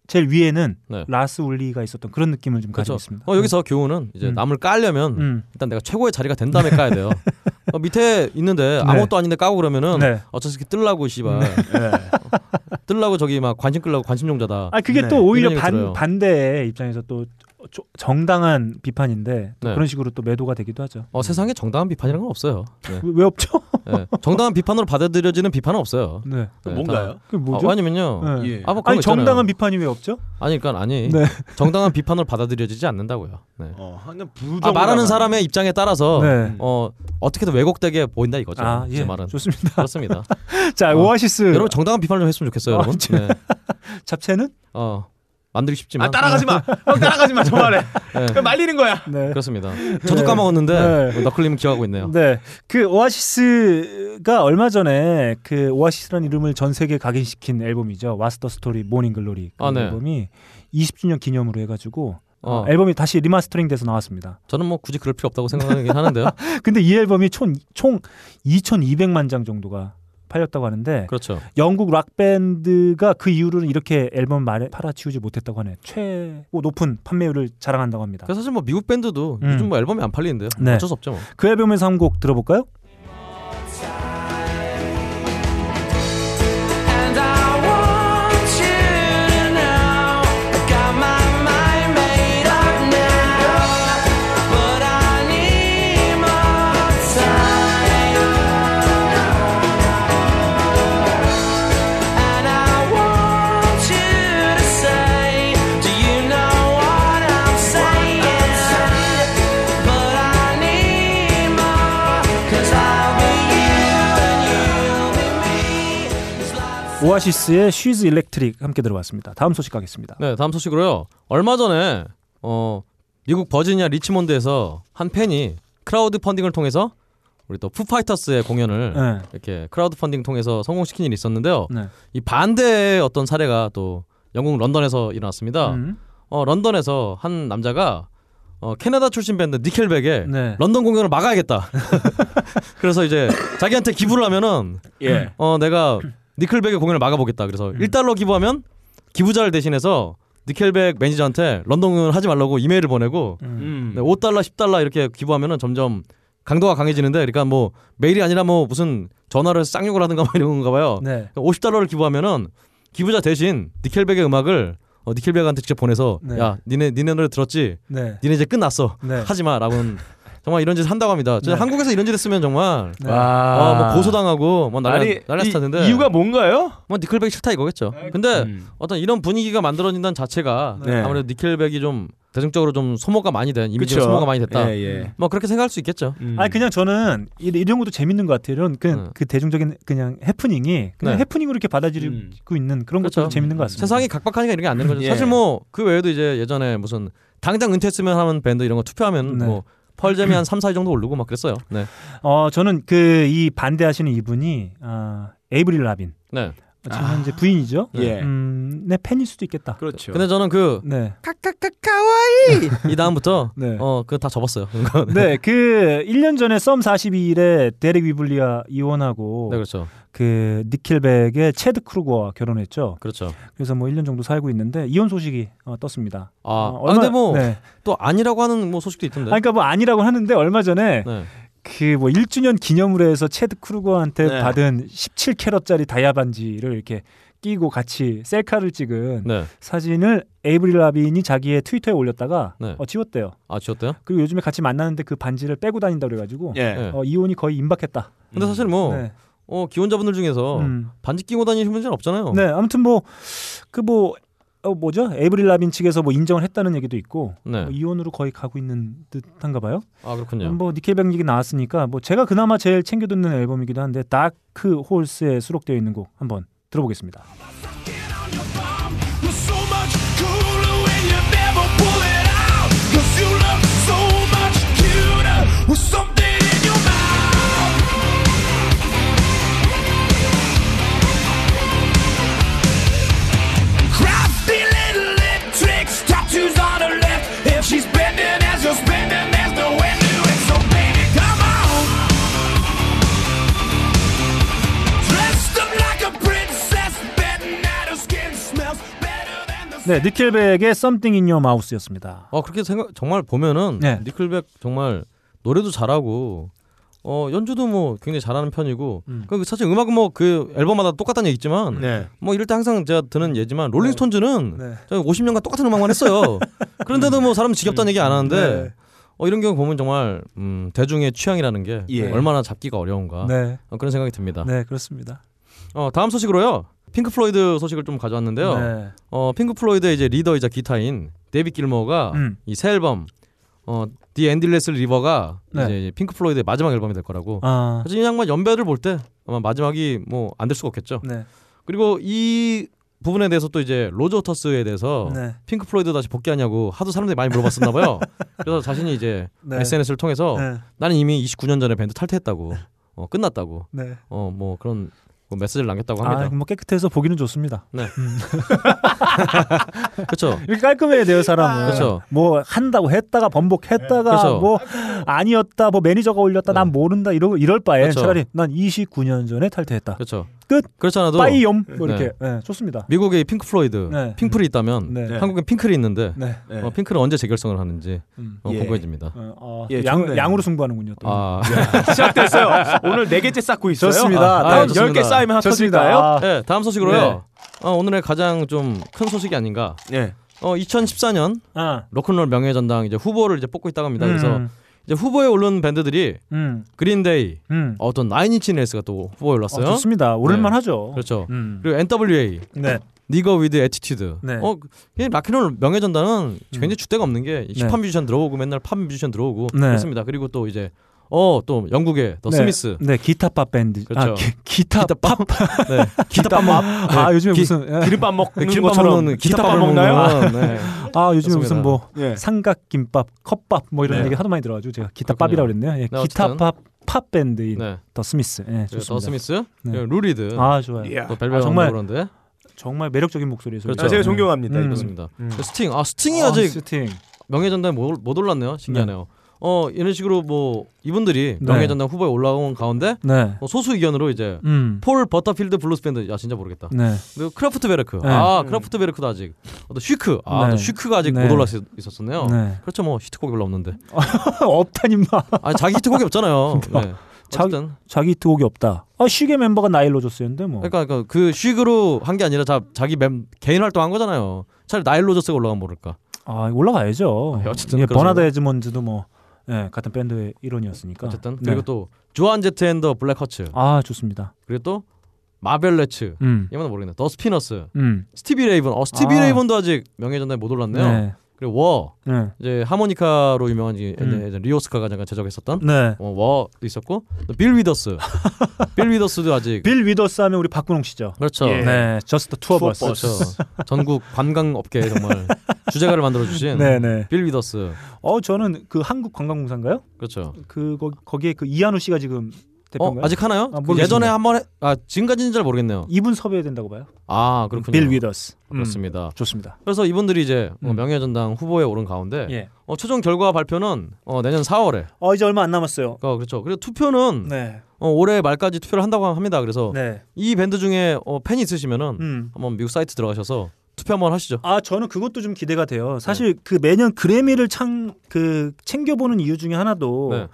제일 위에는 네. 라스 울리가 있었던 그런 느낌을 좀 그렇죠. 가지고 있습니다. 어, 여기서 교훈은 이제 음. 남을 깔려면 음. 일단 내가 최고의 자리가 된 다음에 까야 돼요. [laughs] 어, 밑에 있는데 아무것도 아닌데 까고 그러면은 네. 어차피 뜰라고 씨발 네. 뜰라고 저기 막 관심 끌라고 관심용자다. 아 그게 네. 또 오히려 이런 얘기 반 들어요. 반대의 입장에서 또 조- 정당한 비판인데 또 네. 그런 식으로 또 매도가 되기도 하죠. 어, 세상에 정당한 비판이라는 건 없어요. 네. 왜, 왜 없죠? 네. 정당한 비판으로 받아들여지는 비판은 없어요. 네. 또 네, 뭔가요? 그 다- 뭐죠? 아, 아니면요. 네. 예. 아, 뭐 아니. 정당한 비판이 왜 없죠? 아니 그러니까 아니 네. 정당한 비판으로 받아들여지지 않는다고요. 네. 어, 아, 말하는 사람의 입장에 따라서 네. 어 어떻게든 왜곡되게 보인다 이거죠. 아, 제 예. 말은 좋습니다. 그렇습니다. [laughs] 자, 어, 오아시스 여러분 정당한 비판을 좀 했으면 좋겠어요, 아, 여러분. 네. [laughs] 잡채는? 어 만들기 쉽지만 아 따라가지 마. 형 [laughs] 따라가지 마. 저 말에. 네. 말리는 거야. 네. 그렇습니다. 저도 까먹었는데 네. 너클님은 기억하고 있네요. 네. 그 오아시스가 얼마 전에 그 오아시스라는 이름을 전 세계에 각인시킨 앨범이죠. What's the Story Morning Glory 그 아, 네. 앨범이 20주년 기념으로 해 가지고 어. 앨범이 다시 리마스터링 돼서 나왔습니다. 저는 뭐 굳이 그럴 필요 없다고 생각하긴 하는데요. [laughs] 근데 이 앨범이 총, 총 2,200만 장 정도가 팔렸다고 하는데 그렇죠. 영국 락 밴드가 그 이후로는 이렇게 앨범 많이 팔아치우지 못했다고 하네. 최고 높은 판매율을 자랑한다고 합니다. 사실 뭐 미국 밴드도 음. 요즘 뭐 앨범이 안 팔리는데요. 네. 어쩔 수 없죠. 뭐. 그 앨범에서 한 곡 들어볼까요? 오아시스의 She's Electric 함께 들어봤습니다. 다음 소식 가겠습니다. 네, 다음 소식으로요. 얼마 전에 어 미국 버지니아 리치몬드에서 한 팬이 크라우드 펀딩을 통해서 우리 또 푸파이터스의 공연을 네. 이렇게 크라우드 펀딩 통해서 성공시킨 일이 있었는데요. 네. 이 반대의 어떤 사례가 또 영국 런던에서 일어났습니다. 음. 어, 런던에서 한 남자가 어, 캐나다 출신 밴드 니켈백의 네. 런던 공연을 막아야겠다. [laughs] 그래서 이제 자기한테 기부를 하면은 예. 어 내가 니켈백의 공연을 막아보겠다. 그래서 1달러 기부하면 기부자를 대신해서 니켈백 매니저한테 런던 공연을 하지 말라고 이메일을 보내고 음. 네, 5달러, 10달러 이렇게 기부하면은 점점 강도가 강해지는데 그러니까 뭐 메일이 아니라 뭐 무슨 전화를 해서 쌍욕을 하든가 뭐 이런 건가 봐요. 네. 50달러를 기부하면은 기부자 대신 니켈백의 음악을 어, 니켈백한테 직접 보내서 네. 야 니네 니네 노래 들었지? 네. 니네 이제 끝났어. 네. 하지 마라고는 [laughs] 정말 이런 짓 한다고 합니다. 네. 한국에서 이런 짓 했으면 정말 네. 와. 어, 뭐 고소당하고 뭐 난리 난리 났을 텐데 이유가 뭔가요? 뭐 니켈백이 싫다 이거겠죠. 근데 음. 어떤 이런 분위기가 만들어진다는 자체가 네. 아무래도 니켈백이 좀 대중적으로 좀 소모가 많이 된 이미지가 그쵸? 소모가 많이 됐다. 예, 예. 뭐 그렇게 생각할 수 있겠죠. 음. 아니 그냥 저는 이- 이런 것도 재밌는 것 같아요. 이런 그, 음. 그 대중적인 그냥 해프닝이 그냥 네. 해프닝으로 이렇게 받아들이고 음. 있는 그런 것도 그렇죠. 재밌는 것 같습니다. 세상이 각박하니까 이런 게 안 되는 거죠. 예. 사실 뭐 그 외에도 이제 예전에 무슨 당장 은퇴했으면 하는 밴드 이런 거 투표하면 네. 뭐 펄잼이 한 3, 4위 정도 오르고 막 그랬어요. 네. 어 저는 그 이 반대하시는 이분이 아, 에이브릴 라빈 네. 지금 현재 부인이죠. 예. 음, 내 팬일 수도 있겠다. 그렇죠. 근데 저는 그 네. 카카카카와이 [laughs] 이 다음부터 네. 어 그거 다 접었어요. [laughs] 네, 그 1년 전에 썸 41의 데릭 위블리와 이혼하고 네, 그렇죠. 그 니켈백의 체드 크루거와 결혼했죠. 그렇죠. 그래서 뭐 1년 정도 살고 있는데 이혼 소식이 어, 떴습니다. 아, 어, 아, 근데 뭐 또 네. 아니라고 하는 뭐 소식도 있던데. 아니, 그러니까 뭐 아니라고 하는데 얼마 전에 네. 그 뭐 1주년 기념으로 해서 체드 크루거한테 네. 받은 17캐럿짜리 다이아 반지를 이렇게 끼고 같이 셀카를 찍은 네. 사진을 에이브릴 라빈이 자기의 트위터에 올렸다가 네. 어, 지웠대요. 아, 지웠대요? 그리고 요즘에 같이 만나는데 그 반지를 빼고 다닌다 그래가지고 예. 네. 어, 이혼이 거의 임박했다. 근데 사실 뭐 네. 어, 기혼자분들 중에서 음. 반지 끼고 다니시는 분들은 없잖아요. 네, 아무튼 뭐 그 뭐 어, 뭐죠? 에이브릴 라빈 측에서 뭐 인정을 했다는 얘기도 있고 네. 뭐 이혼으로 거의 가고 있는 듯한가 봐요. 아, 그렇군요. 뭐 니켈백 얘기 나왔으니까 뭐 제가 그나마 제일 챙겨 듣는 앨범이기도 한데 Dark Horse에 수록되어 있는 곡 한번 들어보겠습니다. 네, 니켈백의 Something in Your Mouth였습니다. 어 그렇게 생각 정말 보면은 네. 니클백 정말 노래도 잘하고 어 연주도 뭐 굉장히 잘하는 편이고 음. 그 사실 음악은 뭐 그 앨범마다 똑같다는 얘기 있지만 네. 뭐 이럴 때 항상 제가 드는 예지만 롤링스톤즈는 네. 50년간 똑같은 음악만 했어요. [laughs] 그런데도 뭐 사람 지겹다는 얘기 안 하는데 네. 어, 이런 경우 보면 정말 음, 대중의 취향이라는 게 예. 얼마나 잡기가 어려운가 네, 어, 그런 생각이 듭니다. 네 그렇습니다. 어, 다음 소식으로요. 핑크 플로이드 소식을 좀 가져왔는데요. 네. 어, 핑크 플로이드의 이제 리더이자 기타인 데이비 길모어가 음. 이 새 앨범 어, The Endless River가 네. 이제 핑크 플로이드의 마지막 앨범이 될 거라고. 아, 사실 이 양반 연배를 볼 때 아마 마지막이 뭐 안 될 수가 없겠죠. 네, 그리고 이 부분에 대해서 또 이제 로저 워터스에 대해서 네, 핑크 플로이드 다시 복귀하냐고 하도 사람들이 많이 물어봤었나 봐요. [laughs] 그래서 자신이 이제 네. SNS를 통해서 네, 나는 이미 29년 전에 밴드 탈퇴했다고. 어, 끝났다고. 네. 어, 뭐 그런 뭐 메시지를 남겼다고 합니다. 아, 뭐 깨끗해서 보기는 좋습니다. 네. [laughs] 그렇죠. 이렇게 깔끔해야 돼요, 사람은. 그렇죠. 뭐 한다고 했다가 번복했다가 그렇죠. 뭐 아니었다, 뭐 매니저가 올렸다, 난 네. 모른다 이러 이럴 바에 그렇죠. 차라리 난 29년 전에 탈퇴했다. 그렇죠. 끝. 그렇지 않아도 빠이염 뭐 이렇게 네, 좋습니다. 미국에 핑크 플로이드, 네. 핑플이 있다면 네. 한국엔 핑클이 있는데 네. 네. 어, 핑클은 언제 재결성을 하는지 음. 어, 예. 궁금해집니다. 어, 어, 예, 양. 양으로 승부하는군요. 또. 아, [laughs] 시작됐어요. 오늘 네 개째 쌓고 있어요. 좋습니다. 아, 다음 좋습니다. 열개 쌓이면. 터질까요? 아, 네, 다음 소식으로요. 네. 어, 오늘의 가장 좀 큰 소식이 아닌가. 네. 어, 2014년 아, 로큰롤 명예전당 이제 후보를 이제 뽑고 있다고 합니다. 그래서 음, 이제 후보에 오른 밴드들이 음, 그린데이, 음. 어떤 나인인치 네일스가 또 후보에 어, 올랐어요. 좋습니다. 오를만 하죠. 그렇죠. 음. 그리고 NWA, 네. Nigga With Attitude. 네. 어, 이 락앤롤 명예전당은 굉장히 줏대가 없는 게 힙합 네. 뮤지션 들어오고 맨날 팝 뮤지션 들어오고 네. 그렇습니다. 그리고 또 이제 어 또 영국의 더 네. 스미스. 네, 기타 팝 밴드. 그렇죠. 아, 기, 기타, 팝. [laughs] 네. [laughs] 기타밥 먹. 아, 요즘에 기- 무슨 예. 기름밥 먹는 기름밥 것처럼 기타밥 먹나요? [laughs] 네. 아, 요즘에 그렇습니다. 무슨 뭐 예. 삼각김밥, 컵밥 뭐 이런 네. 얘기 하도 많이 들어 가지고 제가 기타밥이라고 그랬네요. 예, 네, 기타 어쨌든. 팝, 팝 밴드인 네. 더 스미스. 예, 좋습니다. 더 스미스, 네. 그리고 루리드, 아, 좋아요. 예. 또 벨벳 아, 정말 그런데 정말 매력적인 목소리에서. 그렇죠. 아, 제가 존경합니다. 음. 그렇습니다. 음. 스팅, 아 스팅이 아, 아, 직 스팅. 명예전당에 못, 못 올랐네요. 신기하네요. 어 이런 식으로 뭐 이분들이 네. 명예전당 후보에 올라온 가운데 네. 어, 소수 의견으로 이제 음. 폴 버터필드 블루스 밴드, 야 진짜 모르겠다. 네. 그리고 크라프트 베르크, 네. 아 크라프트 베르크도 아직, 어, 또 쉬크, 아 네. 또 쉬크가 아직 네. 못 올라 있었었네요. 네. 그렇죠, 뭐 히트곡이 별로 없는데. 없다니 마. 아니 자기 히트곡이 없잖아요. [laughs] 네. 자기- 어쨌든 자기 히트곡이 없다. 아, 쉬크 멤버가 나일 로저스였는데 뭐. 그러니까, 그러니까 그 쉬크로 한 게 아니라 자, 자기 멤, 개인 활동한 거잖아요. 차라리 나일 로저스가 올라가면 모를까. 아, 올라가야죠. 아, 어쨌든 예, 버나드. 에드워즈도 뭐 예, 같은 밴드의 일원이었으니까. 어쨌든 네. 그리고 또 조안 제트 앤 더 블랙하츠 아, 좋습니다. 그리고 또 마벨레츠 음. 이건 모르겠네. 더 스피너스, 음. 스티비 레이 본. 어 스티비 아. 레이 본도 아직 명예전당에 못 올랐네요. 네. 그리고 워 네. 이제 하모니카로 유명한 이- 음. 리 오스카가 잠깐 제작했었던 네. 어, 워도 있었고 또 빌 위더스, [laughs] 빌 위더스도 아직 빌 위더스 하면 우리 박근홍 씨죠. 그렇죠. 예. 네. Just the Two of Us. 그렇죠. 전국 관광업계에 정말 [laughs] 주제가를 만들어 주신 네, 네. 빌 위더스. 어, 저는 그 한국 관광공사인가요? 그렇죠. 그 거, 거기에 그 이한우 씨가 지금 어, 대표인가요? 아직 하나요? 아, 그. 예전에 한번 해, 아 지금까지는 잘 모르겠네요. 이분 섭외해야 된다고 봐요. 아 그렇군요. 빌 위더스. 음, 그렇습니다. 좋습니다. 그래서 이분들이 이제 어, 음. 명예전당 후보에 오른 가운데 예. 어, 최종 결과 발표는 어, 내년 4월에. 어, 이제 얼마 안 남았어요. 어, 그렇죠. 그리고 투표는 네. 어, 올해 말까지 투표를 한다고 합니다. 그래서 네. 이 밴드 중에 어, 팬이 있으시면은 음. 한번 미국 사이트 들어가셔서 투표 한번 하시죠. 아 저는 그것도 좀 기대가 돼요. 네. 사실 그 매년 그래미를 창 그 챙겨보는 이유 중에 하나도 네.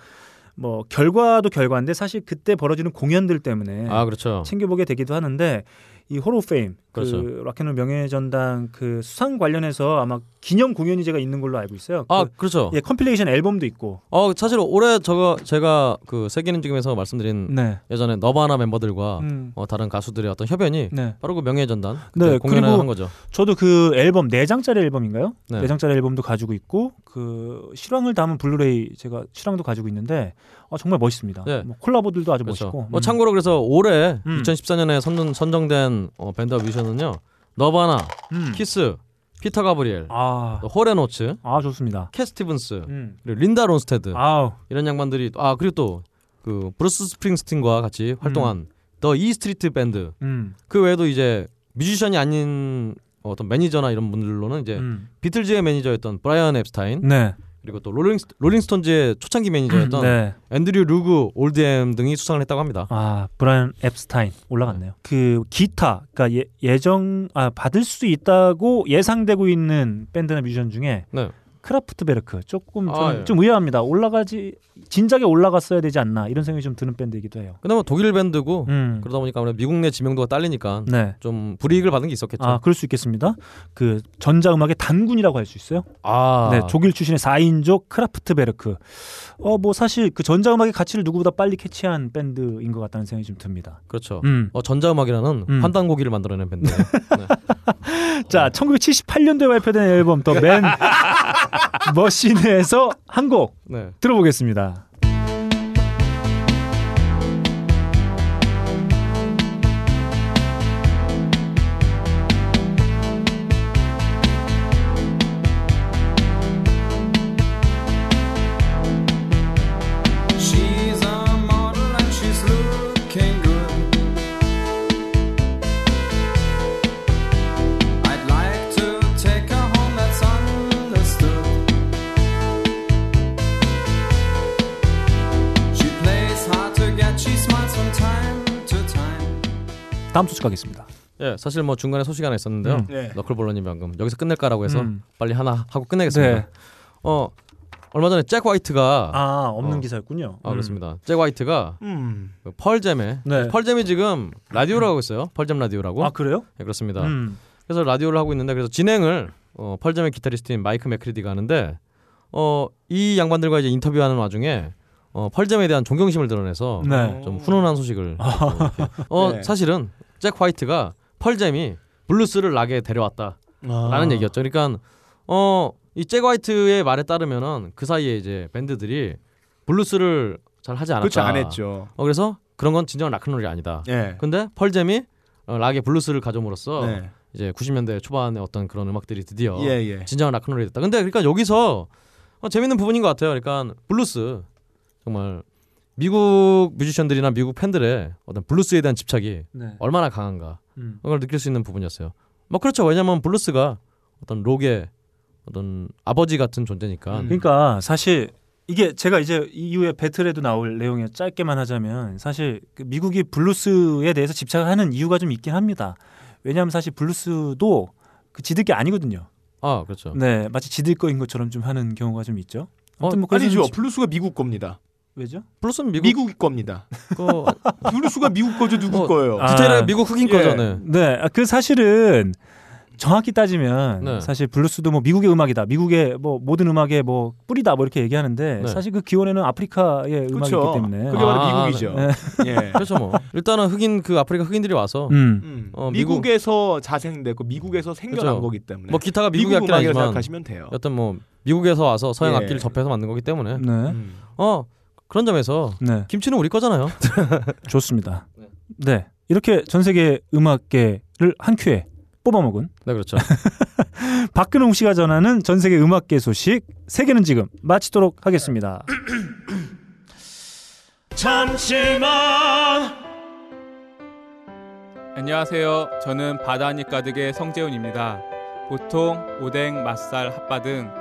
뭐 결과도 결과인데 사실 그때 벌어지는 공연들 때문에 아 그렇죠. 챙겨보게 되기도 하는데 이 호로 페임 그렇죠. 그 락앤롤 명예전당 그 수상 관련해서 아마 기념 공연이 제가 있는 걸로 알고 있어요. 아 그, 그렇죠. 예, compilation 앨범도 있고. 어 사실 올해 저거 제가 그 세계는 지금에서 말씀드린 네. 예전에 너바나 멤버들과 음. 어, 다른 가수들의 어떤 협연이 네. 바로 그 명예전당 네, 네, 공연을 한 거죠. 저도 그 앨범 네 장짜리 앨범인가요? 네. 네 장짜리 앨범도 가지고 있고 그 실황을 담은 블루레이 제가 실황도 가지고 있는데 어, 정말 멋있습니다. 네. 뭐 콜라보들도 아주 그렇죠. 멋있고. 뭐 음. 참고로 그래서 올해 음. 2014년에 선, 선정된 어, 밴드와 뮤지션은요. 너바나, 음. 키스, 피터 가브리엘, 아, 또 홀 앤 오츠, 아 좋습니다. 캣 스티븐스, 음. 그리고 린다 론스테드 아우. 이런 양반들이 아 그리고 또 그 브루스 스프링스틴과 같이 활동한 더 이 스트리트 밴드 음. 그 외에도 이제 뮤지션이 아닌 어떤 매니저나 이런 분들로는 이제 음. 비틀즈의 매니저였던 브라이언 앱스타인 네. 그리고 또 롤링 롤링스톤즈의 초창기 매니저였던 네. 앤드류 루그 올드햄 등이 수상을 했다고 합니다. 아 브라이언 앱스타인 올라갔네요. 그 기타, 그러니까 예, 예정 아 받을 수 있다고 예상되고 있는 밴드나 뮤지션 중에 네. 크라프트베르크 조금 아, 저는 예. 좀 의아합니다. 올라가지 진작에 올라갔어야 되지 않나 이런 생각이 좀 드는 밴드이기도 해요. 그나마 독일 밴드고 음. 그러다 보니까 아무래도 미국 내 지명도가 딸리니까 네. 좀 불이익을 받은 게 있었겠죠. 아, 그럴 수 있겠습니다. 그 전자 음악의 단군이라고 할 수 있어요. 아, 네, 독일 출신의 4인조 크라프트베르크. 어, 뭐 사실 그 전자 음악의 가치를 누구보다 빨리 캐치한 밴드인 것 같다는 생각이 좀 듭니다. 그렇죠. 음. 어, 전자 음악이라는 음. 환단고기를 만들어낸 밴드. 네. [laughs] 자, 1978년도에 발표된 앨범 The [laughs] Man-Machine에서 한곡 네. 들어보겠습니다. 다음 소식 가겠습니다. 예, 사실 뭐 중간에 소식 하나 있었는데요. 음. 네. 너클볼러님 방금 여기서 끝낼까라고 해서 음. 빨리 하나 하고 끝내겠습니다. 네. 어 얼마 전에 잭 화이트가 아, 없는 어. 기사였군요. 아, 음. 그렇습니다. 잭 화이트가 음. 그 펄잼에 네. 펄잼이 지금 라디오를 하고 있어요. 펄잼 라디오라고. 아, 그래요? 네, 그렇습니다. 음. 그래서 라디오를 하고 있는데 그래서 진행을 어, 펄잼의 기타리스트인 마이크 맥크리디가 하는데 어, 이 양반들과 이제 인터뷰하는 와중에 어, 펄잼에 대한 존경심을 드러내서 네. 좀 훈훈한 소식을 이렇게. [laughs] 어 네. 사실은 잭 화이트가 펄잼이 블루스를 락에 데려왔다 라는 아. 얘기였죠. 그러니까 어이 잭 화이트의 말에 따르면은 그 사이에 이제 밴드들이 블루스를 잘 하지 않았다. 그렇죠 안 했죠. 어 그래서 그런 건 진정한 락큰롤이 아니다. 예. 근데 펄잼이 어, 락의 블루스를 가져옴으로써 네. 이제 90년대 초반에 어떤 그런 음악들이 드디어 예, 예. 진정한 락큰롤이 됐다. 근데 그러니까 여기서 어, 재밌는 부분인 것 같아요. 그러니까 블루스 정말 미국 뮤지션들이나 미국 팬들의 어떤 블루스에 대한 집착이 네. 얼마나 강한가 음. 그걸 느낄 수 있는 부분이었어요. 뭐 그렇죠. 왜냐하면 블루스가 어떤 록의 어떤 아버지 같은 존재니까. 음. 그러니까 사실 이게 제가 이제 이후에 배틀에도 나올 내용에 짧게만 하자면 사실 그 미국이 블루스에 대해서 집착하는 이유가 좀 있긴 합니다. 왜냐하면 사실 블루스도 그 지들 게 아니거든요. 아 그렇죠. 네, 마치 지들 거인 것처럼 좀 하는 경우가 좀 있죠. 아무튼 뭐 아니죠. 좀 블루스가 미국 겁니다. 왜죠? 블루스는 미국, 미국, 겁니다. 거 [laughs] 블루스가 미국 거죠 누구 어, 거예요? 아. 디테일하게 미국 흑인 예. 거잖아요. 네, 아, 그 사실은 정확히 따지면 네. 사실 블루스도 뭐 미국의 음악이다, 미국의 뭐 모든 음악의 뭐 뿌리다 뭐 이렇게 얘기하는데 네. 사실 그 기원에는 아프리카의 음악이기 그렇죠. 때문에. 그게 바로 아, 미국이죠. 네. 예. [laughs] 그렇죠 뭐. 일단은 흑인 그 아프리카 흑인들이 와서 음. 음, 어, 미국- 미국에서 자생됐고 미국에서 생겨난 그렇죠. 거기 때문에 뭐 기타가 미국 아니지만 생각하시면 돼요. 여튼 뭐 미국에서 와서 서양 예. 악기를 접해서 만든 거기 때문에 네. 음. 어 그런 점에서 네. 김치는 우리 거잖아요. [laughs] 좋습니다. 네. 네. 이렇게 전 세계 음악계를 한 큐에 뽑아먹은 네 그렇죠. [laughs] 박근홍 씨가 전하는 전 세계 음악계 소식 세계는 지금 마치도록 하겠습니다. [clears throat] 잠시만 안녕하세요. 저는 바다니 가득의 성재훈입니다. 보통 오뎅, 맛살, 핫바 등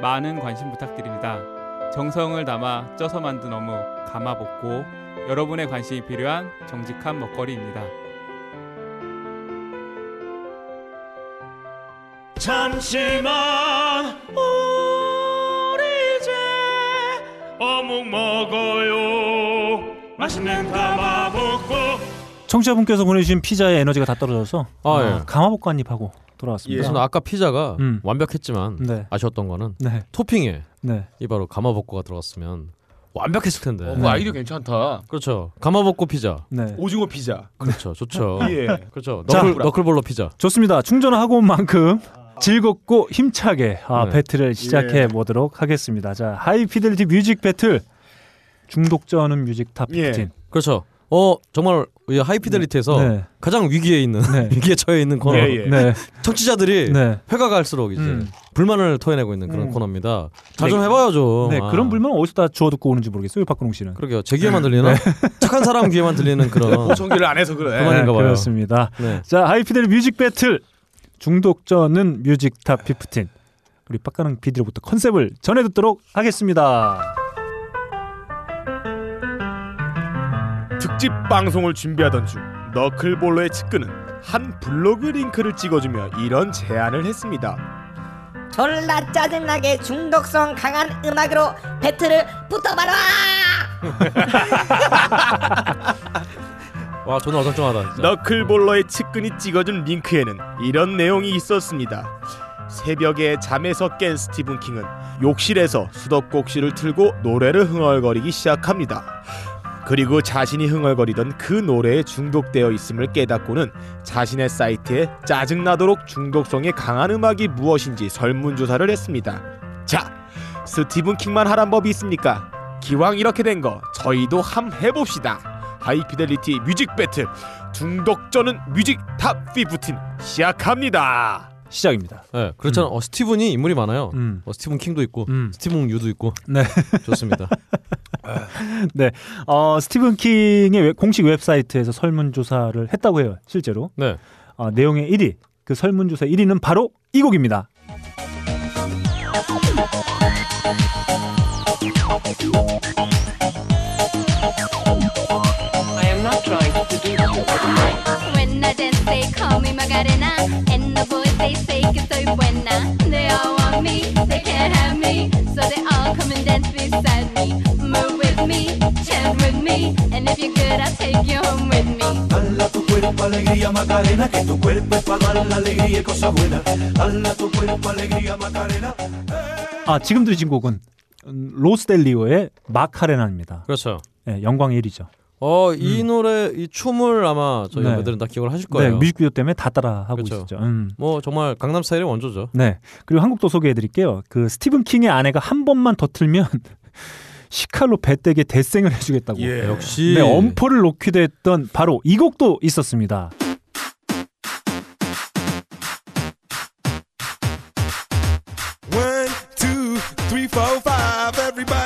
많은 관심 부탁드립니다. 정성을 담아 쪄서 만든 어묵 가마복고 여러분의 관심이 필요한 정직한 먹거리입니다. 잠시만 우리 이제 어묵 먹어요 맛있는 가마복고 청취자분께서 보내주신 피자의 에너지가 다 떨어져서 아, 어, 예. 가마보꼬 한 입 하고 돌아왔습니다. 그래서 아까 피자가 음. 완벽했지만 네. 아쉬웠던 거는 네. 토핑에 네. 이 바로 가마보꼬가 들어갔으면 완벽했을 텐데. 어, 그 아이디어 괜찮다. 그렇죠. 가마보꼬 피자. 네. 오징어 피자. 그렇죠. 좋죠. [laughs] 예. 그렇죠. 자, 너클, 너클볼러 피자. 좋습니다. 충전을 하고 온 만큼 즐겁고 힘차게 아, 네. 배틀을 시작해 예. 보도록 하겠습니다. 자, High Fidelity 뮤직 배틀 중독 쩌는 music top 15. 예. 그렇죠. 어 정말 이 하이피델리티에서 네. 가장 위기에 있는 네. [laughs] 위기에 처해 있는 코너. 예, 예. 네. 청취자들이 네. 회가 갈수록 이제 음. 불만을 토해내고 있는 그런 음. 코너입니다. 잘좀 해봐요 좀. 네, 아. 그런 불만 어디서 다 주워 듣고 오는지 모르겠어요, 박근홍 씨는. 그러게요. 제 귀에만 들리나? 착한 사람 귀에만 들리는 그런. 보청기를 안 해서 그래. 그만인가 봐요. 그렇습니다. 네. 자, 하이피델 music battle 중독 쩌는 music top 15. 우리 빡가능 PD로부터 컨셉을 전해 듣도록 하겠습니다. 특집 방송을 준비하던 중 너클볼러의 측근은 한 블로그 링크를 찍어주며 이런 제안을 했습니다. 졸라 짜증나게 중독성 강한 음악으로 배틀을 붙어봐라 [laughs] 와 존나 어정쩡하다. 진짜. 너클볼러의 측근이 찍어준 링크에는 이런 내용이 있었습니다. 새벽에 잠에서 깬 스티븐 킹은 욕실에서 수도꼭지를 틀고 노래를 흥얼거리기 시작합니다. 그리고 자신이 흥얼거리던 그 노래에 중독되어 있음을 깨닫고는 자신의 사이트에 짜증나도록 중독성이 강한 음악이 무엇인지 설문조사를 했습니다. 자, 스티븐 킹만 하란 법이 있습니까? 기왕 이렇게 된 거 저희도 함 해봅시다. 하이피델리티 music battle 중독 쩌는 music top 15 시작합니다. 시작입니다. 네, 그렇잖아. 어, 스티븐이 인물이 많아요. 음. 어, 스티븐 킹도 있고, 음. 스티븐 유도 있고. 네. 좋습니다. [laughs] 네. 어, 스티븐 킹의 웹- 공식 웹사이트에서 설문조사를 했다고 해요. 실제로. 네. 어, 내용의 1위. 그 설문조사 1위는 바로 이 곡입니다. I am not trying to seduce you. When I dance, they call me Macarena. Soy buena. They all want me, they can't have me. So they all come and dance beside me. Move with me, chant with me. And if you're good, I'll take you home with me. Dala tu cuerpo alegría Macarena, que tu cuerpo es para dar la alegría y cosas buenas. Dala tu cuerpo alegría Macarena. 아, 지금 들으신 곡은 음, 로스델리오의 마카레나입니다. 그렇죠. 네, 영광의 1위죠. 어, 이 노래, 이 춤을 아마 저희 네. 여러분들은 다 기억을 하실 네, 거예요. 뮤직비디오 때문에 다 따라 하고 그렇죠. 있었죠. 음. 뭐 정말 강남 스타일의 원조죠. 네. 그리고 한국도 소개해 드릴게요. 그 스티븐 킹의 아내가 한 번만 더 틀면 [laughs] 시칼로 배때게 대생을 해 주겠다고. 예. 역시. 네, 엄포를 놓기도 했던 바로 이 곡도 있었습니다. One, two, three, four, five.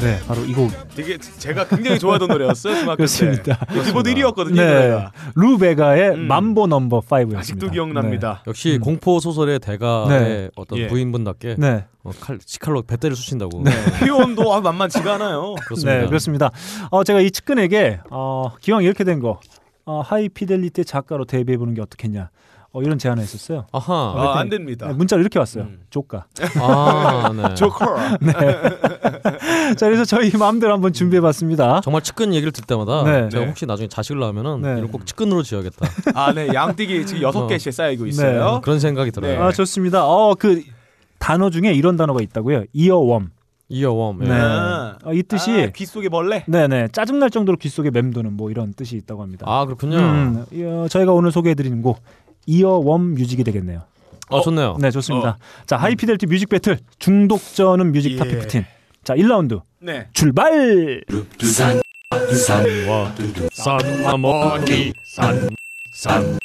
네, 바로 이 곡. 되게 제가 굉장히 좋아하던 노래였어요 중학교 그렇습니다. 때. 빌보드 1위였거든요. 이 네. 루베가의 음. mambo 넘버 5였습니다. 아직도 기억납니다. 역시 음. 공포 소설의 대가의 네. 어떤 예. 부인분답게 네. 네. 어, 칼, 치칼로 배때를 쑤신다고. 표현도 아, 만만치가 않아요. [laughs] 그렇습니다. 네, 그렇습니다. 어, 제가 이 측근에게 어, 기왕 이렇게 된 거, 어, 하이피델리티 작가로 데뷔해 보는 게 어떻겠냐. 어, 이런 제안을 했었어요. 아하. 아, 안 됩니다. 네, 문자로 이렇게 왔어요. 음. 조카. 아, 네. [laughs] 조커. [laughs] 자, 그래서 저희 마음대로 한번 준비해 봤습니다. 정말 측근 얘기를 들 때마다 네. 제가 네. 혹시 나중에 자식을 낳으면은 네. 이걸 꼭 측근으로 지어야겠다. 아, 네. 양띠기 지금 여섯 어. 개씩 쌓이고 있어요. 그런 생각이 들어요. 네. 아, 좋습니다. 어, 그 단어 중에 이런 단어가 있다고요. 이어웜. 이어웜. 네. 예. 아. 어, 이 뜻이 아, 귀 속에 벌레. 네네 짜증 날 정도로 귀 속에 맴도는 뭐 이런 뜻이 있다고 합니다. 아 그렇군요. 음, 이, 어, 저희가 오늘 소개해드리는 곡 이어웜 뮤직이 되겠네요. 어, 좋네요. 네, 좋습니다. 자, 하이피델리티 music battle 중독 쩌는 music top 예. 15. 자, 1라운드 네. 출발. 산와 산와머니 산산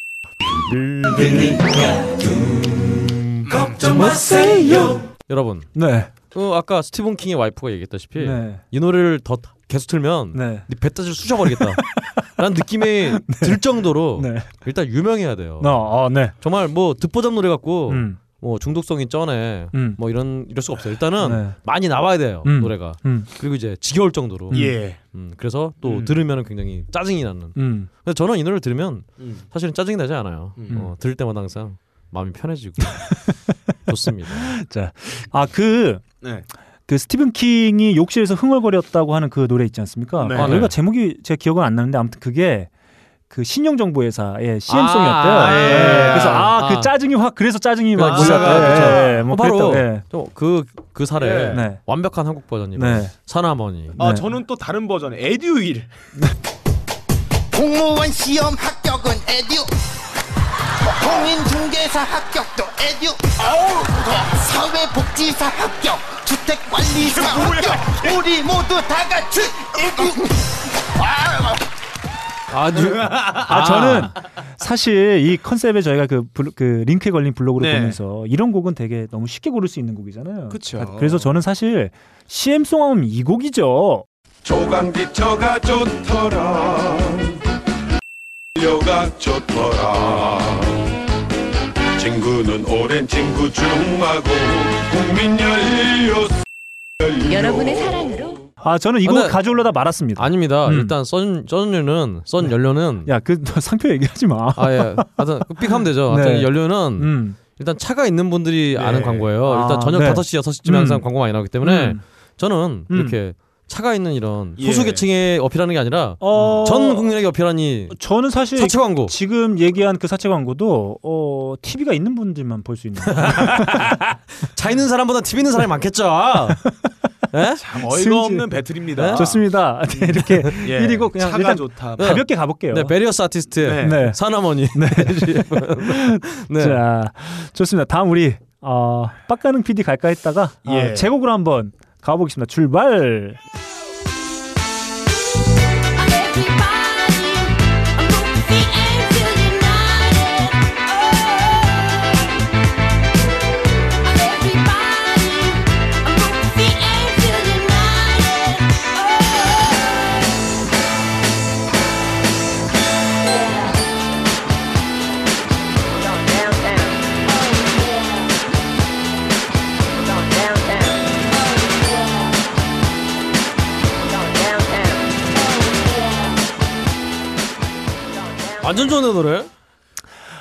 걱정 마세요. 여러분 네. 그 아까 스티븐 킹의 와이프가 얘기했다시피 네. 이 노래를 더 계속 틀면 네. 네 배따지를 쑤셔버리겠다 [laughs] 라는 느낌이 [laughs] 들 정도로 네. 일단 유명해야 돼요 어, 어, 네. 정말 뭐 듣보잡 노래 같고 음. 뭐 중독성이 쩌네 음. 뭐 이런 이럴 수가 없어요 일단은 네. 많이 나와야 돼요 음. 노래가 음. 그리고 이제 지겨울 정도로 예. 음, 그래서 또 음. 들으면 굉장히 짜증이 나는 음. 근데 저는 이 노래를 들으면 음. 사실은 짜증이 나지 않아요 음. 어, 들을 때마다 항상 마음이 편해지고 [laughs] 좋습니다 자. 아, 그 네. 그 스티븐 킹이 욕실에서 흥얼거렸다고 하는 그 노래 있지 않습니까? 네. 아, 노래가 제목이 제가 기억은 안 나는데 아무튼 그게 그 신용정보회사의 CM송이었대요. 아, 예. 그래서 아, 그 아. 짜증이 확 그래서 짜증이 막그 기사가 몰렸대. 그쵸. 예, 뭐 어, 바로 그랬다고, 예. 그그 사례 네. 완벽한 한국 버전이고 네. 사나머니 아 네. 저는 또 다른 버전 에듀윌. 공무원 시험 합격은 에듀 공인중개사 합격도 에듀 사회복지사 합격 주택관리사 합격 우리 모두 다 같이 에듀 아주 아, 저는 사실 이 컨셉에 저희가 그, 블- 그 링크에 걸린 블로그를 네. 보면서 이런 곡은 되게 너무 쉽게 고를 수 있는 곡이잖아요. 그쵸. 아, 그래서 저는 사실 CM송 하면 이 곡이죠. 조강기터가 좋더라 려가 좋더라 친구는 오랜 친구 중하고 국민 연료 여러분의 사랑으로 아, 저는 이 아, 곡 네. 가져오려다 말았습니다. 아닙니다. 음. 일단 썬 썬연료는 썬 연료는 야, 그너 상표 얘기하지 마. 아예 하여튼 삑하면 되죠. 네. 하여튼 이 연료는 음. 일단 차가 있는 분들이 네. 아는 광고예요. 아, 일단 저녁 네. 5시 6시쯤에 음. 항상 광고 많이 나오기 때문에 음. 저는 음. 이렇게 차가 있는 이런 예. 소수 계층에 어필하는 게 아니라 어, 전 국민에게 어필하니 저는 사실 사채 광고. 지금 얘기한 그 사채 광고도 어, TV가 있는 분들만 볼 수 있는. [laughs] 차 있는 사람보다 TV 있는 사람이 많겠죠. 예? 참 어이가. 없는 배틀입니다. 좋습니다. 네, 이렇게 [laughs] 예. 1위고 그냥 차가 일단 좋다. 네. 가볍게 가볼게요. 네, 베리어스 아티스트의 네. 네. 사나머니. 네. [laughs] 네. 자, 좋습니다. 다음 우리 어, 빡가능 PD 갈까 했다가 어, 예. 제곡으로 한번 가보겠습니다. 출발. 완전 좋은 노래.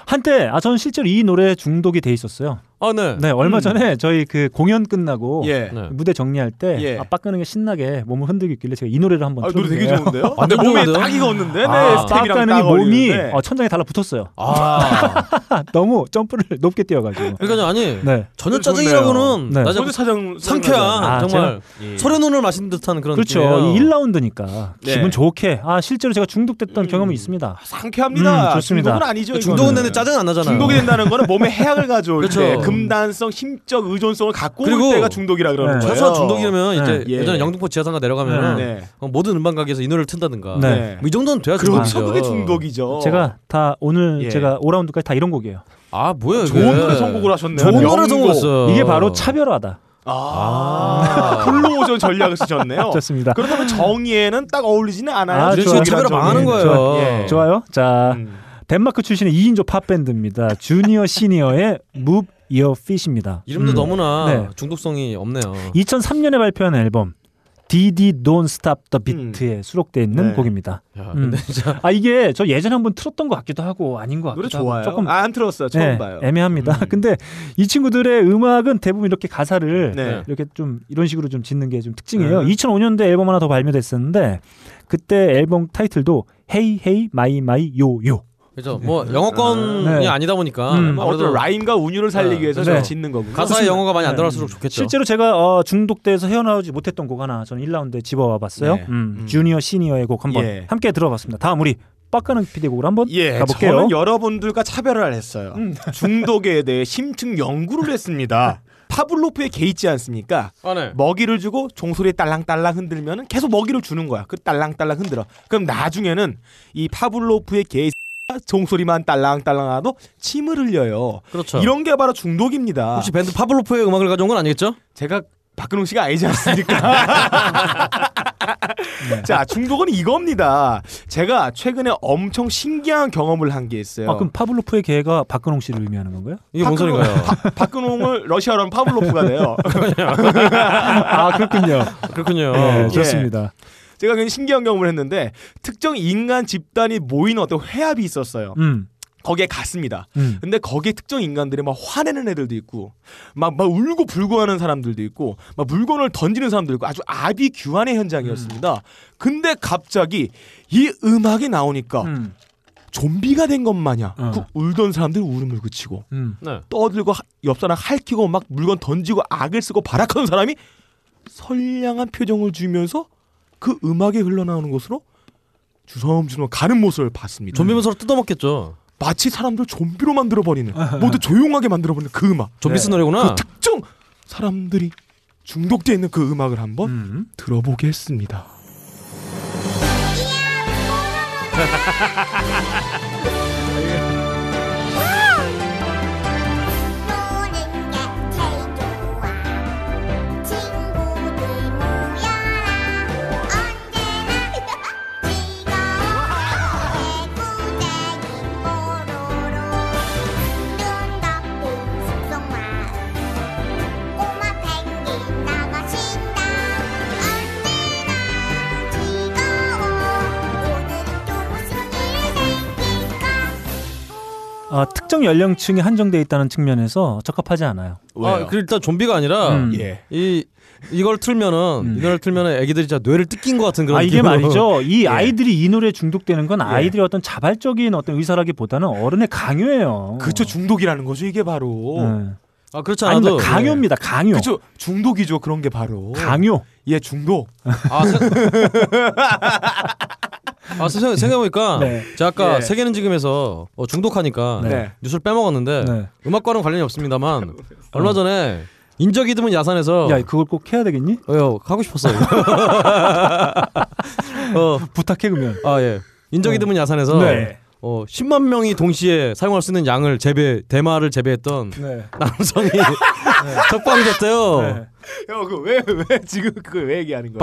한때 아 저는 실제로 이 노래에 중독이 돼 있었어요. 아, 네. 네, 얼마 전에 저희 그 공연 끝나고 예. 네. 무대 정리할 때 예. 아, 빡가능이 신나게 몸을 흔들고 있길래 제가 이 노래를 한번 아, 노래 되게. 좋은데요? [laughs] 근데 완전 몸에? 딱 익었는데, 네, 아, 빡가능이 딱 몸이. 어, 천장에 달라붙었어요. 아. [laughs] 너무 점프를 높게 뛰어가지고. 그러니까 아니 네. 전혀. 짜증이라고는 네. 나 소주 차장 상쾌한 아, 정말 예. 소래눈을 마신 듯한 그런 그렇죠. 느낌이에요. 이 1라운드니까 네. 기분 좋게. 아 실제로 제가 중독됐던 음. 경험이 있습니다. 상쾌합니다. 음, 좋습니다. 중독은 아니죠. 중독은. 되는데 짜증 안 나잖아요. 중독이 된다는 거는 몸에 해악을 가져올 그렇죠. 때 금단성, 심적 의존성을 갖고 그리고 올 때가 중독이라 그러는 네. 거예요. 최소 중독이라면 이제 예. 예전에 영등포 지하상가 내려가면 네. 어, 모든 음반 가게에서 이 노래를 튼다든가 네. 뭐이 정도는 돼야. 중독이죠. 그게 중독이죠. 제가 다 오늘 예. 제가 5라운드까지 다 이런 곡이에요. 아 뭐야 이게 좋은 노래 선곡을 하셨네요. 좋은 노래. 선곡했어요. 이게 바로 차별화다. 아, [laughs] 블루오션 전략을 쓰셨네요. 좋습니다. 그렇다면 정의에는 딱 어울리지는 않아요. 아, 좋아요. 차별화. 망하는 거예요. 좋아요. 예. 좋아요. 자, 음. 덴마크 출신의 2인조 팝 밴드입니다. 주니어 시니어의 Move Your Feet입니다. 이름도 음. 너무나 네. 중독성이 없네요. 2003년에 발표한 앨범 DD Don't Stop the Beat에 수록되어 있는 네. 곡입니다. 야, 음. 진짜 아 이게 저 예전에 한번 틀었던 것 같기도 하고 아닌 것 같기도 노래 하고 좋아요. 조금 아, 안 들었어요. 처음 네, 봐요. 애매합니다. 음. 근데 이 친구들의 음악은 대부분 이렇게 가사를 네. 이렇게 좀 이런 식으로 좀 짓는 게 좀 특징이에요. 네. 2005년도에 앨범 하나 더 발매됐었는데 그때 앨범 타이틀도 Hey Hey My My Yo Yo. 그죠. 뭐 영어권이 네. 아니다 보니까 음. 뭐 어떤 라임과 운율을 살리기 네. 위해서 네. 제가 짓는 거군요. 가사에 영어가 많이 안 네. 들어갈수록 좋겠죠. 실제로 제가 어, 중독돼서 헤어나오지 못했던 곡 하나 저는 1라운드에 집어와 봤어요. 네. 음, 음. 주니어 시니어의 곡 한번 예. 함께 들어봤습니다. 다음 우리 빡가는 PD 곡으로 한번 예, 가볼게요. 저는 여러분들과 차별을 했어요. [laughs] 중독에 대해 심층 연구를 했습니다. 파블로프의 개 있지 않습니까? 아, 네. 먹이를 주고 종소리에 딸랑딸랑 흔들면은 계속 먹이를 주는 거야. 그 딸랑딸랑 흔들어. 그럼 나중에는 이 파블로프의 개 [laughs] 종소리만 딸랑딸랑하도 침을 흘려요. 그렇죠. 이런 게 바로 중독입니다. 혹시 밴드 파블로프의 음악을 가져온 건 아니겠죠? 제가 박근홍 씨가 아니지 않습니까? [laughs] 자, 중독은 이겁니다. 제가 최근에 엄청 신기한 경험을 한 게 있어요. 아, 그럼 파블로프의 개가 박근홍 씨를 의미하는 건가요? 이게 뭔 소린가요? 파- 박근홍을 러시아로 하면 파블로프가 돼요. [laughs] 아 그렇군요. 그렇군요. 네, 예. 좋습니다. 제가 굉장히 신기한 경험을 했는데 특정 인간 집단이 모인 어떤 회합이 있었어요. 음. 거기에 갔습니다. 음. 근데 거기에 특정 인간들이 막 화내는 애들도 있고 막, 막 울고 불고 하는 사람들도 있고 막 물건을 던지는 사람도 있고 아주 아비규환의 현장이었습니다. 근데 갑자기 이 음악이 나오니까 음. 좀비가 된 것 마냥 어. 그 울던 사람들이 울음을 그치고 음. 네. 떠들고 하- 옆 사람 핥히고 막 물건 던지고 악을 쓰고 발악하는 사람이 선량한 표정을 지으면서 그 음악이 흘러나오는 곳으로 주섬주섬 가는 모습을 봤습니다. 좀비면 서로 뜯어먹겠죠. 마치 사람들 좀비로 만들어버리는 모두 조용하게 만들어버리는 그 음악. 좀비스 노래구나. 그 특정 사람들이 중독돼 있는 그 음악을 한번 음. 들어보겠습니다. [laughs] [laughs] 아, 특정 연령층에 한정돼 있다는 측면에서 적합하지 않아요. 아, 그 일단 좀비가 아니라 음. 예. 이 이걸 틀면은 이걸 틀면은 애기들이 진짜 뇌를 뜯긴 것 같은 그런 아 이게 느낌으로. 말이죠. 이 예. 아이들이 이 노래에 중독되는 건 아이들의 어떤 자발적인 어떤 의사라기보다는 어른의 강요예요. 그쵸 중독이라는 거죠 이게 바로. 네. 아 그렇지 아닙니다. 않아도 강요입니다. 강요. 그쵸 중독이죠 그런 게 바로. 강요. 예 중독. 아, 세... [laughs] 아 생각, 생각해보니까 네. 제가 아까 예. 세계는 지금에서 어, 중독하니까 네. 뉴스를 빼먹었는데 네. 음악과는 관련이 없습니다만 얼마 전에 인적이 드문 야산에서 야 그걸 꼭 해야 되겠니? 어, 하고 싶었어요. [laughs] 어, 부탁해 그러면. 아 예. 인적이 어. 드문 야산에서 네. 어, 10만 명이 동시에 사용할 수 있는 양을 재배 대마를 재배했던 네. 남성이 [laughs] 적방이 됐대요. 네. 형그 왜 왜 지금 그걸 왜 얘기하는 거야?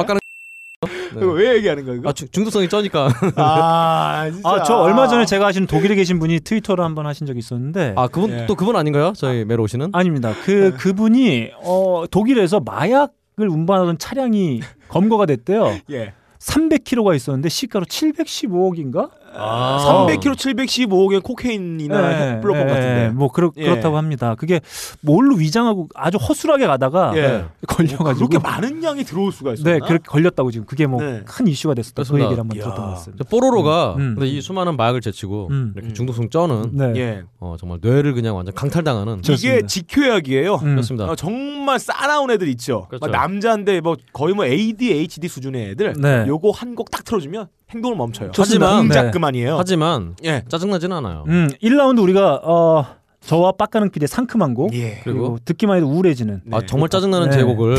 [laughs] 그거 왜 얘기하는 거야 이거? 아, 주- 중독성이 쩌니까. 아 진짜. 아 저 얼마 전에 제가 아시는 독일에 계신 분이 트위터를 한번 하신 적이 있었는데 아 그분 예. 또 그분 아닌가요? 저희 메로 오시는? 아닙니다. 그 그분이 어 독일에서 마약을 운반하던 차량이 검거가 됐대요. [laughs] 예. 300kg가 있었는데 시가로 715억인가? 아. 300kg 715억의 코케인이나 플로폰 같은데. 뭐 그렇, 예. 그렇다고 합니다. 그게 뭘로 위장하고 아주 허술하게 가다가 예. 걸려가지고 그렇게 많은 양이 들어올 수가 있어요. 네 그렇게 걸렸다고 지금 그게 뭐 네. 큰 이슈가 됐었다. 그. 얘기를 한번. 들었던 것 같습니다. 저 뽀로로가 음. 근데 이 수많은 마약을 제치고 음. 이렇게 중독성 쩌는 네. 예. 어, 정말 뇌를 그냥 완전 강탈당하는 이게 좋습니다. 직효약이에요. 음. 그렇습니다. 어, 정말 싸나운 애들 있죠. 그렇죠. 막 남자인데 뭐 거의 뭐 ADHD 수준의 애들. 네. 요거 한 곡 딱 틀어주면 행동을 멈춰요. 하지만- 동작 네. 그만이에요. 하지만 예. 짜증나지는 않아요. 음 1라운드 우리가 어 저와 빡가는 PD의 상큼한 곡 예. 그리고 그리고 듣기만 해도 우울해지는 아 정말 짜증나는 네. 제곡을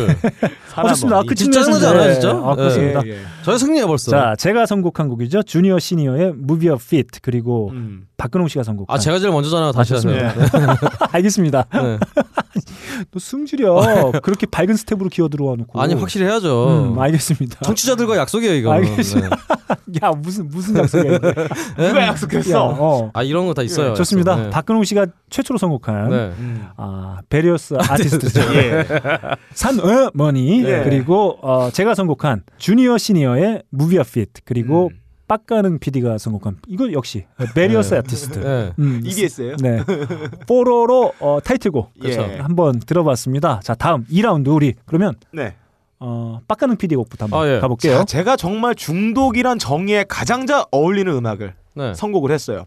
좋습니다. 뭐, 그 짜증나지 않아요, 네. 진짜? 아, 그렇습니다. 예, 예. 저희 승리해 벌써. 자, 제가 선곡한 곡이죠. 주니어 시니어의 Move Your Feet 그리고 음. 박근홍 씨가 선곡한. 아 제가 제일 먼저잖아요. 다시 하세요. 예. [laughs] 알겠습니다. 네. 또 승질이요. 그렇게 밝은 스텝으로 기어 들어와 놓고. 아니 확실히 해야죠. 음, 알겠습니다. 청취자들과 약속이에요 이거. 알겠습니다. [laughs] 야 무슨 무슨 약속이야 이게. 누가 약속했어? 야, 어. 아 이런 거 다 있어요. 좋습니다. 약속. 네. 박근홍 씨가 최초로 선곡한 네. 음. 아 various artist죠. 예. 산와머니 예. 그리고 어, 제가 선곡한 주니어 시니어의 Move Your Feet 그리고 음. 빡가능 PD가 선곡한 이거 역시 various artist. 네. 음, EBS예요? 네. 뽀로로 어, 타이틀곡 그렇죠. 예. 한번 들어봤습니다. 자 다음 2라운드 우리 그러면 네. 어, 빡가능 PD 곡부터 한번 아, 예. 가볼게요. 자, 제가 정말 중독이란 정의에 가장 잘 어울리는 음악을 네. 선곡을 했어요.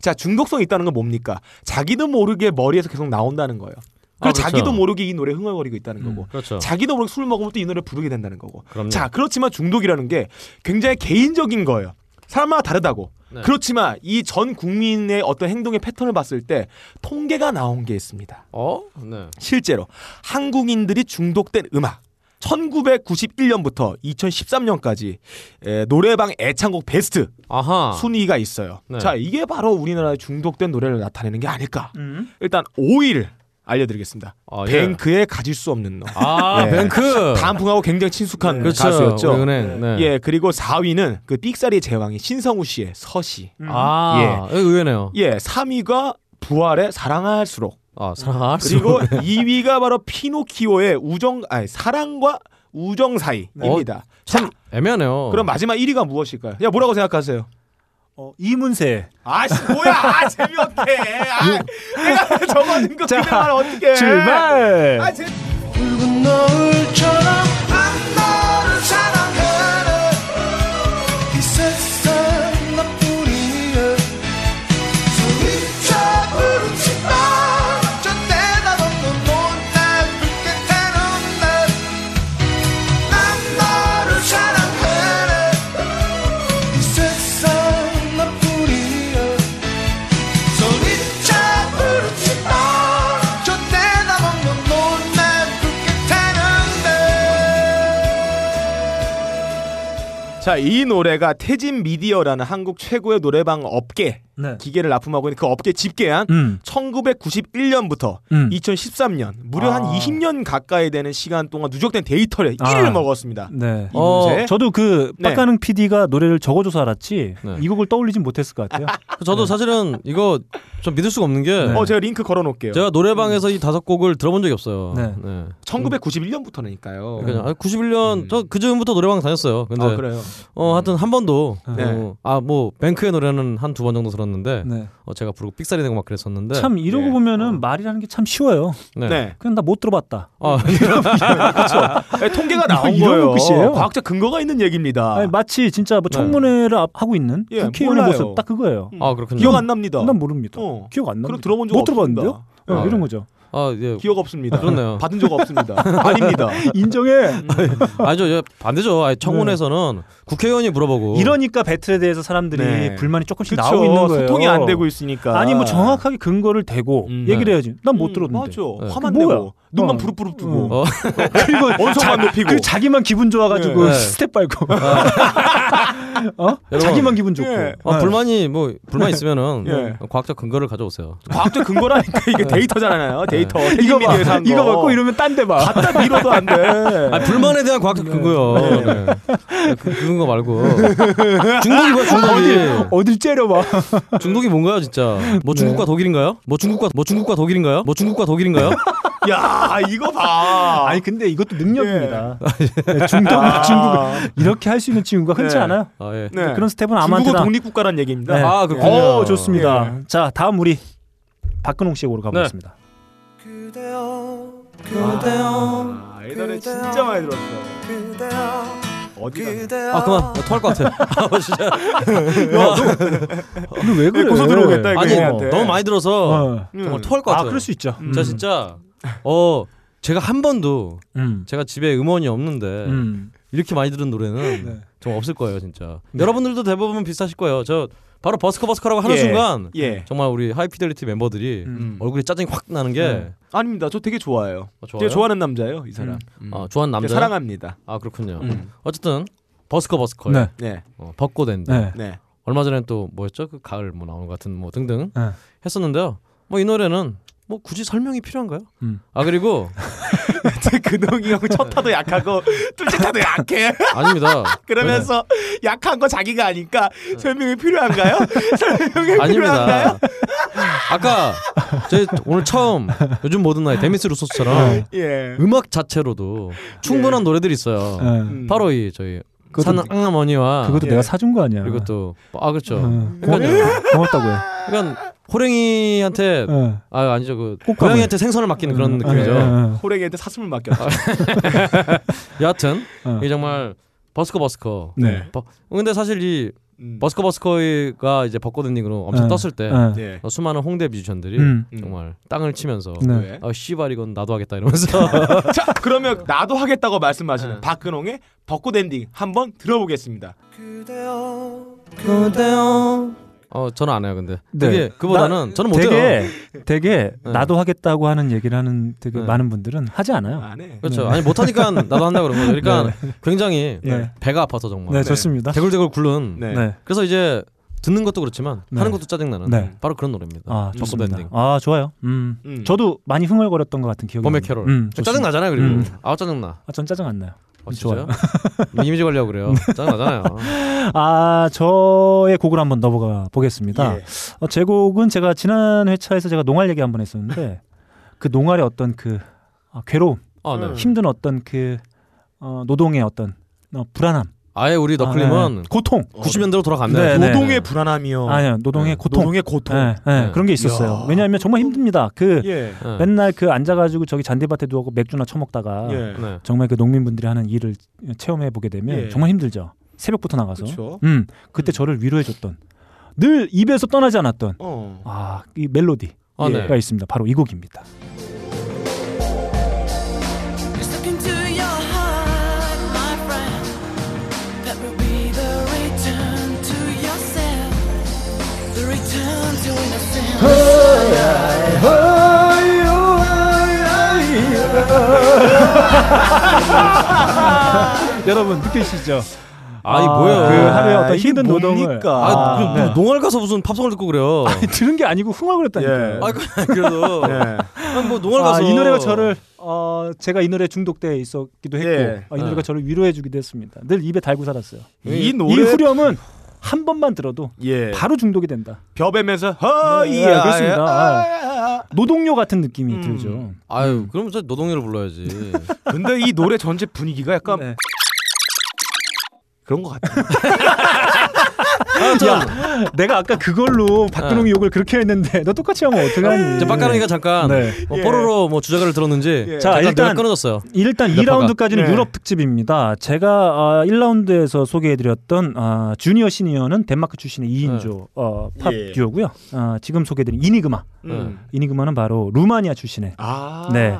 자, 중독성 있다는 건 뭡니까? 자기도 모르게 머리에서 계속 나온다는 거예요. 그리고 아, 그렇죠. 자기도 모르게 이 노래 흥얼거리고 있다는 거고. 그렇죠. 자기도 모르게 술 먹으면 또 이 노래 부르게 된다는 거고. 그럼요. 자, 그렇지만 중독이라는 게 굉장히 개인적인 거예요. 사람마다 다르다고. 네. 그렇지만 이 전 국민의 어떤 행동의 패턴을 봤을 때 통계가 나온 게 있습니다. 어? 네. 실제로 한국인들이 중독된 음악 1991년부터 2013년까지 노래방 애창곡 베스트 아하. 순위가 있어요. 네. 자, 이게 바로 우리나라의 중독된 노래를 나타내는 게 아닐까. 일단 5위를 알려드리겠습니다. 아, 예. 뱅크의 가질 수 없는 너. 아, 뱅크. 단풍하고 굉장히 친숙한 그렇죠. 가수였죠. 은행, 네. 예, 그리고 4위는 그 삑사리의 제왕이 신성우 씨의 서시. 아, 예. 의외네요. 예, 3위가 부활의 사랑할수록. 아, 사랑할수록. 그리고 [laughs] 2위가 바로 피노키오의 우정, 아니 사랑과 우정 사이입니다. 어, 참 애매하네요. 그럼 마지막 1위가 무엇일까요? 야 뭐라고 생각하세요? 어, 이문세. 아씨 뭐야 아, [laughs] 재미없게. 아, 내가 적어준 거 그대로 어떻게? 출발! 아, 재... 붉은 노을처럼 자, 이 노래가 태진 미디어라는 한국 최고의 노래방 업계 네. 기계를 납품하고 있는 그 업계 집계한 음. 1991년부터 음. 2013년 무려 한 아. 20년 가까이 되는 시간 동안 누적된 데이터를 아. 1위를 먹었습니다. 네. 이문세. 저도 그 네. 빡가능 PD가 노래를 적어줘서 알았지 네. 이 곡을 떠올리진 못했을 것 같아요. [laughs] 저도 사실은 이거 좀 믿을 수가 없는 게 어, 제가 링크 걸어 놓을게요. 제가 노래방에서 이 다섯 곡을 들어본 적이 없어요. 네. 1991년부터니까요. 그러니까 91년 저그 전부터 노래방 다녔어요. 근데 아, 그래요. 어 하여튼 한 번도 네. 어, 아뭐 뱅크의 노래는 한 두 번 정도 들었는데 네. 어, 제가 부르고 삑사리 내고 막 그랬었는데 참 이러고 네. 보면은 말이라는 게 참 쉬워요. 네. 네. 그냥 나 못 들어봤다. 아, [laughs] 그렇죠. [laughs] 통계가 [laughs] 나온 이런 거예요. 끝이에요. 과학적 근거가 있는 얘기입니다. 아니, 마치 진짜 뭐 네. 청문회를 앞- 하고 있는 예, 국회의원의 몰라요. 모습 딱 그거예요. 아 그렇군요. 기억 안 납니다. 난 모릅니다. 어. 기억 안 납니다. 그럼 들어본 적못 없습니다. 들어봤는데요? 어, 아, 이런 예. 거죠. 아 예. 기억 없습니다. 그렇네요. [laughs] 받은 적 없습니다. 아닙니다. [laughs] 인정해. 아니죠. 예, 반대죠. 아니, 청문회에서는 국회의원이 물어보고 이러니까 battle에 대해서 사람들이 네. 불만이 조금씩 그쵸. 나오고 있는 거예요. 소통이 안 되고 있으니까. 아니 뭐 정확하게 근거를 대고 음. 얘기를 네. 해야지. 난못 음, 들었는데. 맞아. 네. 화만 그 뭐야? 내고 눈만 어. 부릅부릅 뜨고 어, 그리고 [laughs] 원성만 높이고. 그 자기만 기분 좋아가지고 네. 스텝 밟고. 어? 여러분. 자기만 기분 좋고. 예. 아, 네. 불만이 뭐 불만 있으면은 예. 과학적 근거를 가져오세요. 과학적 근거라니까 이게 데이터잖아요. 데이터. 이거 봐. 거. 이거 받고 이러면 딴 데 봐. 갖다 밀어도 안 돼. 아, 불만에 대한 과학적 근거요. 네. 그, 그 근거 말고 중독이 뭐야 중독이? 어딜 째려봐. 중독이 뭔가요 진짜? 뭐 중국과 독일인가요? 뭐 중국과 뭐 중국과 독일인가요? 뭐 중국과 독일인가요? [laughs] 야, 이거 봐. 아니 근데 이것도 능력입니다. 네, 중독 중국 이렇게 할 수 있는 친구가 흔치 네. 않아요. 아 예. 네. 그런 스텝은 아무한테나. 독립국가란 얘기입니다. 네. 아 그렇군요. 어, 좋습니다. 자 다음 우리 박근홍 씨으로 가보겠습니다. 그대여 그대여 아, 이 노래 진짜 많이 들었어. 어디가? 아 그만 나 토할 것 같아. [laughs] 아 진짜. 근데 왜 그래? 고소 들어오겠다 이거 아니. 너무 많이 들어서 어. 정말 토할 것 같아요. 아 그럴 수 있죠. 저 진짜 어 제가 한 번도 음. 제가 집에 음원이 없는데 음. 이렇게 많이 들은 노래는 네. 정말 없을 거예요 진짜. 여러분들도 대부분 비슷하실 거예요. 저 바로 버스커 버스커라고 하는 예. 순간 예. 정말 우리 하이피델리티 멤버들이 음. 얼굴에 짜증이 확 나는 게 네. 아닙니다. 저 되게 좋아해요. 어, 좋아요? 제가 좋아하는 남자예요, 이 사람. 음. 아, 좋아하는 남자 사랑합니다. 아 그렇군요. 음. 어쨌든 버스커 버스커 네. 네. 어, 벚꽃 엔딩 네. 네. 얼마 전에 또 뭐였죠 그 가을 뭐 나오는 것 같은 뭐 등등 네. 했었는데요. 뭐 이 노래는 뭐 굳이 설명이 필요한가요? 음. 아 그리고 [laughs] 근홍이하고 첫 타도 약하고 둘째 타도 약해. [laughs] 아닙니다. 그러면서 약한 거 자기가 아니까 설명이 필요한가요? [laughs] 설명이 필요한가요? 아닙니다. 아까 제 오늘 처음 요즘 모든 나이 데미스 루소스처럼 예. 음악 자체로도 충분한 노래들이 있어요. 네. 음. 바로 이 저희 그것도- 산악어머니와 그것도 예. 내가 사준 거 아니야. 그리고 또아 그렇죠. 어. 그러니까요. 고맙다고 해. 그러니까 호랭이한테 어. 아 아니죠 그. 고양이한테 생선을 맡기는 그런 어, 느낌이죠. 어, 어. 호랭이한테 사슴을 맡겼어. [laughs] 여하튼 어. 이게 정말 버스커 버스커. 네. 버- 근데 사실 이 버스커 버스커가 이제 벚꽃 엔딩으로 엄청 네. 떴을 때 네. 네. 어, 수많은 홍대 뮤지션들이 음. 정말 땅을 치면서 네. 아 씨발 이건 나도 하겠다 이러면서 [laughs] 자, 그러면 나도 하겠다고 말씀하시는 네. 박근홍의 벚꽃 엔딩 한번 들어보겠습니다. 그대요. 어 저는 안 해요 근데 네. 되게 그보다는 나- 저는 못해요. 되게 되게 네. 나도 하겠다고 하는 얘기를 하는 되게 네. 많은 분들은 하지 않아요. 안 해. 그렇죠. 네. 아니 못하니까 나도 한다 그런 거죠. [laughs] 그러니까 굉장히 네. 배가 아파서 정말 네, 좋습니다. 대굴대굴 굴른. 네. 네. 그래서 이제 듣는 것도 그렇지만 네. 하는 것도 짜증 나는 네. 바로 그런 노래입니다. 아, 벚꽃 좋습니다. 엔딩. 아, 좋아요. 음. 음. 저도 많이 흥얼거렸던 것 같은 기억이 봄의 납니다. 캐롤. 음, 짜증 좋습니다. 나잖아요. 그리고 음. 아 짜증 나. 아, 전 짜증 안 나요. 어, 좋아요. 진짜요? [laughs] 이미지 관리하고 그래요. 짜증 나잖아요. [laughs] 아, 저의 곡을 한번 넘어가 보겠습니다. 예. 어, 제 곡은 제가 지난 회차에서 제가 농활 얘기 한번 했었는데 [laughs] 그 농활의 어떤 그 아, 괴로움, 아 네. 힘든 어떤 그 어, 노동의 어떤 어, 불안함, 아예 우리 너클림은 아, 네. 고통, 90년대로 돌아갔네. 네, 네. 노동의 불안함이요. 아니요 노동의 네. 고통, 노동의 고통. 네, 네, 네. 그런 게 있었어요. 이야. 왜냐하면 정말 힘듭니다. 그 예. 네. 맨날 그 앉아가지고 저기 잔디밭에 누워 맥주나 처먹다가 예. 네. 정말 그 농민분들이 하는 일을 체험해 보게 되면 예. 정말 힘들죠. 새벽부터 나가서. 그쵸. 음, 그때 음. 저를 위로해줬던 늘 입에서 떠나지 않았던 어. 아, 이 멜로디가 아, 네. 있습니다. 바로 이 곡입니다. [laughs] 여러분 느끼시죠? 아니 뭐예요? 그 하루의 어떤 힘든 노동을? 아, 그, 아, 뭐 네. 농활 가서 무슨 팝송을 듣고 그래요. [laughs] 아니, 들은 게 아니고 흥얼거렸다니까요. 예. 아, 그- 그래도 [laughs] 예. 아니, 뭐 농활 아, 가서 이 노래가 저를 어, 제가 이 노래 중독돼 있었기도 했고 예. 아, 이 노래가 네. 저를 위로해주기도 했습니다. 늘 입에 달고 살았어요. 이 이 노래 후렴은 한 번만 들어도 예. 바로 중독이 된다. 벼베면서 네, 허이야. 그렇습니다. 아, 노동요 같은 느낌이 음. 들죠. 아유 그럼 저 노동요를 불러야지. [laughs] 근데 이 노래 전체 분위기가 약간 네. 그런 것 같아요. [laughs] 아, 전 야, 내가 아까 그걸로 박근홍이 욕을 그렇게 했는데 너 똑같이 하면 어떡하니? 이제 빡가능이가 잠깐 네. 뭐 예. 뽀로로 뭐 주제가를 들었는지 예. 자, 일단 끊어졌어요. 일단 몇 2라운드까지는 네. 유럽 특집입니다. 제가 아, 1라운드에서 소개해드렸던 아, 주니어 시니어는 덴마크 출신의 2인조 어, 팝 예. 듀오고요. 아, 지금 소개해드린 이니그마. 음. 이니그마는 바로 루마니아 출신의 아. 네.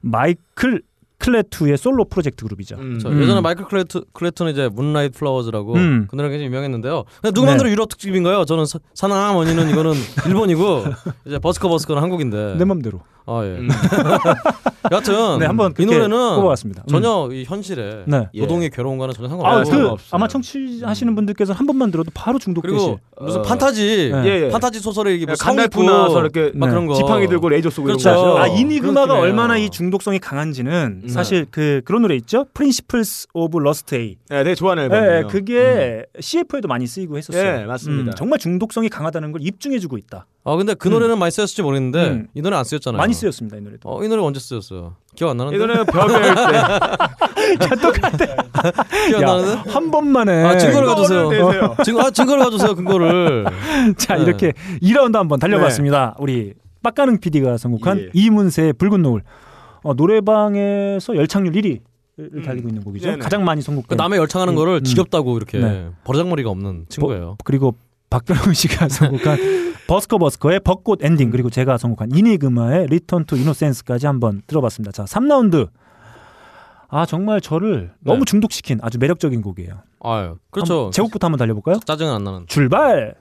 마이클 크레투의 솔로 프로젝트 그룹이죠. 음. 저 음. 예전에 마이클 클레트, 클레트는 이제 Moonlight Flowers라고 음. 그 노래가 굉장히 유명했는데요. 근데 누가 네. 만들어 유럽 특집인가요? 저는 사, 사나머니는 이거는 [laughs] 일본이고 이제 버스커 버스커는 한국인데. 내 맘대로. 아 예. 음. [laughs] 여하튼 네, 한번 이 노래는 꼽아봤습니다. 음. 전혀 이 현실에 네. 노동의 괴로움과는 전혀 아, 상관없어요. 그 없어요. 아마 청취하시는 분들께서 한 번만 들어도 바로 중독되시. 그리고 무슨 어. 판타지 네. 예, 예. 판타지 소설에 이게 뭐 간달프 성 나서 있고 이렇게 막 네. 그런 거 지팡이 들고 레이저 쏘고 그렇죠. 이런 거 아. 이니그마가. 얼마나 이 중독성이 강한지는 음. 사실 그 그런 노래 있죠? Principles of Lust. 아. 네, 되게 좋아하는 예, 앨범이에요. 그게 CF에도 많이 쓰이고 했었어요. 예, 맞습니다. 음, 정말 중독성이 강하다는 걸 입증해주고 있다. 아 근데 그 노래는 많이 쓰였을지 모르겠는데 음. 이 노래 안 쓰였잖아요. 많이 쓰였습니다 이 노래도. 어, 이 노래 언제 쓰였어요? 기억 안 나는데. 이 노래는 벼베일 때 [laughs] [laughs] 기억 안 나는데. 한 번만에. 아 증거를 가져오세요. [laughs] 증거 아 증거를 가져오세요. 근거를. 자 네. 이렇게 2라운드 한번 달려봤습니다. 우리 빡가능 PD가 선곡한 예. 이문세의 붉은 노을. 어, 노래방에서 열창률 1위 를 달리고 있는 곡이죠. 네네. 가장 많이 그 선곡된. 남의 열창하는 음, 거를 음. 지겹다고 이렇게 네. 버르장머리가 없는 친구예요. 그리고 박근홍 씨가 [laughs] 선곡한 버스커 버스커의 벚꽃 엔딩 그리고 제가 선곡한 이니그마의 Return to Innocence까지 한번 들어봤습니다. 자, 3라운드. 아, 정말 저를 네. 너무 중독시킨 아주 매력적인 곡이에요. 아유 그렇죠. 제곡부터 한번 달려볼까요? 짜증은 안 나는. 출발!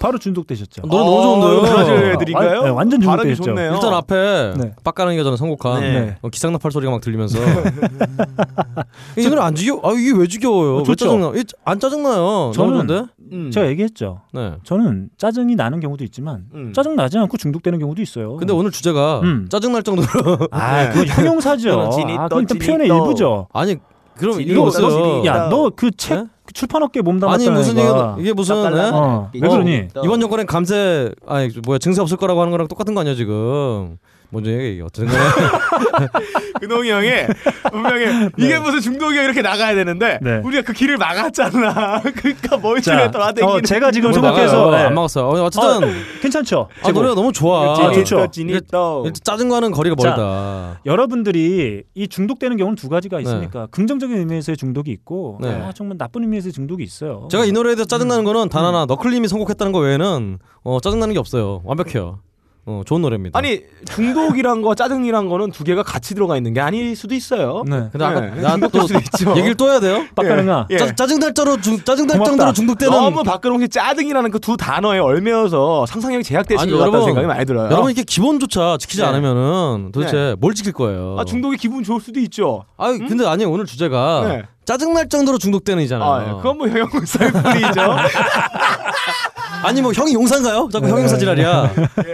바로 중독되셨죠. 노래 너무 좋은데요. 브라질 애들인가요? 아, 네, 완전. 좋네요. 일단 앞에 네. 빡가는게 저는 선곡한 네. 어, 기상나팔 소리가 막 들리면서 [laughs] 이 노래 안 지겨? 아 이게 왜 지겨워요? 어, 왜. 짜증나? 안 짜증나요. 저는-? 음. 제가 얘기했죠. 네. 저는 짜증이 나는 경우도 있지만 음. 짜증 나지 않고 중독되는 경우도 있어요. 근데 오늘 주제가 음. 짜증 날 정도로 [laughs] 아, 그건 형용사죠. [laughs] 아, 그건 또 표현의. 일부죠. 아니 그럼 이거 없어요. 없어요. 야, 너 그책 출판업계 몸담았다. 아니 무슨 애가. 이게, 무슨 어, 예? 왜 그러니? 이번 정권엔 감세 아니 뭐야 증세 없을 거라고 하는 거랑 똑같은 거 아니야 지금? 먼저 얘기 어쨌든 간에 근홍이 형이 분명히 이게 무슨 중독이야 이렇게 나가야 되는데 네. 우리가 그 길을 막았잖아. [laughs] 그러니까 자, 돌아다니는. 어, 제가 지금 뭐 생각해서 나가요. 네. 안 막았어요. 어, 어쨌든 어, 괜찮죠. 아 제목. 노래가 너무 좋아. 아, 좋죠. 찐이 또. 짜증과는 거리가 자, 멀다. 여러분들이 이 중독되는 경우는 두 가지가 있으니까 긍정적인 의미에서의 중독이 있고 네. 아, 정말 나쁜 의미에서의 중독이 있어요. 제가 이 노래에 대해서 짜증나는 거는 음. 단 하나 너클님이 선곡했다는 거 외에는 어, 짜증나는 게 없어요. 완벽해요. 어, 좋은 노래입니다. 아니 중독이란 거 짜증이란 거는 두 개가 같이 들어가 있는 게 아닐 수도 있어요. 네. 근데 아까 네. 있죠. 얘기를 또 해야 돼요? [laughs] 빡가능아. 예. 짜, 짜증날 정도로 중, 짜증날 고맙다. 정도로 중독되는 너무 박근홍 씨 짜증이라는 그 두 단어에 얼매여서 상상력이 제약되신 것 같다는 생각이 많이 들어요. 여러분 이렇게 기본조차 지키지 네. 않으면은 도대체 네. 뭘 지킬 거예요? 아, 중독이 기분 좋을 수도 있죠. 아 근데 아니 오늘 주제가 네. 짜증 날 정도로 중독되는 이잖아요. 아, 예. 그건 뭐 형용사일 뿐이죠. [laughs] 아니 뭐 형이 용사인가요? 자꾸 형 용사 지랄이야.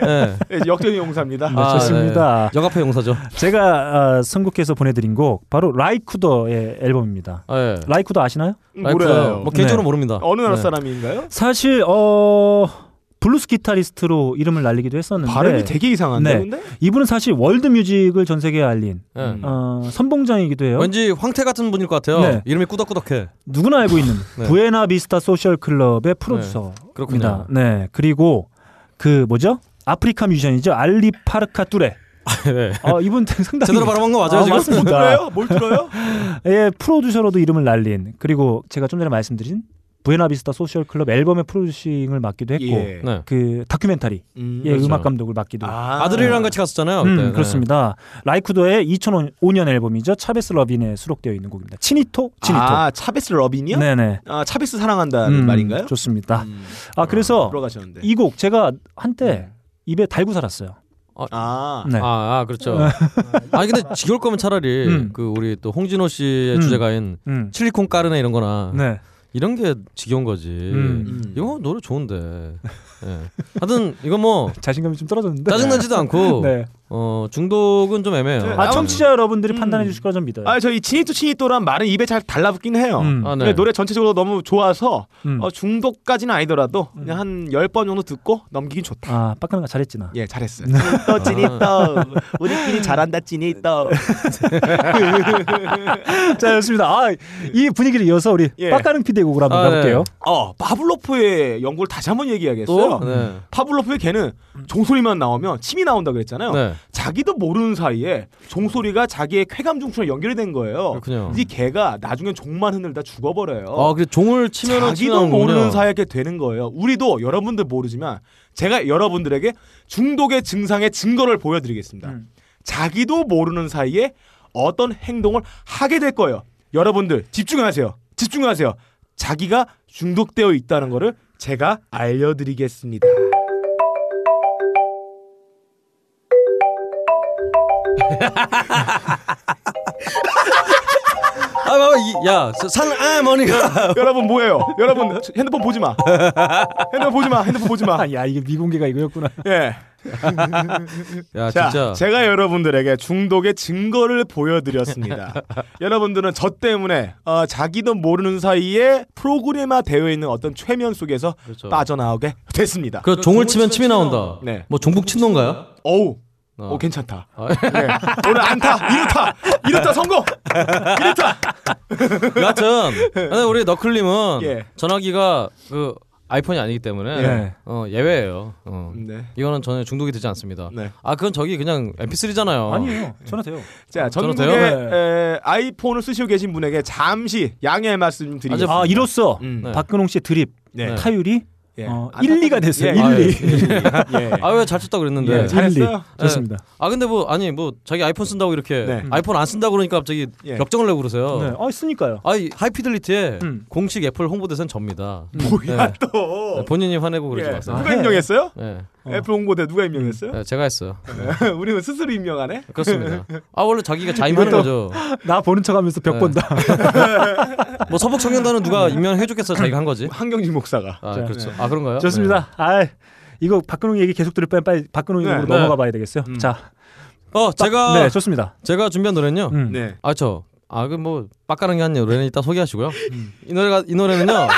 예. 예, 역전의 용사입니다. 네, 좋습니다. 네. 역앞에 용사죠. 제가 어, 선곡해서 보내드린 곡 바로 라이 쿠더의 앨범입니다. 아, 예. 라이 쿠더 아시나요? 라이프 뭐래요? 뭐 개인적으로 네. 모릅니다. 어느 나라 네. 사람인가요? 사실 어 블루스 기타리스트로 이름을 날리기도 했었는데 발음이 되게 이상한데 네. 이분은 사실 월드 뮤직을 전 세계에 알린 예. 어, 선봉장이기도 해요. 왠지 황태 같은 분일 것 같아요. 네. 이름이 꾸덕꾸덕해. 누구나 알고 있는 [laughs] 네. 부에나 비스타 소셜 클럽의 프로듀서입니다. 그렇군요. 네. 그리고 그 뭐죠? 아프리카 뮤지션이죠. 알리 파르카 뚜레. 네. 어, 이분 상당히 제대로 발음한 거 맞아요, 아, 지금? 맞습니다. 들어요? 뭘 들어요? [laughs] 예, 프로듀서로도 이름을 날린 그리고 제가 좀 전에 말씀드린 부에나비스타 소셜 클럽 앨범의 프로듀싱을 맡기도 했고 예. 네. 그 다큐멘터리 음, 예, 그렇죠. 음악 감독을 맡기도 아. 아들이랑 같이 갔었잖아요. 음. 네. 그렇습니다. 라이 쿠더의 2005년 앨범이죠. Chavez Ravine에 수록되어 있는 곡입니다. Chinito, Chinito. 아 Chavez Ravine이요? 네네. 아 차베스 사랑한다는 음, 말인가요? 좋습니다. 음. 아 그래서 들어가셨는데. 이곡 제가 한때 입에 달고 살았어요. 아, 네. 아, 아, 그렇죠. [laughs] 아니 근데 지겨울 거면 차라리 음. 그 우리 또 홍진호 씨의 음. 주제가인 음. Chili con Carne 이런 거나 네. 이런 게 지겨운 거지. 음. 이거 노래 좋은데. 예. 하여튼 이거 뭐 [laughs] 자신감이 좀 떨어졌는데. 짜증나지도 않고 [laughs] 네. 어 중독은 좀 애매해요. 아 청취자 여러분들이 음. 판단해 주실 거라 좀 믿어요. 아, 저이 치니또 치니또란 말은 입에 잘 달라붙긴 해요. 음. 아, 네. 노래 전체적으로 너무 좋아서 음. 어, 중독까지는 아니더라도 그냥 한 열 번 정도 듣고 넘기긴 좋다. 아 빡가는가 잘했지 나. 예, 잘했어요. 치니또 치니또 [laughs] 우리끼리 잘한다 치니또. [laughs] 자 좋습니다. 아, 이 분위기를 이어서 우리 예. 빡가는 피디의 곡을 한번 아, 가볼게요. 어, 파블로프의 연구를 다시 한번 얘기하겠어요. 또 네. 파블로프의 개는 종소리만 나오면 침이 나온다 그랬잖아요. 네. 자기도 모르는 사이에 종소리가 자기의 쾌감 중추랑 연결이 된 거예요. 그렇군요. 이 개가 나중엔 종만 흔들다 죽어버려요. 아, 그래 종을 치면은 치 자기도. 모르는 사이에 이렇게 되는 거예요. 우리도 여러분들 모르지만 제가 여러분들에게 중독의 증상의 증거를 보여드리겠습니다. 음. 자기도 모르는 사이에 어떤 행동을 하게 될 거예요. 여러분들 집중하세요. 집중하세요. 자기가 중독되어 있다는 것을 제가 알려드리겠습니다. 아, 봐봐, 이, 야, 산아머니가 여러분 뭐예요? 여러분 핸드폰 보지 마. 핸드폰 보지 마. 핸드폰 보지 마. 아, 야 이게 미공개가 이거였구나. 예. 야, 자, 진짜. 제가 여러분들에게 중독의 증거를 보여드렸습니다. [laughs] 여러분들은 저 때문에 어, 자기도 모르는 사이에 프로그램화 되어 있는 어떤 최면 속에서 그렇죠. 빠져나오게 됐습니다. 그 종을 치면 침이 나온다. 네. 뭐 종북 친노인가요? 어우. 어. 오 괜찮다. 아, 네. 오늘 안타, 이루타, 이루타 성공, 이루타. 여하튼 근데 우리 너클님은 예. 전화기가 그 아이폰이 아니기 때문에 예. 어, 예외예요. 어. 네. 이거는 전혀 중독이 되지 않습니다. 네. 아 그건 저기 그냥 MP3잖아요. 아니에요. 전화 돼요. 자, 전국에 돼요? 에, 아이폰을 쓰시고 계신 분에게 잠시 양해의 말씀 좀 드리겠습니다. 아 이로써 음. 네. 박근홍 씨의 드립 네. 타율이 예. 어, 안 1, 2가 탔다. 됐어요. 예. 1, 2. 예. 아왜잘 쳤다 그랬는데. 예, 잘했어요. 좋습니다. 아 근데 뭐 아니 뭐 자기 아이폰 쓴다고 이렇게 네. 아이폰 안 쓴다 그러니까 갑자기 예. 역정을 내고 그러세요. 네. 아 쓰니까요. 아이 하이피델리티의 음. 공식 애플 홍보대사는 접니다. 뭐야 네. 또. 네, 본인이 화내고 그러지 예. 마세요. 누가 해. 임명했어요? 네. 애플 홍보대 누가 임명했어요? 네, 제가 했어요. [laughs] 우리는 스스로 임명하네. 그렇습니다. [laughs] 아 원래 자기가 자임하는 거죠. [laughs] 나 보는 척하면서 벽 네. 본다. 뭐 서북 청년단은 누가 임명해줬겠어 자기가 한 거지. 한경진 목사가. 아 자, 그렇죠. 네. 아 그런가요? 좋습니다. 아 이거 박근홍 얘기 계속 들을 빨리 박근홍 네. 얘기로 네. 넘어가 봐야 되겠어요. 음. 자, 네. 어 제가 네 좋습니다. 제가 준비한 노래는요. 음. 네. 아저 아그뭐 빡가는 게 아니에요. 노래는 이따 소개하시고요. 이 노래가 이 노래는요.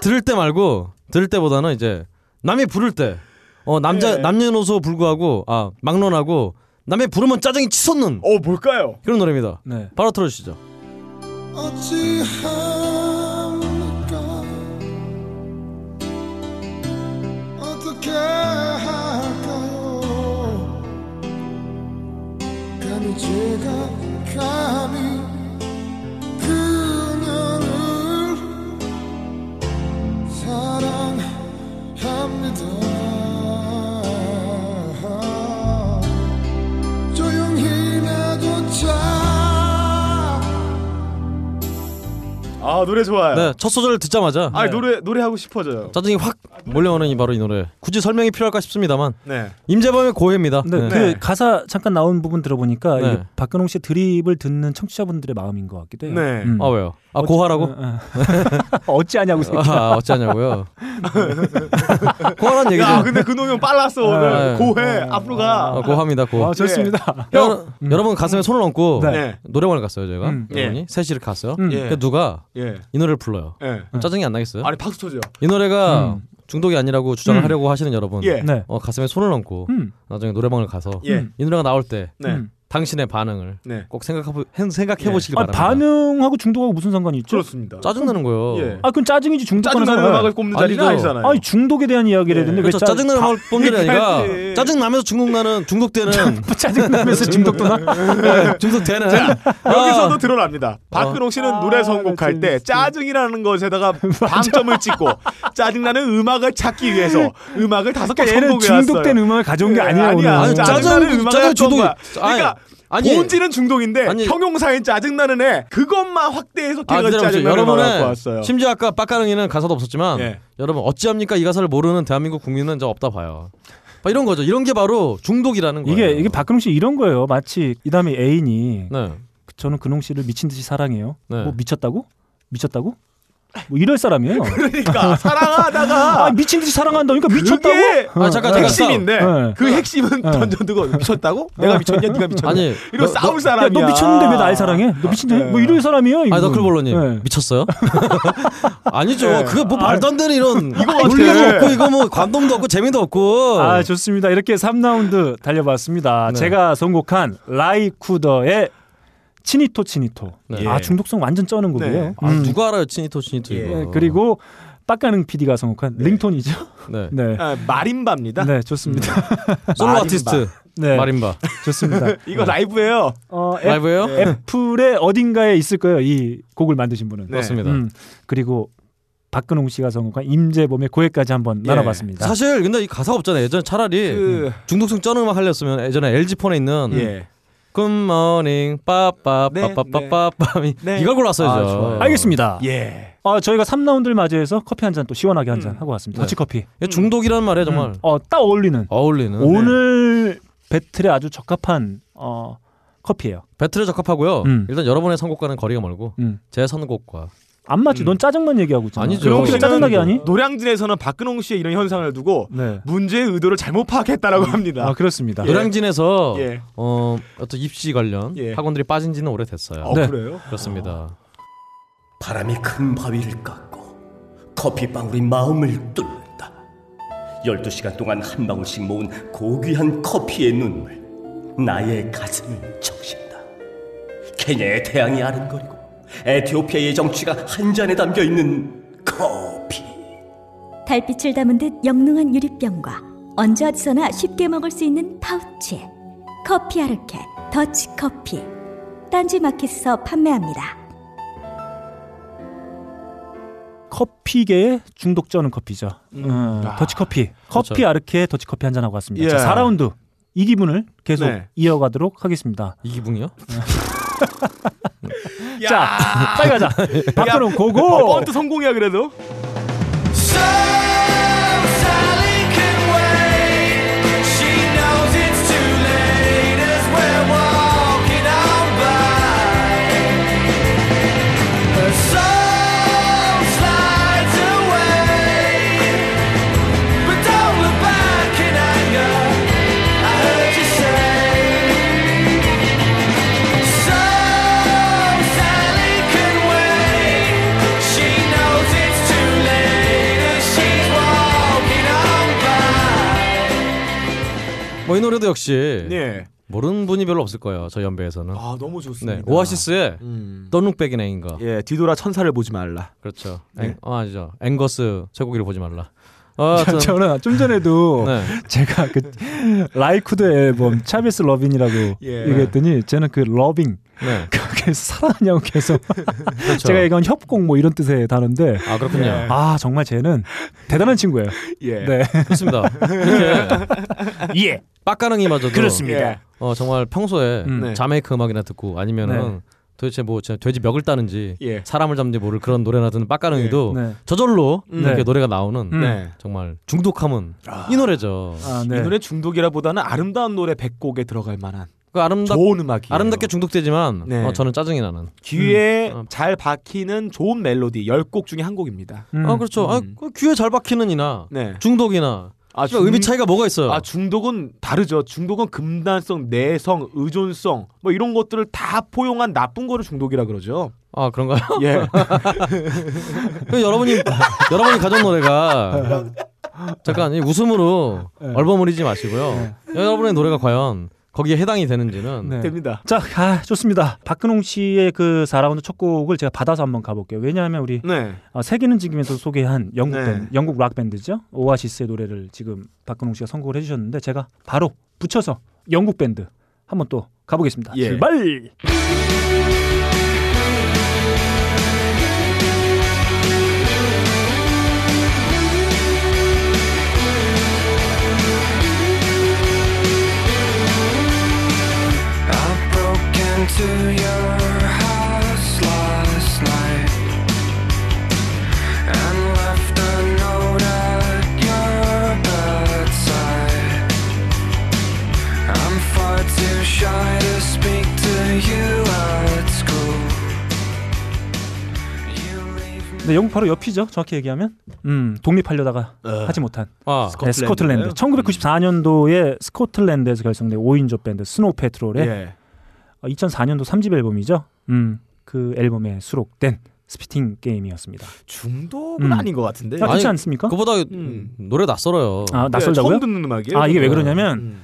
들을 때 말고 들을 때보다는 이제 남이 부를 때 어 남자 네. 남녀노소 불구하고 아 막론하고 남이 부르면 짜증이 치솟는 어 뭘까요? 그런 노래입니다. 네. 바로 틀어주시죠. 어찌합니까 어떻게 할까요 감히 제가 감히 아 노래 좋아요. 네, 첫 소절을 듣자마자 아 노래 노래 하고 싶어져요. 짜증이 확 몰려오는 이 바로 이 노래. 굳이 설명이 필요할까 싶습니다만 네. 임재범의 고해입니다. 네, 네. 그 가사 잠깐 나온 부분 들어보니까 네. 이게 박근홍 씨의 드립을 듣는 청취자분들의 마음인 것 같기도 해요. 네. 음. 아 왜요? 아 어찌- 고하라고? 어, 어. [laughs] 어찌하냐고. 아 어쩌냐고요? [laughs] 고하란 얘기죠. 야 근데 그 놈이 빨랐어 오늘 네. 고해 앞으로 가. 아, 고합니다 고. 아, 좋습니다. 여러, 여러분 가슴에 손을 얹고 네. 노래방을 갔어요 저희가 음. 여러분이 셋이 이렇게 갔어요. 음. 예. 누가 예. 이 노래를 불러요. 예. 짜증이 안 나겠어요? 아니 박수 쳐줘요. 이 노래가 음. 중독이 아니라고 주장을 음. 하려고 하시는 여러분, 예. 네. 어, 가슴에 손을 얹고 음. 나중에 노래방을 가서 예. 이 노래가 나올 때 네. 음. 당신의 반응을 네. 꼭 생각해 생각해 보시길 아, 바랍니다. 반응하고 중독하고 무슨 상관이 있죠? 그렇습니다. 짜증 나는 거요. 예. 아, 그건 짜증이지 중독하는 짜증 나는 사람. 음악을 꼽는 아니죠. 아니잖아요. 아니 중독에 대한 이야기를 예. 했는데 그렇죠. 왜 짜... 짜증나는 말 뽐들이 아니라 [laughs] 그러니까지. 짜증 나면서 중독 나는 중독되는 짜증 나면서 중독도 나? 네, [laughs] 중독되는 [laughs] 여기서도 아, 드러납니다. 박근홍 씨는 아, 노래 선곡할 나 때. 짜증이라는 것에다가 방점을 찍고 짜증 나는 음악을 찾기 위해서 음악을 다섯 개 그러니까 선곡해 왔어요. 중독된 음악을 가져온 게 예, 아니야. 아니야. 짜증 나는 짜증- 음악을 짜증 온 중독이- 거야. 그러니까 아니, 본질은 중독인데 아니. 형용사인 짜증나는 애 그것만 확대해서 아, 걔가 기다려보세요. 짜증나는 여러분의 왔어요. 심지어 아까 빡가능이는 가사도 없었지만 예. 여러분 어찌합니까 이 가사를 모르는 대한민국 국민은 저 없다 봐요. 막 이런 거죠. 이런 게 바로 중독이라는 거예요. 이게 이게 박근홍 씨 이런 거예요. 마치 이다음에 애인이 네. 저는 근홍 씨를 미친 듯이 사랑해요. 네. 뭐 미쳤다고? 미쳤다고? 뭐 이럴 사람이에요. [laughs] 그러니까 사랑하다가 아, 미친 듯이 사랑한다. 그러니까 미쳤다고? 그게 아, 잠깐, 잠깐. 핵심인데 네. 그 핵심은 던져두고 미쳤다고? 내가 미쳤냐? 네가 미쳤냐? 아니, 이거 너- 싸울 야, 사람이야. 너 미쳤는데 왜 날 사랑해? 너 미친 듯? 뭐 이럴 사람이에요. 이분. 아니 너클볼러님 네. 미쳤어요? [laughs] 아니죠. 네. 그거 뭐 말도 안 되는 이런 이거. 논리도 없고 이거 뭐 감동도 없고 재미도 없고. 아 좋습니다. 이렇게 3라운드 달려봤습니다. 네. 제가 선곡한 라이 쿠더의 Chinito Chinito. 네. 아 중독성 완전 쩌는 곡이에요. 네. 아, 음. 누가 알아요 Chinito Chinito 예. 이거. 네, 그리고 빡가능 PD가 선곡한 Ringtone이죠. 네. [laughs] 네. 아, 마림바입니다. 네, 좋습니다. [laughs] 솔로 마림바. 아티스트 네, 마림바 [laughs] 좋습니다. 이거 라이브예요. 어, 애, 라이브예요? 애플의 어딘가에 있을 거예요. 이 곡을 만드신 분은. 네. 그렇습니다. 음, 그리고 박근홍 씨가 선곡한 임재범의 고해까지 한번 예. 나눠봤습니다. 사실 근데 이 가사가 없잖아요. 예전 차라리 그 중독성 쩌는 음악 하렸으면 예전에 LG 폰에 있는 예. 굿모닝 빠빠 네, 빠빠빠빠빠 네. 이걸 골랐어야죠. 아. 알겠습니다. 예. 어, 저희가 3라운드를 맞이해서 커피 한 잔 또 시원하게 한잔 하고 왔습니다. 네. 더치 커피. 이게 중독이라는 말이에요 정말 음. 어, 딱 어울리는. 어울리는. 오늘 배틀에 아주 적합한 어, 커피예요. 배틀에 적합하고요. 음. 일단 여러분의 선곡과는 거리가 멀고 음. 제 선곡과 안 맞지. 넌 짜증만 얘기하고 있잖아. 아니죠. 그런 커피가 짜증나게 하니? 노량진에서는 박근홍 씨의 이런 현상을 두고 네. 문제의 의도를 잘못 파악했다라고 합니다. 아, 그렇습니다. 노량진에서 예. 어, 어떤 입시 관련 예. 학원들이 빠진지는 오래됐어요. 어, 네. 그래요? 그렇습니다. 바람이 큰 바위를 깎고 커피방울이 마음을 뚫는다. 12시간 동안 한 방울씩 모은 고귀한 커피의 눈물 나의 가슴을 적신다. 케냐의 태양이 아른거리고 에티오피아의 정취가 한 잔에 담겨 있는 커피. 달빛을 담은 듯 영롱한 유리병과 언제 어디서나 쉽게 먹을 수 있는 파우치 커피 아르케 더치 커피 딴지 마켓에서 판매합니다. 커피계의 중독자는 커피죠. 음. 어, 아. 더치커피. 커피 그렇죠. 아르케 더치커피 한 잔 하고 왔습니다. 예. 자, 4라운드. 이 기분을 계속 네. 이어가도록 하겠습니다. 이기붕이요? [laughs] 자, 빨리 가자. 박근홍 고고. 어, 번트 성공이야 그래도. 뭐 이 노래도 역시 네. 모르는 분이 별로 없을 거예요. 저희 연배에서는. 아 너무 좋습니다. 네, 오아시스의 음. Back in Anger. 예, 뒤돌아 천사를 보지 말라. 그렇죠. 네. 앵, 어, 아니죠. 앵거스 쇠고기를 보지 말라. 어, 저- 하여튼- 저는 좀 전에도 [laughs] 네. 제가 그 라이 쿠더 앨범 Chavez Ravine이라고 [laughs] 예. 얘기했더니 저는 그 loving 네. [laughs] 그게 사랑하냐고 계속 [laughs] 그렇죠. 제가 얘기한 협곡 뭐 이런 뜻의 단어인데 아 그렇군요. 아 정말 쟤는 대단한 친구예요. [laughs] 예. 네. 그렇습니다. 이렇게 예. 빡가능이마저도 그렇습니다. 예. 어 정말 평소에 음. 네. 자메이크 음악이나 듣고 아니면은 네. 도대체 뭐 진짜 돼지 멱을 따는지 예. 사람을 잡는지 모를 그런 노래나 듣는 빡가능이도 네. 네. 저절로 음. 이렇게 네. 노래가 나오는 음. 네. 정말 중독함은 이 노래죠. 아, 이 네. 노래 중독이라보다는 아름다운 노래 100곡에 들어갈 만한 그 아름답 좋은 음악이에요. 아름답게 중독되지만 네. 어, 저는 짜증이 나는. 귀에 음. 잘 박히는 좋은 멜로디 10곡 중에 한 곡입니다. 음. 아 그렇죠. 아, 그 귀에 잘 박히는 이나 네. 중독이나 아, 중... 의미 차이가 뭐가 있어요? 아 중독은 다르죠. 중독은 금단성, 내성, 의존성 뭐 이런 것들을 다 포용한 나쁜 거를 중독이라 그러죠. 아 그런가요? [laughs] 예. 그 여러분이 여러분이 가져온 노래가 잠깐 이 웃음으로 네. 얼버무리지 마시고요. 여러분의 노래가 과연 거기에 해당이 되는지는 네. 됩니다. 자, 아, 좋습니다. 박근홍 씨의 그 4라운드 첫 곡을 제가 받아서 한번 가볼게요. 왜냐하면 우리 네. 어, 세계는 지금에서 소개한 영국 네. 밴드, 영국 락 밴드죠. 오아시스의 노래를 지금 박근홍 씨가 선곡을 해주셨는데 제가 바로 붙여서 영국 밴드 한번 또 가보겠습니다. 예. 출발. 네, 영국 바로 옆이죠. 정확히 얘기하면. 음, 독립하려다가 어. 하지 못한 아, 네, 스코틀랜드. 1994년도에 스코틀랜드에서 결성된 5인조 밴드 스노우 패트롤의 예. 어, 2004년도 3집 앨범이죠. 음, 그 앨범에 수록된 Spitting Game이었습니다. 중독은 음. 아닌 것 같은데. 아, 그렇지 않습니까? 그보다 음. 노래 낯설어요. 아, 네, 낯설다고요? 처음 듣는 음악이에요. 아, 이게 왜. 그러냐면 음.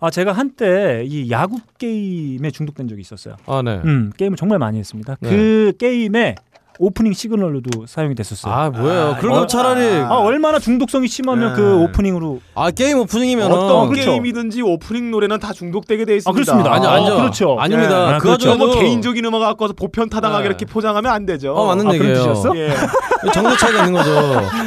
아, 제가 한때 이 야구 게임에 중독된 적이 있었어요. 아 네. 음, 게임을 정말 많이 했습니다. 네. 그 게임에 오프닝 시그널로도 사용이 됐었어요. 아 뭐예요? 아, 그럼 어, 차라리 아, 얼마나 중독성이 심하면 네. 그 오프닝으로 아 게임 오프닝이면 어떤 그렇죠. 게임이든지 오프닝 노래는 다 중독되게 돼 있습니다. 아, 그렇습니다. 아니, 아. 그렇죠. 아닙니다. 네. 그 아, 와중에도 너무 개인적인 음악 갖고 와서 보편 타당하게 네. 이렇게 포장하면 안 되죠. 어 맞는 아, 얘기예요. 예. 정도 차이가 있는 거죠.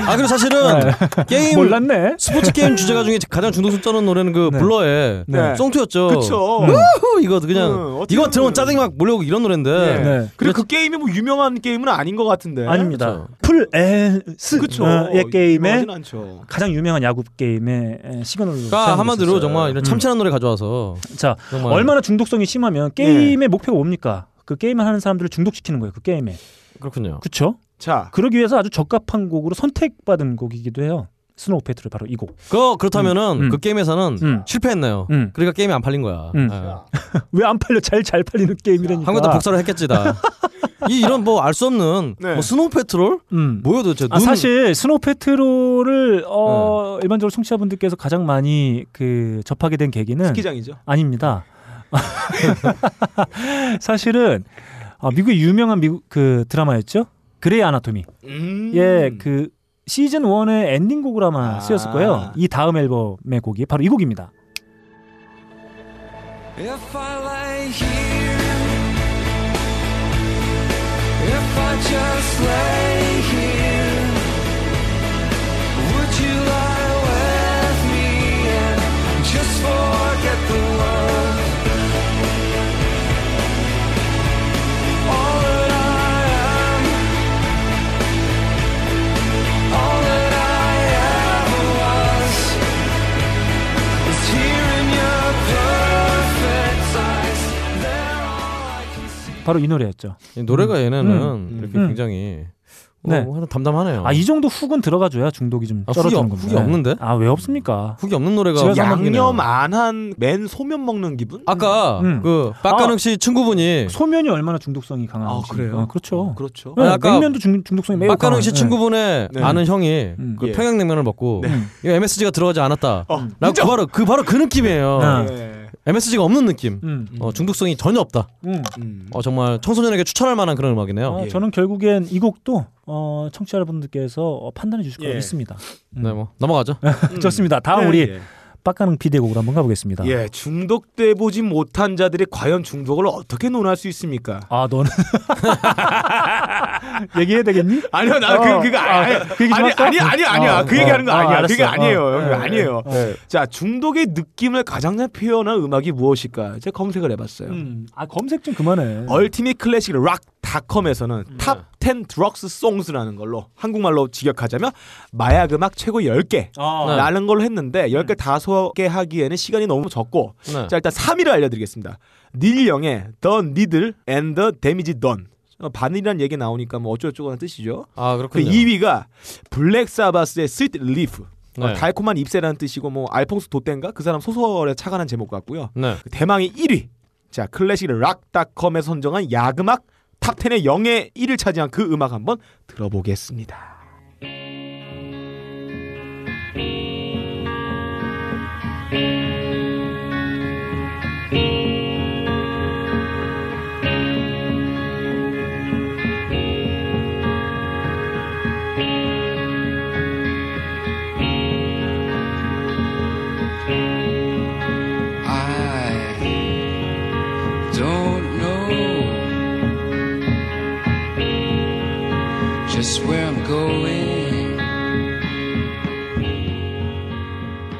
아 그리고 사실은 게임 몰랐네. 스포츠 게임 주제가 중에 가장 중독성 쩌는 노래는 그 네. 블러의 네. Song Two였죠. Woo-hoo, 이거 그냥 음, 이거 들으면 보면- 짜증이 막 몰려오고 이런 노래인데. 네. 그리고 그 게임이 뭐 유명한 게임은 아닌 것 같은데. 아닙니다. 풀 앤스 그쵸. 의 게임에 유명하진 않죠. 가장 유명한 야구 게임의 에, 시그널로 그러니까. 한마디로 정말 이런 음. 참신한 노래 가져와서 자 정말 얼마나 중독성이 심하면 게임의 목표가 뭡니까? 그 게임을 하는 사람들을 중독시키는 거예요. 그 게임에. 그렇군요. 그렇죠? 자, 그러기 위해서 아주 적합한 곡으로 선택받은 곡이기도 해요. 스노우 패트롤 바로 이 곡. 그 그렇다면은 음. 그 게임에서는 음. 실패했네요. 음. 그러니까 게임이 안 팔린 거야. 음. 예. [laughs] 왜안 팔려? 잘 잘 팔리는 게임이라니까. 한번더 복사를 했겠지 다. [laughs] 이 이런 뭐 알 수 없는 네. 뭐 Snow Patrol 음. 뭐야 도대체 아, 눈- 사실 Snow Patrol을 어, 네. 일반적으로 청취자분들께서 가장 많이 그 접하게 된 계기는 스키장이죠. 아닙니다. [laughs] 사실은 아, 미국의 유명한 미국 그 드라마였죠. Grey Anatomy. 음. 예, 그 시즌 1의 엔딩곡으로 아마 아. 쓰였을 거예요. 이 다음 앨범의 곡이 바로 이 곡입니다. Just lay 바로 이 노래였죠. 이 노래가 얘네는 음. 이렇게 음. 굉장히 네. 뭐 하여튼 담담하네요. 아 이 정도 훅은 들어가줘야 중독이 좀 아, 떨어지는 훅이, 겁니다. 훅이 없는데? 아 왜 없습니까? 훅이 없는 노래가 양념 안 한 맨 소면 먹는 기분? 아까 음. 그 빡가능 씨 친구분이 소면이 얼마나 중독성이 강한 아, 그래요? 어, 그렇죠. 그렇죠. 네, 아까 냉면도 중, 중독성이 매우 강한. 씨 친구분의 네. 아는 형이 음. 그 예. 평양냉면을 먹고 네. 이거 MSG가 들어가지 않았다. 어, 라고! 그 바로 그 바로 그 느낌이에요. 네. 예. MSG가 없는 느낌. 음. 어, 중독성이 전혀 없다. 음. 음. 어, 정말 청소년에게 추천할 만한 그런 음악이네요. 어, 예. 저는 결국엔 이 곡도 어, 청취자 여러분들께서 어, 판단해 주실 거라 예. 믿습니다. 음. 네, 뭐 넘어가죠. [laughs] 좋습니다. 다음 예, 우리 예. 빡가능 피디의 곡으로 한번 가보겠습니다. 예, 중독돼 보지 못한 자들이 과연 중독을 어떻게 논할 수 있습니까? 아 너는 [laughs] 얘기해야 되겠니? 아니요, 나 어, 그, 그거 아, 아니, 그 얘기 좀 아니? 아니, 아니, 아니야. 어, 그 얘기하는 거 어, 아니야. 알았어. 그게 아니에요. 어, 그게 예, 아니에요. 예. 자, 중독의 느낌을 가장 잘 표현한 음악이 무엇일까? 제가 검색을 해봤어요. 음, 아 검색 좀 그만해. Ultimate Classic Rock 닷컴에서는 top 10 drugs songs라는 걸로 한국말로 직역하자면 마약 음악 최고 10개 아, 네. 라는 걸로 했는데 10개 다 소개하기에는 시간이 너무 적고 네. 자 일단 3위를 알려드리겠습니다. 닐 영의 The Needle and the Damage Done 어, 바늘이란 얘기 나오니까 뭐 어쩌고저쩌고 하는 뜻이죠. 아그 그렇군요. 2위가 Black Sabbath의 Sweet Leaf 어, 네. 달콤한 잎새라는 뜻이고 뭐 알퐁스 도땡가 그 사람 소설에 착안한 제목 같고요. 네. 그 대망의 1위. 자, 클래식 락닷컴에 선정한 야금악 탑 10의 영의 1위를 차지한 그 음악 한번 들어보겠습니다. Just where I'm going.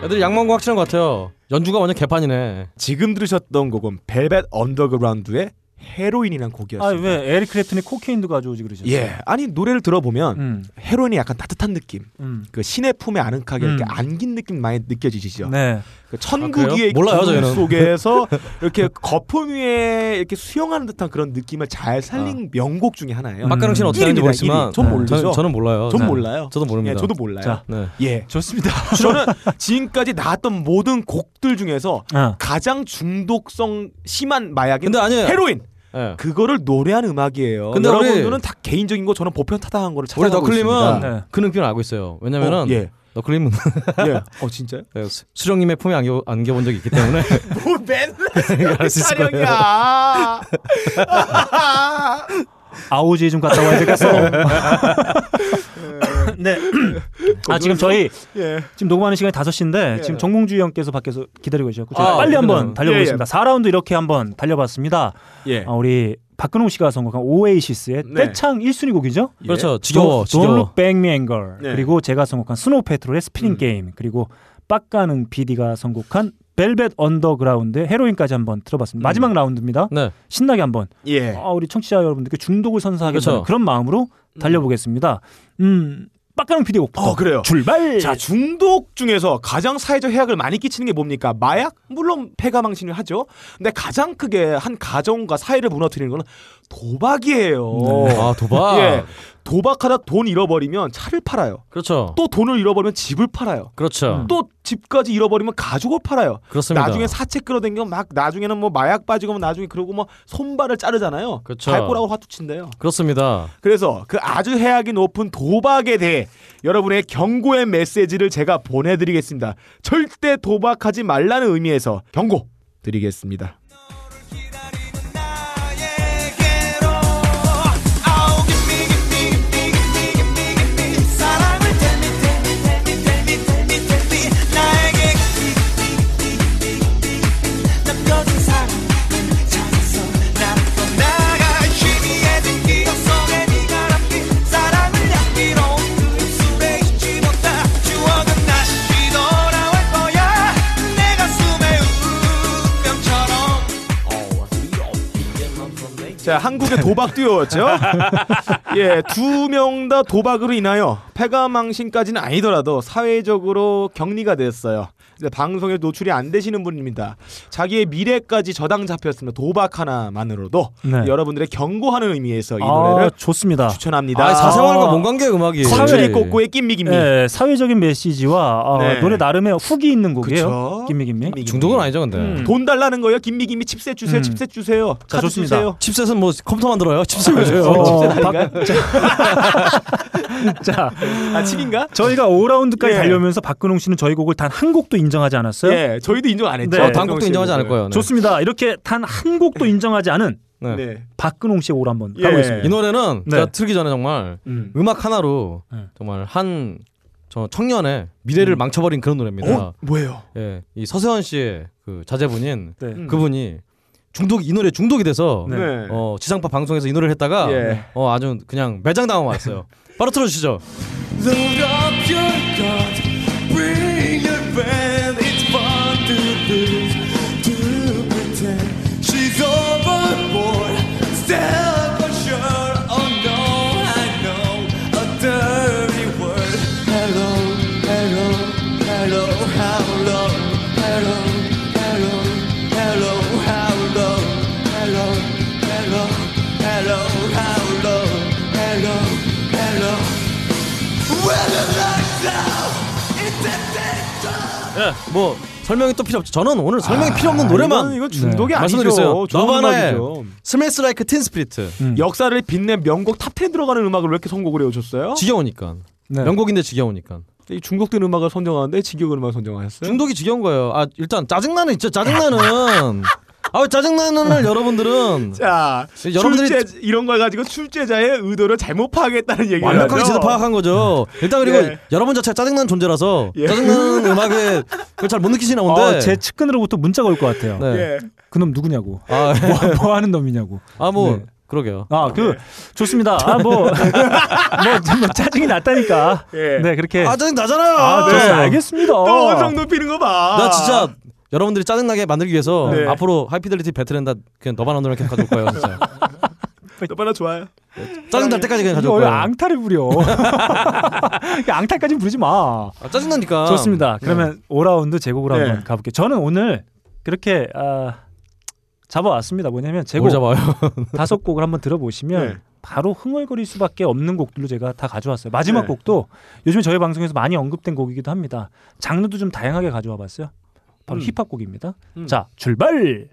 애들 약 한 거 확실한 것 같아요. 연주가 완전 개판이네. 지금 들으셨던 곡은 Velvet Underground의 헤로인이라는 아 곡이었습니다. 왜 에릭 클랩튼이 Cocaine도 가져오지 그러셨어요? 예, 아니 노래를 들어보면 음, 헤로인이 약간 따뜻한 느낌, 음. 그 신의 품에 아늑하게 이렇게 음. 안긴 느낌 많이 느껴지시죠? 네. 그 아, 천국의 그래요? 몰라요. 속에서 [laughs] 이렇게 거품 위에 이렇게 수영하는 듯한 그런 느낌을 잘 살린 명곡 중에 하나예요. 빡가능 씨는 어떻게 하는지 모르지만. 전 네. 모르죠. 저는, 저는 몰라요. 전 네. 몰라요. 저도 모릅니다. 예, 저도 몰라요. 자, 네. 예. 좋습니다. [laughs] 저는 지금까지 나왔던 모든 곡들 중에서 아, 가장 중독성 심한 마약인 근데 아니에요. 헤로인 예. 그거를 노래한 음악이에요. 근데 우리- 여러분들은 다 개인적인 거 저는 보편 타당한 거를 우리 찾아가고 너클림은 있습니다. 네. 그 느낌을 알고 있어요. 왜냐면은 어, 예. 너클림은 [laughs] 예. [laughs] 어 진짜요? 네, 수- 수령님의 품에 안겨, 안겨본 적이 있기 때문에 [laughs] 뭐 맨날. 촬영이야. 아오지 좀 갔다 와야 되겠어. [laughs] 네. 아 지금 저희 예. 지금 녹음하는 시간이 5시인데 예. 지금 정몽주의 형께서 밖에서 기다리고 계셨고 저희 아, 빨리 그러네요. 한번 달려보겠습니다. 4라운드 이렇게 한번 달려봤습니다. 예. 아, 우리 박근홍 씨가 선곡한 Oasis의 네. 떼창 1순위 곡이죠. 그렇죠. 지겨워, Don't 지겨워. Anger 네. 그리고 제가 선곡한 Snow Patrol의 Spitting 음. Games 그리고 빡가능 PD가 선곡한 Velvet Underground의 헤로인까지 한번 들어봤습니다. 마지막 라운드입니다. 네. 신나게 한번 예. 아, 우리 청취자 여러분들께 중독을 선사하겠다는 그렇죠. 그런 마음으로 달려보겠습니다. 음, 빡가능 PD 곡부터 어, 그래요. 출발. 자 중독 중에서 가장 사회적 해악을 많이 끼치는 게 뭡니까? 마약? 물론 폐가망신을 하죠. 근데 가장 크게 한 가정과 사회를 무너뜨리는 거는 도박이에요. 아 도박. [laughs] 예. 도박하다 돈 잃어버리면 차를 팔아요. 그렇죠. 또 돈을 잃어버리면 집을 팔아요. 그렇죠. 또 집까지 잃어버리면 가족을 팔아요. 그렇습니다. 나중에 사채 끌어당기면 막 나중에는 뭐 마약 빠지고 나중에 그러고 뭐 손발을 자르잖아요. 그렇죠. 발꼬락으로 화투 친대요. 그렇습니다. 그래서 그 아주 해악이 높은 도박에 대해 여러분의 경고의 메시지를 제가 보내드리겠습니다. 절대 도박하지 말라는 의미에서 경고 드리겠습니다. 자, 한국의 도박 듀오였죠. [laughs] 예, 두 명 다 도박으로 인하여 폐가망신까지는 아니더라도 사회적으로 격리가 됐어요. 방송에 노출이 안 되시는 분입니다. 자기의 미래까지 저당 잡혔습니다. 도박 하나만으로도 네. 여러분들의 경고하는 의미에서 이 아, 노래를 좋습니다. 추천합니다. 아, 사생활과 뭔 관계예요, 음악이? 컨트리 사회- 꼬꼬의 Gimme Gimme. 네, 사회적인 메시지와 어, 네. 노래 나름의 훅이 있는 곡이에요. 그쵸. Gimme Gimme. 중독은 아니죠, 근데. 음, 돈 달라는 거예요. Gimme Gimme chipset 주세요. 음. 칩셋 주세요. 자, 카드 좋습니다. 주세요. chipset은 뭐 컴퓨터 만들어요? 칩셋 왜 줘요? 어, 칩셋 박- 아닌가요? [laughs] 자, 아, 칩인가? 저희가 5라운드까지 예. 달려오면서 박근홍 씨는 저희 곡을 단 한 곡도 인정하지 않았어요? 예, 저희도 인정 안 했죠. 어, 단곡도 인정하지 않을 거예요. 네. 좋습니다. 이렇게 단 한 곡도 인정하지 않은 네. 네. 박근홍 씨의 올 한번 예. 가보겠습니다. 이 노래는 네. 제가 틀기 전에 정말 음. 음. 약 하나로 네. 정말 한 저 청년의 미래를 망쳐버린 그런 노래입니다. 어? 뭐예요? 예, 이 서세원 씨의 그 자제분인 네. 음. 그분이 중독 이 노래 중독이 돼서 네. 어, 지상파 방송에서 이 노래를 했다가 예. 어, 아주 그냥 매장 당하고 왔어요. 바로 틀어주시죠. [laughs] 뭐 설명이 또 필요 없죠. 저는 오늘 설명이 아, 필요 없는 노래만 이건, 이건 중독이 아니죠. 좋은 Nirvana의 음악이죠. Smells Like Teen Spirit. 음. 역사를 빛낸 명곡 top 10 들어가는 음악을 왜 이렇게 선곡을 해오셨어요? 지겨우니까. 네. 명곡인데 지겨우니까. 이 중독된 음악을 선정하는데 지겨운 음악을 선정하셨어요? 중독이 지겨운 거예요. 아 일단 짜증나는 있죠. 짜증나는. [laughs] 아왜 짜증나는 여러분들은 자, 여러분들이 출제 이런 걸 가지고 출제자의 의도를 잘못 파악했다는 얘기를 완벽하게. 제대로 파악한 거죠. 일단 그리고 예. 여러분 자체가 짜증나는 존재라서 예. 짜증나는 음악에 그걸 잘 못 느끼시나 본데. 어, 제 측근으로부터 문자가 올 것 같아요. 네. 예. 그놈 누구냐고. 아, 뭐, 뭐 하는 놈이냐고. 아, 뭐 네. 그러게요. 아, 그 좋습니다. 아, 뭐, [laughs] 뭐, 뭐 짜증이 났다니까. 예. 네, 그렇게. 아 짜증 나잖아요. 아, 네, 알겠습니다. 또 언성 높이는 거 봐. 나 진짜 여러분들이 짜증나게 만들기 위해서 네. 앞으로 하이피델리티 배틀엔다 그냥 너바나 노래 계속 가져올 거예요. 진짜. [laughs] 너바나 좋아요. 짜증 날 때까지 그냥 가져올 왜 거예요. 앙탈을 부려? [laughs] 앙탈까지는 부르지 마. 아, 짜증 나니까. 좋습니다. 그러면 5라운드 제곡으로 네. 한번 가볼게요. 저는 오늘 그렇게 아, 잡아왔습니다. 뭐냐면 제곡 뭘 잡아요? [laughs] 다섯 곡을 한번 들어보시면 네. 바로 흥얼거릴 수밖에 없는 곡들로 제가 다 가져왔어요. 마지막 네. 곡도 요즘 저희 방송에서 많이 언급된 곡이기도 합니다. 장르도 좀 다양하게 가져와 봤어요. 바로 음. 힙합 곡입니다. 음. 자, 출발!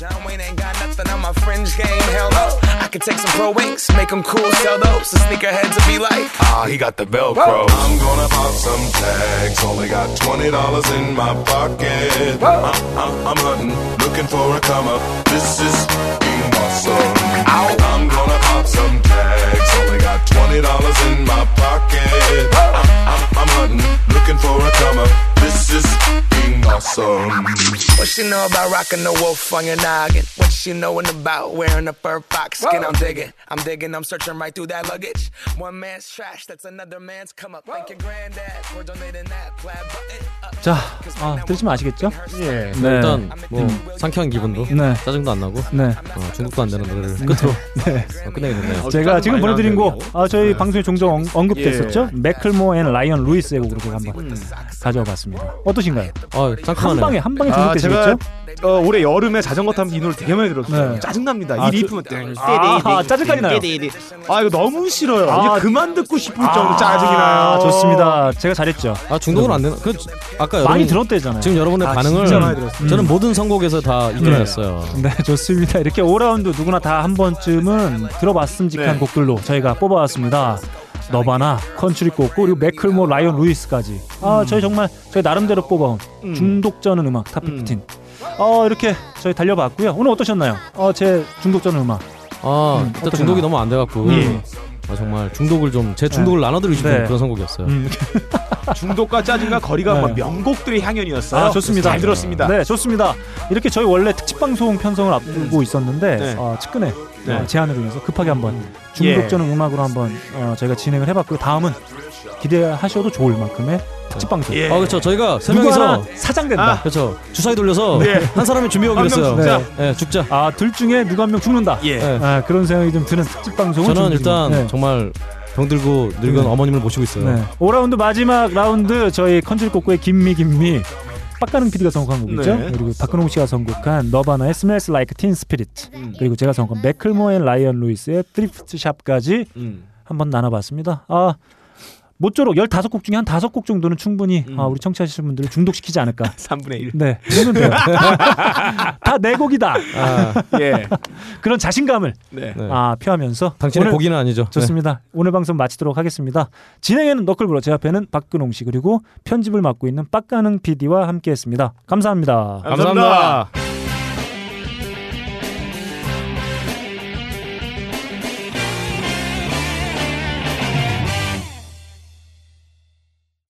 John Wayne ain't got nothing on my fringe game. Hell no. I could take some pro wings, make them cool, sell those. The sneakerheads will be like, Ah, he got the Velcro. I'm gonna pop some tags. Only got twenty dollars in my pocket. I'm, I'm, I'm hunting, looking for a come up. This is being awesome. I'm gonna pop some tags. Only got twenty dollars in my pocket. I'm, I'm, I'm hunting, looking for a come up. This is being awesome. What she know about rocking the wolf on your noggin? What she knowin' about wearing a fur fox skin? I'm digging, I'm digging, I'm searching right through that luggage. One man's trash, that's another man's come up. Thank your granddad for donating that plaid button up. 자, 아, 들으시면 아시겠죠? 예. 네. 일단 뭐 상쾌한 기분도 네. 짜증도 안 나고 네. 어, 중독도 안 되는 노래를 끝으로 네. 어, 끝내겠네요. 제가 지금 보내드린 곡. 아, 저희 방송에 종종 언- 언급됐었죠? 예. 맥클모 앤 라이언 루 이스의 곡으로 제가 한번 가져와 봤습니다. 어떠신가요? 아 한. 방에, 한 방에 아? 제가 어, 올해 여름에 자전거 타면서 이 노래 되게 많이 들었어요. 네. 짜증납니다. 아, 이 저- 리프면 땡, 아, 띠리, 짜증까지 나요. 아 이거 너무 싫어요. 아, 이제 그만 듣고 싶을 아, 정도 짜증이 나요. 좋습니다. 제가 잘했죠. 아 중독은 안 되는. 그 아까 많이 여러분 들었대잖아요. 지금 여러분의 아, 반응을 진짜 많이 들었어요. 저는 모든 선곡에서 다 이끌어냈어요. 네, 좋습니다. 이렇게 5라운드 누구나 다 한 번쯤은 들어봤음직한 네. 곡들로 저희가 뽑아왔습니다. Nirvana, 컨츄리꼬꼬, 그리고 맥클모, 라이언 루이스까지. 아, 저희 정말 저희 나름대로 뽑아온 음. 중독 쩌는 음악 top 15. 어, 이렇게 저희 달려봤고요. 오늘 어떠셨나요? 어, 제 중독 쩌는 음악. 아 음, 일단? 중독이 너무 안 돼갖고 예. 아, 정말 중독을 좀 제 중독을 나눠드리고 싶은 네. 그런 선곡이었어요. 음, [laughs] 중독과 짜증과 거리가 네. 뭐 명곡들의 향연이었어요. 아, 좋습니다. 잘 들었습니다. 네, 좋습니다. 이렇게 저희 원래 특집 방송 편성을 앞두고 있었는데 네. 어, 측근의 네. 어, 제안으로 인해서 급하게 한번 예. 중독자는 음악으로 한번 어, 저희가 진행을 해봤고요. 다음은 기대하셔도 좋을 만큼의 특집 방송. 아 그렇죠. 저희가 세 명이서 하나 사장 된다. 그렇죠. 주사위 돌려서 네. 한 사람이 준비하기로 했어요. 죽자. 네, 죽자. 아, 둘 중에 누가 한 명 죽는다. 예. 네. 아, 그런 생각이 좀 드는 특집 방송을 저는 일단. 네. 정말 병들고 늙은 네. 어머님을 모시고 있어요. 네. 5라운드 마지막 라운드 저희 컨즐꼬꼬의 김미 김미 빡가능 PD가 선곡한 곡이죠. 네. 그리고 박근홍 씨가 선곡한 너바나의 Smells Like Teen Spirit 그리고 제가 선곡한 맥클모 앤 라이언 루이스의 Thrift Shop까지 음. 한번 나눠봤습니다. 아 모쪼록 15곡 중에 한 5곡 정도는 충분히 아, 우리 청취하시는 분들을 중독시키지 않을까. [laughs] 3분의 1. 네, 그러면 돼요. [laughs] 다 내 곡이다. 아. 예. [laughs] 그런 자신감을 네. 아, 표하면서 당신의 오늘 고기는 아니죠. 좋습니다. 오늘 방송 마치도록 하겠습니다. 진행에는 너클브로 제 앞에는 박근홍 씨 그리고 편집을 맡고 있는 빡가능 PD와 함께했습니다. 감사합니다. 감사합니다.